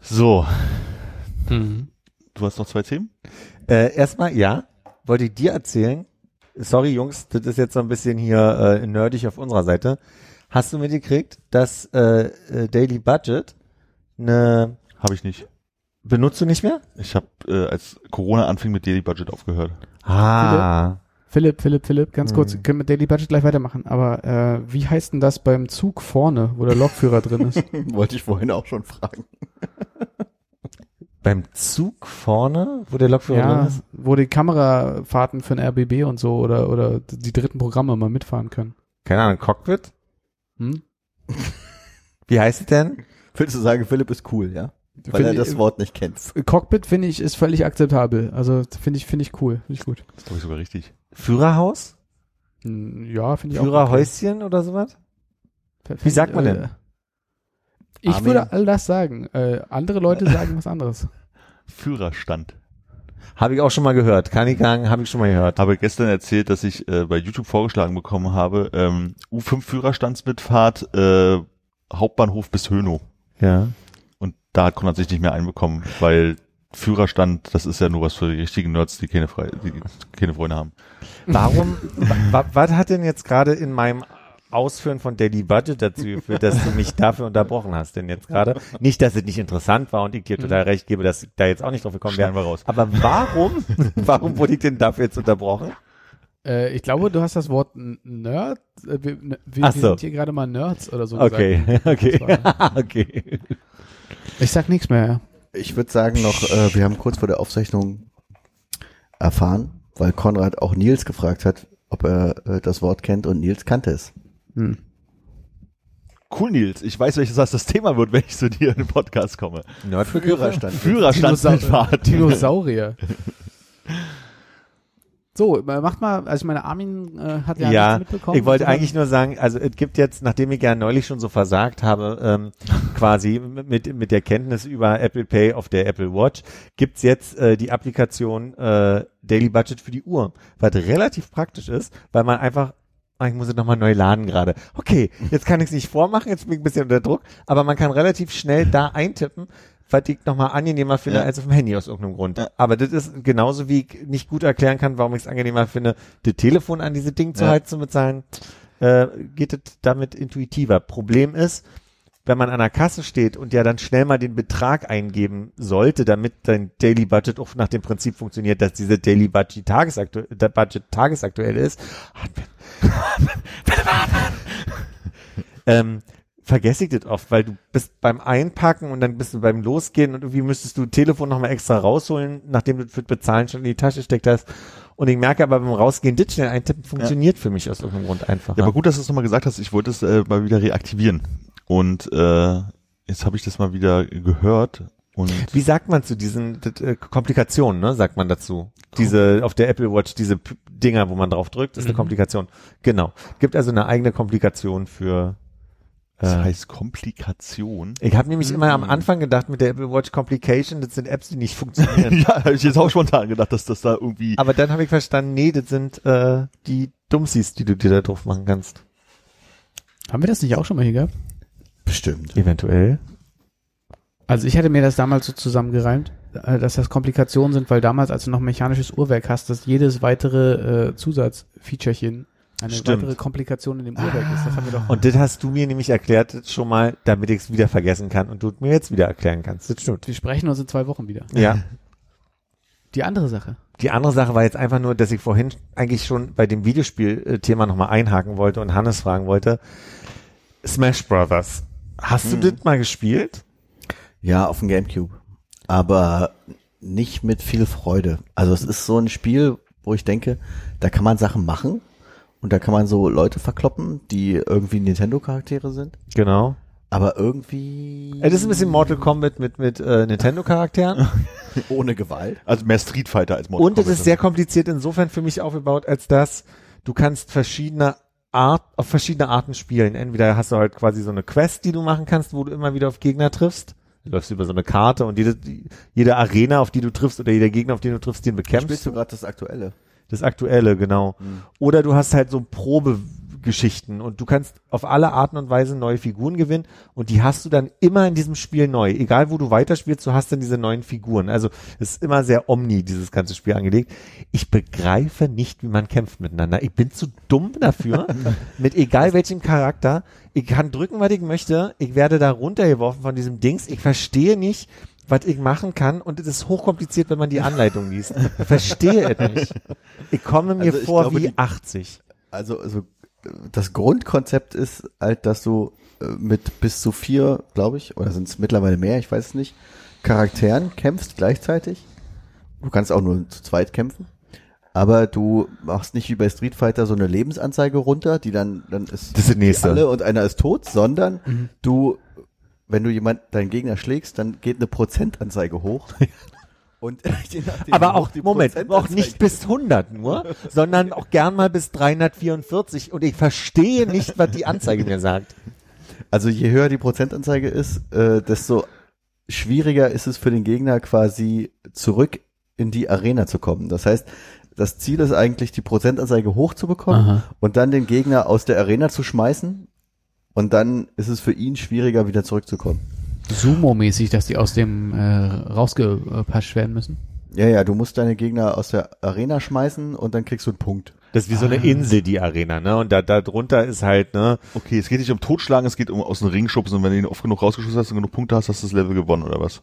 So, Mhm. du hast noch zwei Themen? Äh, erstmal, ja, wollte ich dir erzählen. Sorry, Jungs, das ist jetzt so ein bisschen hier äh, nerdig auf unserer Seite. Hast du mitgekriegt, dass äh, äh, Daily Budget eine Habe ich nicht. benutzt du nicht mehr? Ich habe, äh, als Corona anfing, mit Daily Budget aufgehört. Ah, Philipp, Philipp, Philipp, ganz kurz, Mhm. können wir Daily Budget gleich weitermachen, aber äh, wie heißt denn das beim Zug vorne, wo der Lokführer drin ist? Wollte ich vorhin auch schon fragen. beim Zug vorne, wo der Lokführer drin ja, ist? wo die Kamerafahrten für den RBB und so oder oder die dritten Programme mal mitfahren können. Keine Ahnung, Cockpit? Hm? Wie heißt es denn? Willst du sagen, Philipp ist cool, ja? Weil Find er ich- das Wort nicht kennt. Cockpit finde ich ist völlig akzeptabel. Also finde ich finde ich cool, finde ich gut. Das ist, glaube ich, sogar richtig. Führerhaus? Hm, Ja, finde ich auch. Führerhäuschen oder sowas? okay. Wie sagt man denn? Äh, Ich Armin. würde all das sagen. Äh, andere Leute sagen was anderes. Führerstand. Habe ich auch schon mal gehört. Kann ich sagen, habe ich schon mal gehört. Habe gestern erzählt, dass ich äh, bei YouTube vorgeschlagen bekommen habe, ähm, U5 Führerstandsmitfahrt, äh, Hauptbahnhof bis Hönow. Ja. Und da hat Konrad sich nicht mehr einbekommen, weil Führerstand, das ist ja nur was für die richtigen Nerds, die keine, Fre die keine Freunde haben. Warum, wa, was hat denn jetzt gerade in meinem Ausführen von Daily Budget dazu geführt, dass du mich dafür unterbrochen hast denn jetzt gerade. Nicht, dass es nicht interessant war und ich dir total recht gebe, dass ich da jetzt auch nicht drauf gekommen wäre. wir raus. Aber warum, warum wurde ich denn dafür jetzt unterbrochen? Äh, ich glaube, du hast das Wort Nerd. Äh, wir ne- wir, wir so. sind hier gerade mal Nerds oder so Okay, gesagt. okay, okay. Ich sag nichts mehr. Ich würde sagen noch, äh, wir haben kurz vor der Aufzeichnung erfahren, weil Konrad auch Nils gefragt hat, ob er äh, das Wort kennt und Nils kannte es. Hm. Cool, Nils. Ich weiß, welches das, das Thema wird, wenn ich zu dir in den Podcast komme. Führerstand. Führerstandsmitfahrt. Dinosaurier. So, macht mal, also ich meine, Armin äh, hat ja, Ja, nichts mitbekommen. ich wollte eigentlich nur sagen, also es gibt jetzt, nachdem ich ja neulich schon so versagt habe, ähm, quasi mit, mit der Kenntnis über Apple Pay auf der Apple Watch, gibt's jetzt äh, die Applikation äh, Daily Budget für die Uhr, was relativ praktisch ist, weil man einfach Ah, ich muss es nochmal neu laden gerade. Okay, jetzt kann ich es nicht vormachen, jetzt bin ich ein bisschen unter Druck, aber man kann relativ schnell da eintippen, was ich nochmal angenehmer finde Ja. als auf dem Handy aus irgendeinem Grund. Aber das ist genauso wie ich nicht gut erklären kann, warum ich es angenehmer finde, das Telefon an diese Ding zu Ja. halten, mit seinen, äh, geht es damit intuitiver. Problem ist, wenn man an der Kasse steht und ja dann schnell mal den Betrag eingeben sollte, damit dein Daily Budget auch nach dem Prinzip funktioniert, dass diese Daily Budget, tagesaktu der Budget tagesaktuell ist, ähm, vergesse ich das oft, weil du bist beim Einpacken und dann bist du beim Losgehen und irgendwie müsstest du Telefon nochmal extra rausholen, nachdem du für das Bezahlen schon in die Tasche steckt hast. Und ich merke aber beim Rausgehen, das schnell eintippen funktioniert für mich aus irgendeinem Grund einfach. Ja, aber gut, dass du es nochmal gesagt hast. Ich wollte es äh, mal wieder reaktivieren. Und äh, jetzt habe ich das mal wieder gehört. Und Wie sagt man zu diesen äh, Komplikationen, ne, sagt man dazu? Diese, auf der Apple Watch, diese P Dinger, wo man drauf drückt, ist eine Mhm. Komplikation. Genau. Gibt also eine eigene Komplikation für, das äh, heißt Komplikation. ich habe nämlich immer am Mhm. Anfang gedacht mit der Apple Watch Complication, das sind Apps, die nicht funktionieren. ja, habe ich jetzt auch spontan gedacht, dass das da irgendwie. Aber dann habe ich verstanden, nee, das sind äh, die Dummsies, die du dir da drauf machen kannst. Haben wir das nicht auch schon mal hier gehabt? Bestimmt. Eventuell. Also ich hatte mir das damals so zusammengereimt, äh, dass das Komplikationen sind, weil damals, als du noch ein mechanisches Uhrwerk hast, dass jedes weitere äh, Zusatzfeaturchen eine Stimmt. weitere Komplikation in dem Uhrwerk ist. Das haben wir doch. Und das hast du mir nämlich erklärt schon mal, damit ich es wieder vergessen kann und du es mir jetzt wieder erklären kannst. Das stimmt. wir sprechen uns in zwei Wochen wieder. Ja. Die andere Sache. Die andere Sache war jetzt einfach nur, dass ich vorhin eigentlich schon bei dem Videospiel-Thema nochmal einhaken wollte und Hannes fragen wollte. Smash Brothers. Hast du das mal gespielt? Ja, auf dem Gamecube. Aber nicht mit viel Freude. Also es ist so ein Spiel, wo ich denke, da kann man Sachen machen und da kann man so Leute verkloppen, die irgendwie Nintendo-Charaktere sind. Genau. Aber irgendwie Es ist ein bisschen Mortal Kombat mit, mit äh, Nintendo-Charakteren. ohne Gewalt. Also mehr Street Fighter als Mortal Und es Kombat. ist sehr kompliziert insofern für mich aufgebaut, als dass du kannst verschiedene Art, auf verschiedene Arten spielen. Entweder hast du halt quasi so eine Quest, die du machen kannst, wo du immer wieder auf Gegner triffst. Du läufst über so eine Karte und jede, jede Arena, auf die du triffst oder jeder Gegner, auf den du triffst, den bekämpfst Spielst du gerade das Aktuelle? Das aktuelle, genau. Oder du hast halt so Probegeschichten und du kannst auf alle Arten und Weisen neue Figuren gewinnen und die hast du dann immer in diesem Spiel neu. Egal wo du weiterspielst, du hast dann diese neuen Figuren. Also es ist immer sehr omni, dieses ganze Spiel angelegt. Ich begreife nicht, wie man kämpft miteinander. Ich bin zu dumm dafür, mit egal welchem Charakter. Ich kann drücken, was ich möchte. Ich werde da runtergeworfen von diesem Dings. Ich verstehe nicht, was ich machen kann und es ist hochkompliziert, wenn man die Anleitung liest. Ich verstehe es nicht. Ich komme mir Also ich vor glaube, wie die- 80. Also, also das Grundkonzept ist halt, dass du äh, mit bis zu vier, glaube ich, oder sind es mittlerweile mehr, ich weiß es nicht, Charakteren kämpfst gleichzeitig. Du kannst auch nur zu zweit kämpfen. Aber du machst nicht wie bei Street Fighter so eine Lebensanzeige runter, die dann, dann ist Das ist nächste. alle und einer ist tot, sondern du, wenn du jemand, deinen Gegner schlägst, dann geht eine Prozentanzeige hoch. Und Aber auch, die Moment, auch nicht bis 100 nur, sondern auch gern mal bis 344 und ich verstehe nicht, was die Anzeige mir sagt. Also je höher die Prozentanzeige ist, äh, desto schwieriger ist es für den Gegner quasi zurück in die Arena zu kommen. Das heißt, das Ziel ist eigentlich, die Prozentanzeige hochzubekommen Aha. und dann den Gegner aus der Arena zu schmeißen. Und dann ist es für ihn schwieriger, wieder zurückzukommen. Sumo-mäßig, dass die aus dem äh, rausgepasst werden müssen. Ja, ja, du musst deine Gegner aus der Arena schmeißen und dann kriegst du einen Punkt. Das ist wie so eine Insel, die Arena, ne? Und da, da drunter ist halt, ne? Okay, es geht nicht um Totschlagen, es geht um aus dem Ring schubsen und wenn du ihn oft genug rausgeschossen hast und genug Punkte hast, hast du das Level gewonnen oder was?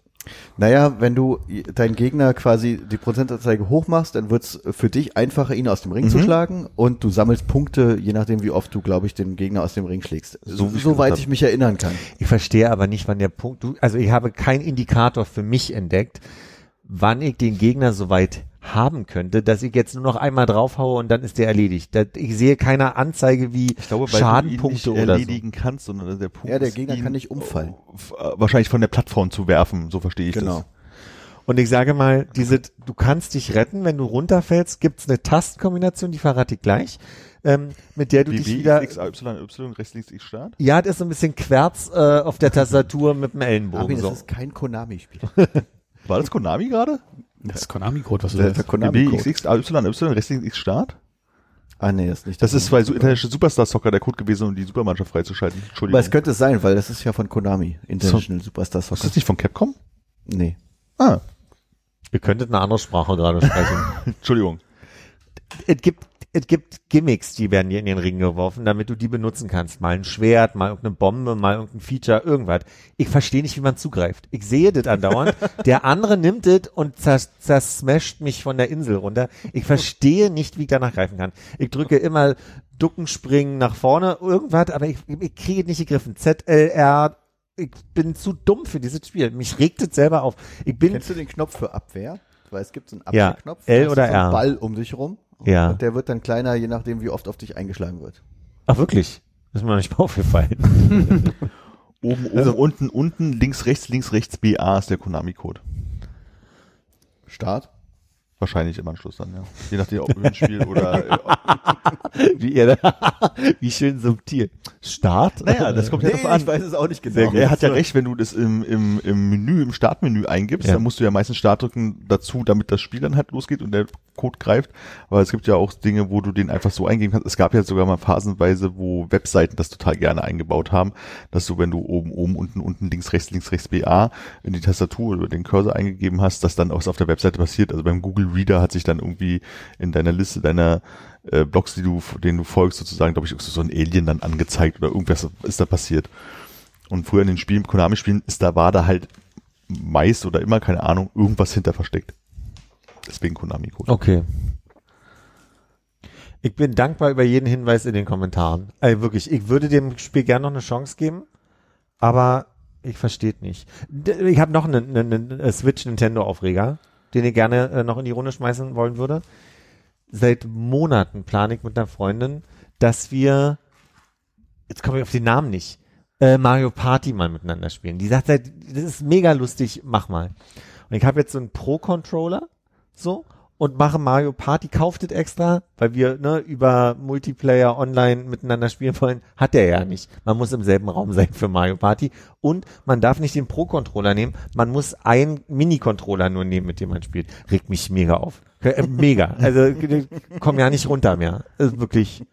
Naja, wenn du deinen Gegner quasi die Prozentanzeige hochmachst, dann wird's für dich einfacher, ihn aus dem Ring zu Mhm. schlagen und du sammelst Punkte, je nachdem, wie oft du, glaube ich, den Gegner aus dem Ring schlägst. So ich soweit gesagt ich mich erinnern kann. Ich verstehe aber nicht, wann der Punkt, du, also ich habe keinen Indikator für mich entdeckt, wann ich den Gegner so weit haben könnte, dass ich jetzt nur noch einmal draufhaue und dann ist der erledigt. Das, ich sehe keine Anzeige wie Ich glaube, weil Schadenpunkte du ihn nicht oder so. erledigen kannst, sondern der Punkt Ja, der ist, Gegner ihn kann nicht umfallen. f- äh, wahrscheinlich von der Plattform zu werfen, so verstehe ich Genau. das. Und ich sage mal, diese, du kannst dich retten, wenn du runterfällst, gibt's eine Tastenkombination, die verrate ich gleich, ähm, mit der du dich W, wieder, X, Y, Y, rechts, links, X, Start. ja, das ist so ein bisschen Querz äh, auf der Tastatur mit dem Ellenbogen. Armin, das so. ist kein Konami-Spiel. War das Konami gerade? Das ist Konami-Code, was du sagst. der Konami-Code. X, X, Y, Y, rechts, links, X, Start? Ah, nee, das ist nicht. Das ist bei. International Superstar Soccer der Code gewesen, um die Supermannschaft freizuschalten. Entschuldigung. Aber es könnte es sein, weil das ist ja von Konami, International Superstar ist Soccer. das nicht von Capcom? Nee. Ah, Ihr könntet eine andere Sprache gerade sprechen. Entschuldigung. es gibt, es gibt Gimmicks, die werden dir in den Ring geworfen, damit du die benutzen kannst. Mal ein Schwert, mal irgendeine Bombe, mal irgendein Feature, irgendwas. Ich verstehe nicht, wie man zugreift. Ich sehe das andauernd. Der andere nimmt es und zers zersmasht mich von der Insel runter. Ich verstehe nicht, wie ich danach greifen kann. Ich drücke immer Ducken, Springen nach vorne, irgendwas, aber ich, ich kriege es nicht gegriffen. ZLR, ich bin zu dumm für dieses Spiel. Mich regt es selber auf. Ich bin, Kennst du den Knopf für Abwehr? Weil es gibt so einen Ja, Abwehrknopf. L da hast oder R? Ball um dich rum. Ja. Und der wird dann kleiner, je nachdem, wie oft auf dich eingeschlagen wird. ach wirklich, das ist mir noch nicht mal aufgefallen. Oben, oben, Also- unten, unten, links, rechts, links, rechts, BA ist der Konami-Code. Start. Wahrscheinlich im Anschluss dann, ja. Je nachdem, ob Höhenspiel oder, äh, wie ihr da, wie schön subtil. Start? naja, das kommt ja Nee, darauf an. ich weiß es auch nicht genau. Er hat ja recht, wenn du das im, im, im Menü, im Startmenü eingibst, Ja. dann musst du ja meistens Start drücken dazu, damit das Spiel dann halt losgeht und der Code greift. Aber es gibt ja auch Dinge, wo du den einfach so eingeben kannst. Es gab ja sogar mal phasenweise, wo Webseiten das total gerne eingebaut haben, dass du, wenn du oben, oben, unten, unten, links, rechts, links, rechts, BA in die Tastatur oder den Cursor eingegeben hast, dass dann auch auf der Webseite passiert. Also beim Google Reader hat sich dann irgendwie in deiner Liste deiner äh, Blogs, die du, denen du folgst, sozusagen, glaube ich, so ein Alien dann angezeigt oder irgendwas ist da passiert. Und früher in den Spielen, Konami-Spielen, ist da war da halt meist oder immer, keine Ahnung, irgendwas hinter versteckt. Deswegen Konami-Code. Okay. Ich bin dankbar über jeden Hinweis in den Kommentaren. Also wirklich, ich würde dem Spiel gerne noch eine Chance geben, aber ich verstehe nicht. Ich habe noch einen, einen, einen Switch Nintendo Aufreger, den ich gerne äh, noch in die Runde schmeißen wollen würde. Seit Monaten plane ich mit einer Freundin, dass wir, jetzt komme ich auf den Namen nicht, äh, Mario Party mal miteinander spielen. Die sagt das ist mega lustig, mach mal. Und ich habe jetzt so einen Pro-Controller, so, und mache Mario Party, kauft es extra, weil wir ne, über Multiplayer online miteinander spielen wollen, hat der ja nicht. Man muss im selben Raum sein für Mario Party und man darf nicht den Pro-Controller nehmen, man muss einen Mini-Controller nur nehmen, mit dem man spielt. Regt mich mega auf. Äh, mega. Also komm ja nicht runter mehr. Ist wirklich.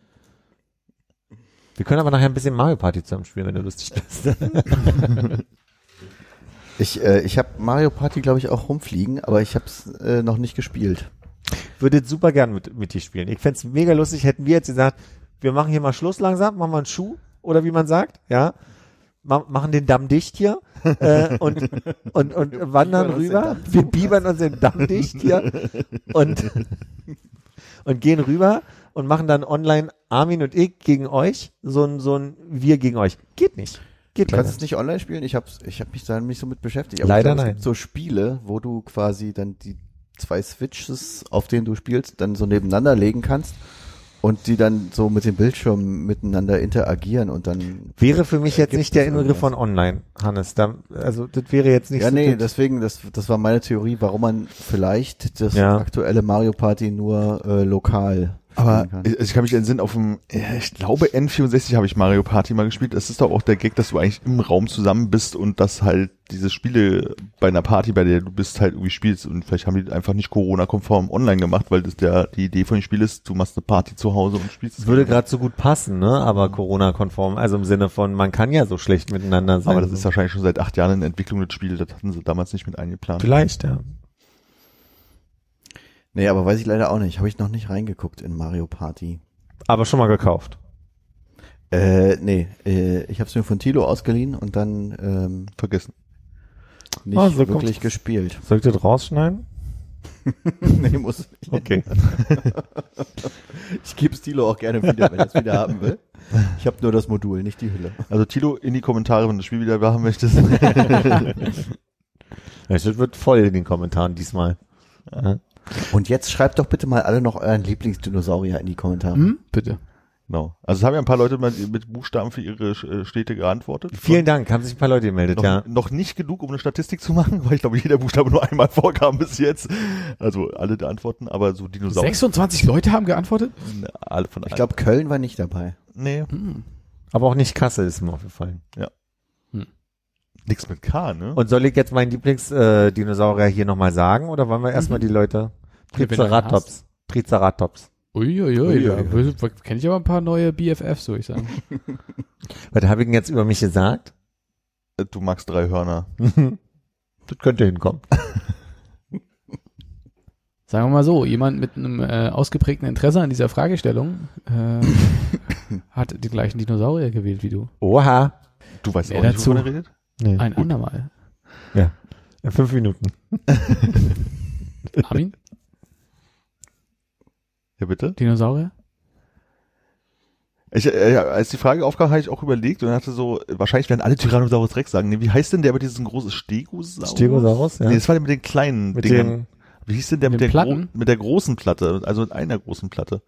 Wir können aber nachher ein bisschen Mario Party zusammen spielen, wenn du lustig bist. Ich, äh, ich habe Mario Party, glaube ich, auch rumfliegen, aber ich habe es äh, noch nicht gespielt. Würde super gern mit, mit dir spielen. Ich fänd's mega lustig, hätten wir jetzt gesagt, wir machen hier mal Schluss langsam, machen wir einen Schuh, oder wie man sagt, ja. Ma machen den Damm dicht hier äh, und, und, und wandern rüber. Wir biebern uns den Damm dicht hier und, und gehen rüber und machen dann online Armin und ich gegen euch, so ein, so ein Wir gegen euch. Geht nicht. Geht Du kannst es nicht online spielen? Ich habe ich hab mich da nicht so mit beschäftigt. Aber Leider glaub, nein. Es gibt so Spiele, wo du quasi dann die zwei Switches, auf denen du spielst, dann so nebeneinander legen kannst und die dann so mit dem Bildschirm miteinander interagieren und dann Wäre für mich jetzt nicht der Inbegriff von online, Hannes. Da, also das wäre jetzt nicht ja, so nee, deswegen, das, das war meine Theorie, warum man vielleicht das Ja. aktuelle Mario Party nur äh, lokal Aber spielen kann. ich, ich kann mich entsinnen, auf dem, ich glaube N64 habe ich Mario Party mal gespielt. Das ist doch auch der Gag, dass du eigentlich im Raum zusammen bist und dass halt diese Spiele bei einer Party, bei der du bist, halt irgendwie spielst. Und vielleicht haben die einfach nicht Corona-konform online gemacht, weil das der, die Idee von dem Spiel ist, du machst eine Party zu Hause und spielst. es würde gerade so gut passen, ne? Aber Corona-konform, also im Sinne von, man kann ja so schlecht miteinander sein. Aber das ist wahrscheinlich schon seit acht Jahren in Entwicklung das Spiel. Das hatten sie damals nicht mit eingeplant. vielleicht, ja. Nee, aber weiß ich leider auch nicht. Habe ich noch nicht reingeguckt in Mario Party. Aber schon mal gekauft. Äh, nee, äh, ich habe es mir von Tilo ausgeliehen und dann ähm, Vergessen. nicht so wirklich kommt's. gespielt. Soll ich das rausschneiden? nee, muss ich nicht. Okay. Ich gebe Tilo auch gerne wieder, wenn er es wieder haben will. Ich habe nur das Modul, nicht die Hülle. Also Tilo, in die Kommentare, wenn du das Spiel wieder haben möchtest. Das wird voll in den Kommentaren diesmal. Ja. Und jetzt schreibt doch bitte mal alle noch euren Lieblingsdinosaurier in die Kommentare. Hm? Bitte. genau. Also es haben ja ein paar Leute mit, mit Buchstaben für ihre äh, Städte geantwortet. Vielen Dank, haben sich ein paar Leute gemeldet, noch, ja. noch nicht genug, um eine Statistik zu machen, weil ich glaube, jeder Buchstabe nur einmal vorkam bis jetzt. Also alle der Antworten, aber so Dinosaurier. 26 Leute haben geantwortet? Alle von Ich glaube, Köln war nicht dabei. nee, Hm. Aber auch nicht Kassel ist mir aufgefallen. Nix mit K, ne? Und soll ich jetzt meinen Lieblingsdinosaurier äh, hier nochmal sagen oder wollen wir erstmal die Leute? Triceratops. Triceratops. Uiuiui, da Uiuiui. kenne ich aber ein paar neue BFFs, würde ich sagen. Was habe ich denn jetzt über mich gesagt? Äh, du magst drei Hörner. das könnte hinkommen. Sagen wir mal so, jemand mit einem äh, ausgeprägten Interesse an dieser Fragestellung äh, hat den gleichen Dinosaurier gewählt wie du. Oha. Du weißt Wer auch nicht, dazu? wovon er redet? Nee. Ein andermal. In fünf Minuten. Armin, Ja, bitte? Dinosaurier? Ich, äh, ja, als die Frage aufkam, habe ich auch überlegt und hatte so, wahrscheinlich werden alle Tyrannosaurus Rex sagen. Nee, wie heißt denn der mit diesem großen Stegosaurus? Stegosaurus, ja. Nee, das war der mit den kleinen mit Dingern. den, Wie hieß denn der mit, Mit der, mit der großen Platte? Also mit einer großen Platte.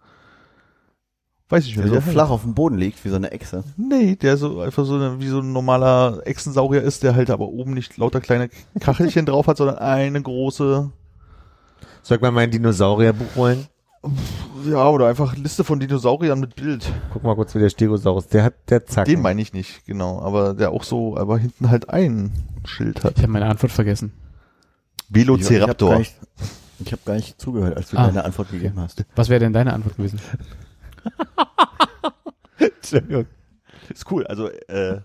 Weiß ich Der nicht. so flach auf dem Boden liegt, wie so eine Echse. Nee, der so einfach so eine, wie so ein normaler Echsensaurier ist, der halt aber oben nicht lauter kleine Kachelchen drauf hat, sondern eine große, soll ich mal mein Dinosaurierbuch holen? ja, oder einfach Liste von Dinosauriern mit Bild. Guck mal kurz, wie der Stegosaurus, der hat, der Zacken. Den meine ich nicht, genau. Aber der auch so, aber hinten halt ein Schild hat. Ich habe meine Antwort vergessen. Ich, ich habe Velociraptor. gar, nicht- ich hab gar nicht zugehört, als du Ah. deine Antwort gegeben hast. Was wäre denn deine Antwort gewesen? Entschuldigung. Ist cool. Also äh,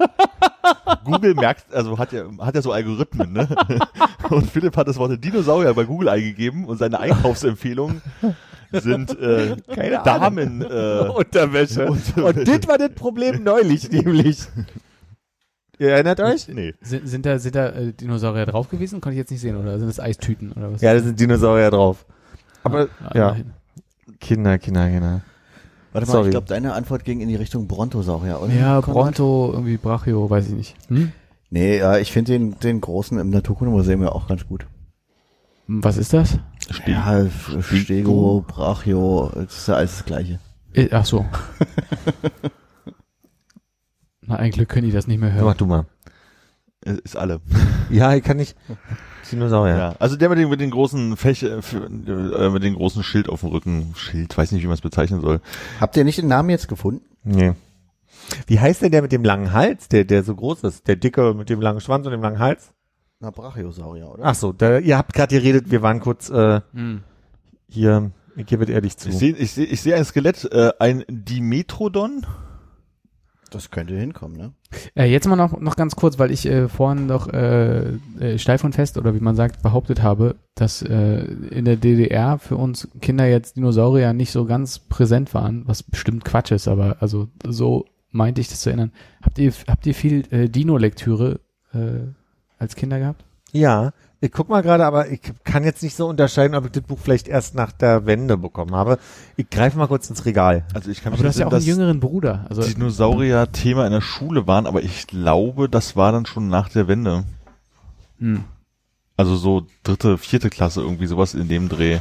Google merkt, also hat ja hat ja so Algorithmen, ne? Und Philipp hat das Wort Dinosaurier bei Google eingegeben und seine Einkaufsempfehlungen sind äh, Keine Damen äh, Unterwäsche. Unterwäsche. Und das war das Problem neulich, nämlich. Ihr erinnert euch? nee. Sind, sind da, sind da äh, Dinosaurier drauf gewesen? Konnte ich jetzt nicht sehen, oder sind das Eistüten oder was? Ja, da sind Dinosaurier drauf. Aber, Ah, ja. Kinder, Kinder, Kinder. Warte mal, Sorry. ich glaube, deine Antwort ging in die Richtung Brontosaurier, oder? Ja, Konrad? Bronto, irgendwie Brachio, weiß ich nicht. Hm? Nee, ja, ich finde den, den großen im Naturkundemuseum ja auch ganz gut. Was ist das? Ja, F- Stego, Brachio, das ist ja alles das Gleiche. Ach so. Na, ein Glück können die das nicht mehr Mach hören. du mal. Äh, Ist alle. Ja, ich kann nicht. Dinosaurier. Ja. Also der mit den, mit den großen Fäch, äh, äh, mit dem großen Schild auf dem Rücken. Schild, weiß nicht, wie man es bezeichnen soll. Habt ihr nicht den Namen jetzt gefunden? Nee. Wie heißt denn der mit dem langen Hals, der, der so groß ist? Der dicke mit dem langen Schwanz und dem langen Hals? Na, Brachiosaurier, oder? Ach so, da, ihr habt gerade geredet, wir waren kurz äh, Hm. hier, ich gebe ehrlich zu. Ich sehe ich seh, ich seh ein Skelett, äh, ein Dimetrodon. Das könnte hinkommen, ne? Äh, jetzt mal noch, noch ganz kurz, weil ich äh, vorhin noch äh, äh, steif und fest oder wie man sagt behauptet habe, dass äh, in der DDR für uns Kinder jetzt Dinosaurier nicht so ganz präsent waren, was bestimmt Quatsch ist, aber also so meinte ich das zu erinnern. Habt ihr habt ihr viel äh, Dino-Lektüre äh, als Kinder gehabt? Ja, ich guck mal gerade, aber ich kann jetzt nicht so unterscheiden, ob ich das Buch vielleicht erst nach der Wende bekommen habe. Ich greife mal kurz ins Regal. Also ich kann Aber mich du hast ja auch einen jüngeren Bruder. Also dass Dinosaurier Thema in der Schule waren, aber ich glaube, das war dann schon nach der Wende. hm. Also so dritte, vierte Klasse, irgendwie sowas in dem Dreh.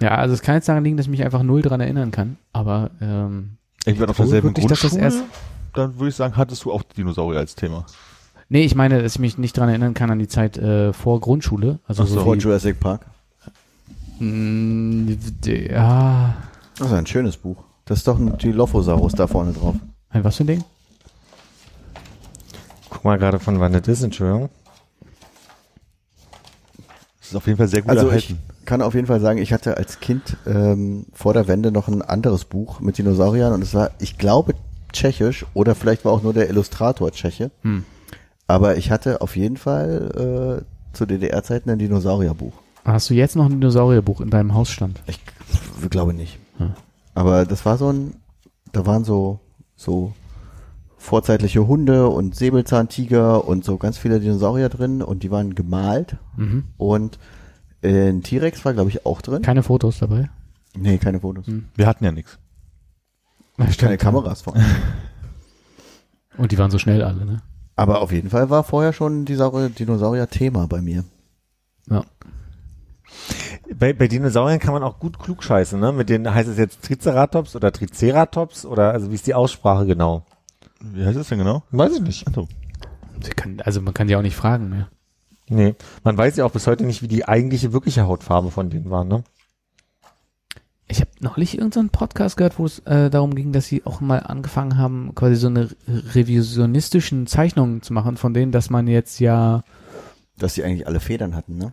ja, also es kann jetzt daran liegen, dass ich mich einfach null dran erinnern kann. Aber ähm, Ich war auf derselben dass das Grundschule. erst- dann würde ich sagen, hattest du auch Dinosaurier als Thema. Nee, ich meine, dass ich mich nicht dran erinnern kann an die Zeit äh, vor Grundschule. Also Ach so. so Vor Jurassic Park. Mm, d- Ja, Das ist ein schönes Buch. Das ist doch ein Dilophosaurus da vorne drauf. ein was für ein Ding? Guck mal gerade von wann das ist, Entschuldigung. Das ist auf jeden Fall sehr gut Also ich erhalten. kann auf jeden Fall sagen, ich hatte als Kind ähm, vor der Wende noch ein anderes Buch mit Dinosauriern und es war, ich glaube, tschechisch oder vielleicht war auch nur der Illustrator Tscheche. Hm. Aber ich hatte auf jeden Fall äh, zu DDR-Zeiten ein Dinosaurierbuch. Hast du jetzt noch ein Dinosaurierbuch in deinem Hausstand? Ich glaube nicht. Hm. Aber das war so ein, da waren so, so vorzeitliche Hunde und Säbelzahntiger und so ganz viele Dinosaurier drin und die waren gemalt Mhm. und ein T-Rex war glaube ich auch drin. Keine Fotos dabei. nee, keine Fotos. Wir hatten ja nichts. Keine Kameras vor. Und die waren so schnell alle, ne? Aber auf jeden Fall war vorher schon Dinosaurier- Dinosaurier-Thema bei mir. Ja. Bei, bei Dinosauriern kann man auch gut klug scheißen, ne? Mit denen heißt es jetzt Triceratops oder Triceratops oder also wie ist die Aussprache genau? Wie heißt das denn genau? Weiß ich nicht. Achso. Sie kann, also man kann die auch nicht fragen mehr. Nee, man weiß ja auch bis heute nicht, wie die eigentliche wirkliche Hautfarbe von denen war, ne? Ich habe neulich irgendeinen Podcast gehört, wo es äh, darum ging, dass sie auch mal angefangen haben, quasi so eine revisionistischen Zeichnungen zu machen, von denen, dass man jetzt ja Dass die eigentlich alle Federn hatten, ne?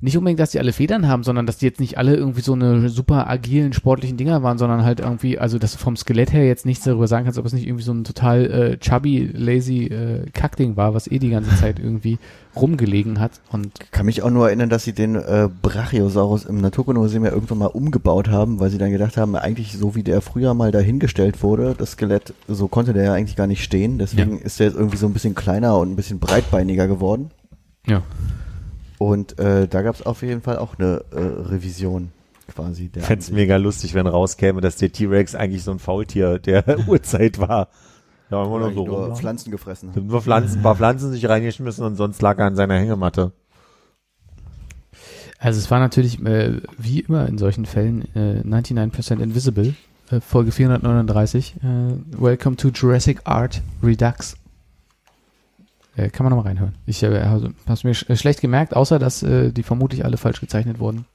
Nicht unbedingt, dass die alle Federn haben, sondern dass die jetzt nicht alle irgendwie so eine super agilen sportlichen Dinger waren, sondern halt irgendwie, also dass du vom Skelett her jetzt nichts darüber sagen kannst, ob es nicht irgendwie so ein total äh, chubby, lazy äh, Kackding war, was eh die ganze Zeit irgendwie rumgelegen hat und Kann mich auch nur erinnern, dass sie den äh, Brachiosaurus im Naturkundemuseum ja irgendwann mal umgebaut haben, weil sie dann gedacht haben, eigentlich so wie der früher mal dahingestellt wurde, das Skelett, so konnte der ja eigentlich gar nicht stehen. Deswegen ist der jetzt irgendwie so ein bisschen kleiner und ein bisschen breitbeiniger geworden. ja. Und äh, da gab es auf jeden Fall auch eine äh, Revision quasi. Der Fänd's Ansicht. mega lustig, wenn rauskäme, dass der T-Rex eigentlich so ein Faultier der Urzeit war. Ja, immer nur so nur rum. Pflanzen gefressen. Nur Pflanzen, ein paar Pflanzen sich reingeschmissen und sonst lag er an seiner Hängematte. Also es war natürlich, äh, wie immer in solchen Fällen, äh, 99% Invisible, äh, Folge 439, äh, Welcome to Jurassic Art Redux. Äh, kann man nochmal reinhören. Ich äh, also, hast mir sch äh, schlecht gemerkt, außer dass äh, die vermutlich alle falsch gezeichnet wurden.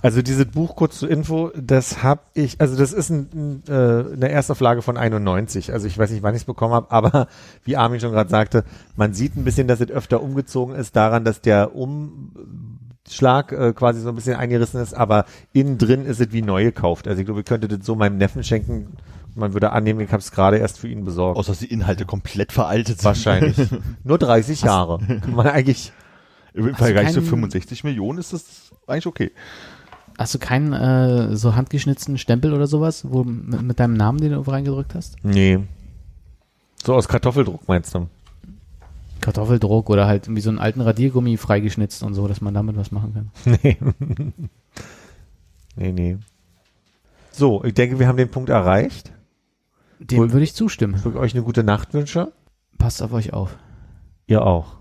Also dieses Buch, kurz zur Info, das hab ich, also das ist ein, ein, äh, eine Erstauflage von 91. Also ich weiß nicht, wann ich es bekommen habe, aber wie Armin schon gerade sagte, man sieht ein bisschen, dass es öfter umgezogen ist daran, dass der Umschlag äh, quasi so ein bisschen eingerissen ist, aber innen drin ist es wie neu gekauft. Also ich glaube, ich könnte das so meinem Neffen schenken. Man würde annehmen, ich habe es gerade erst für ihn besorgt. Außer dass die Inhalte komplett veraltet sind. Wahrscheinlich. Nur 30 Jahre. Kann man eigentlich. Im Vergleich zu keinen- 65 Millionen ist das eigentlich okay. Hast du keinen äh, so handgeschnitzten Stempel oder sowas, wo mit, mit deinem Namen, den du reingedrückt hast? Nee. So aus Kartoffeldruck meinst du? Kartoffeldruck oder halt irgendwie so einen alten Radiergummi freigeschnitzt und so, dass man damit was machen kann. Nee. nee, nee. So, ich denke, wir haben den Punkt erreicht. Dem Cool. würde ich zustimmen. Ich euch eine gute Nacht wünsche. Passt auf euch auf. Ihr auch.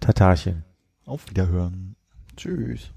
Tatarchen. Auf Wiederhören. Tschüss.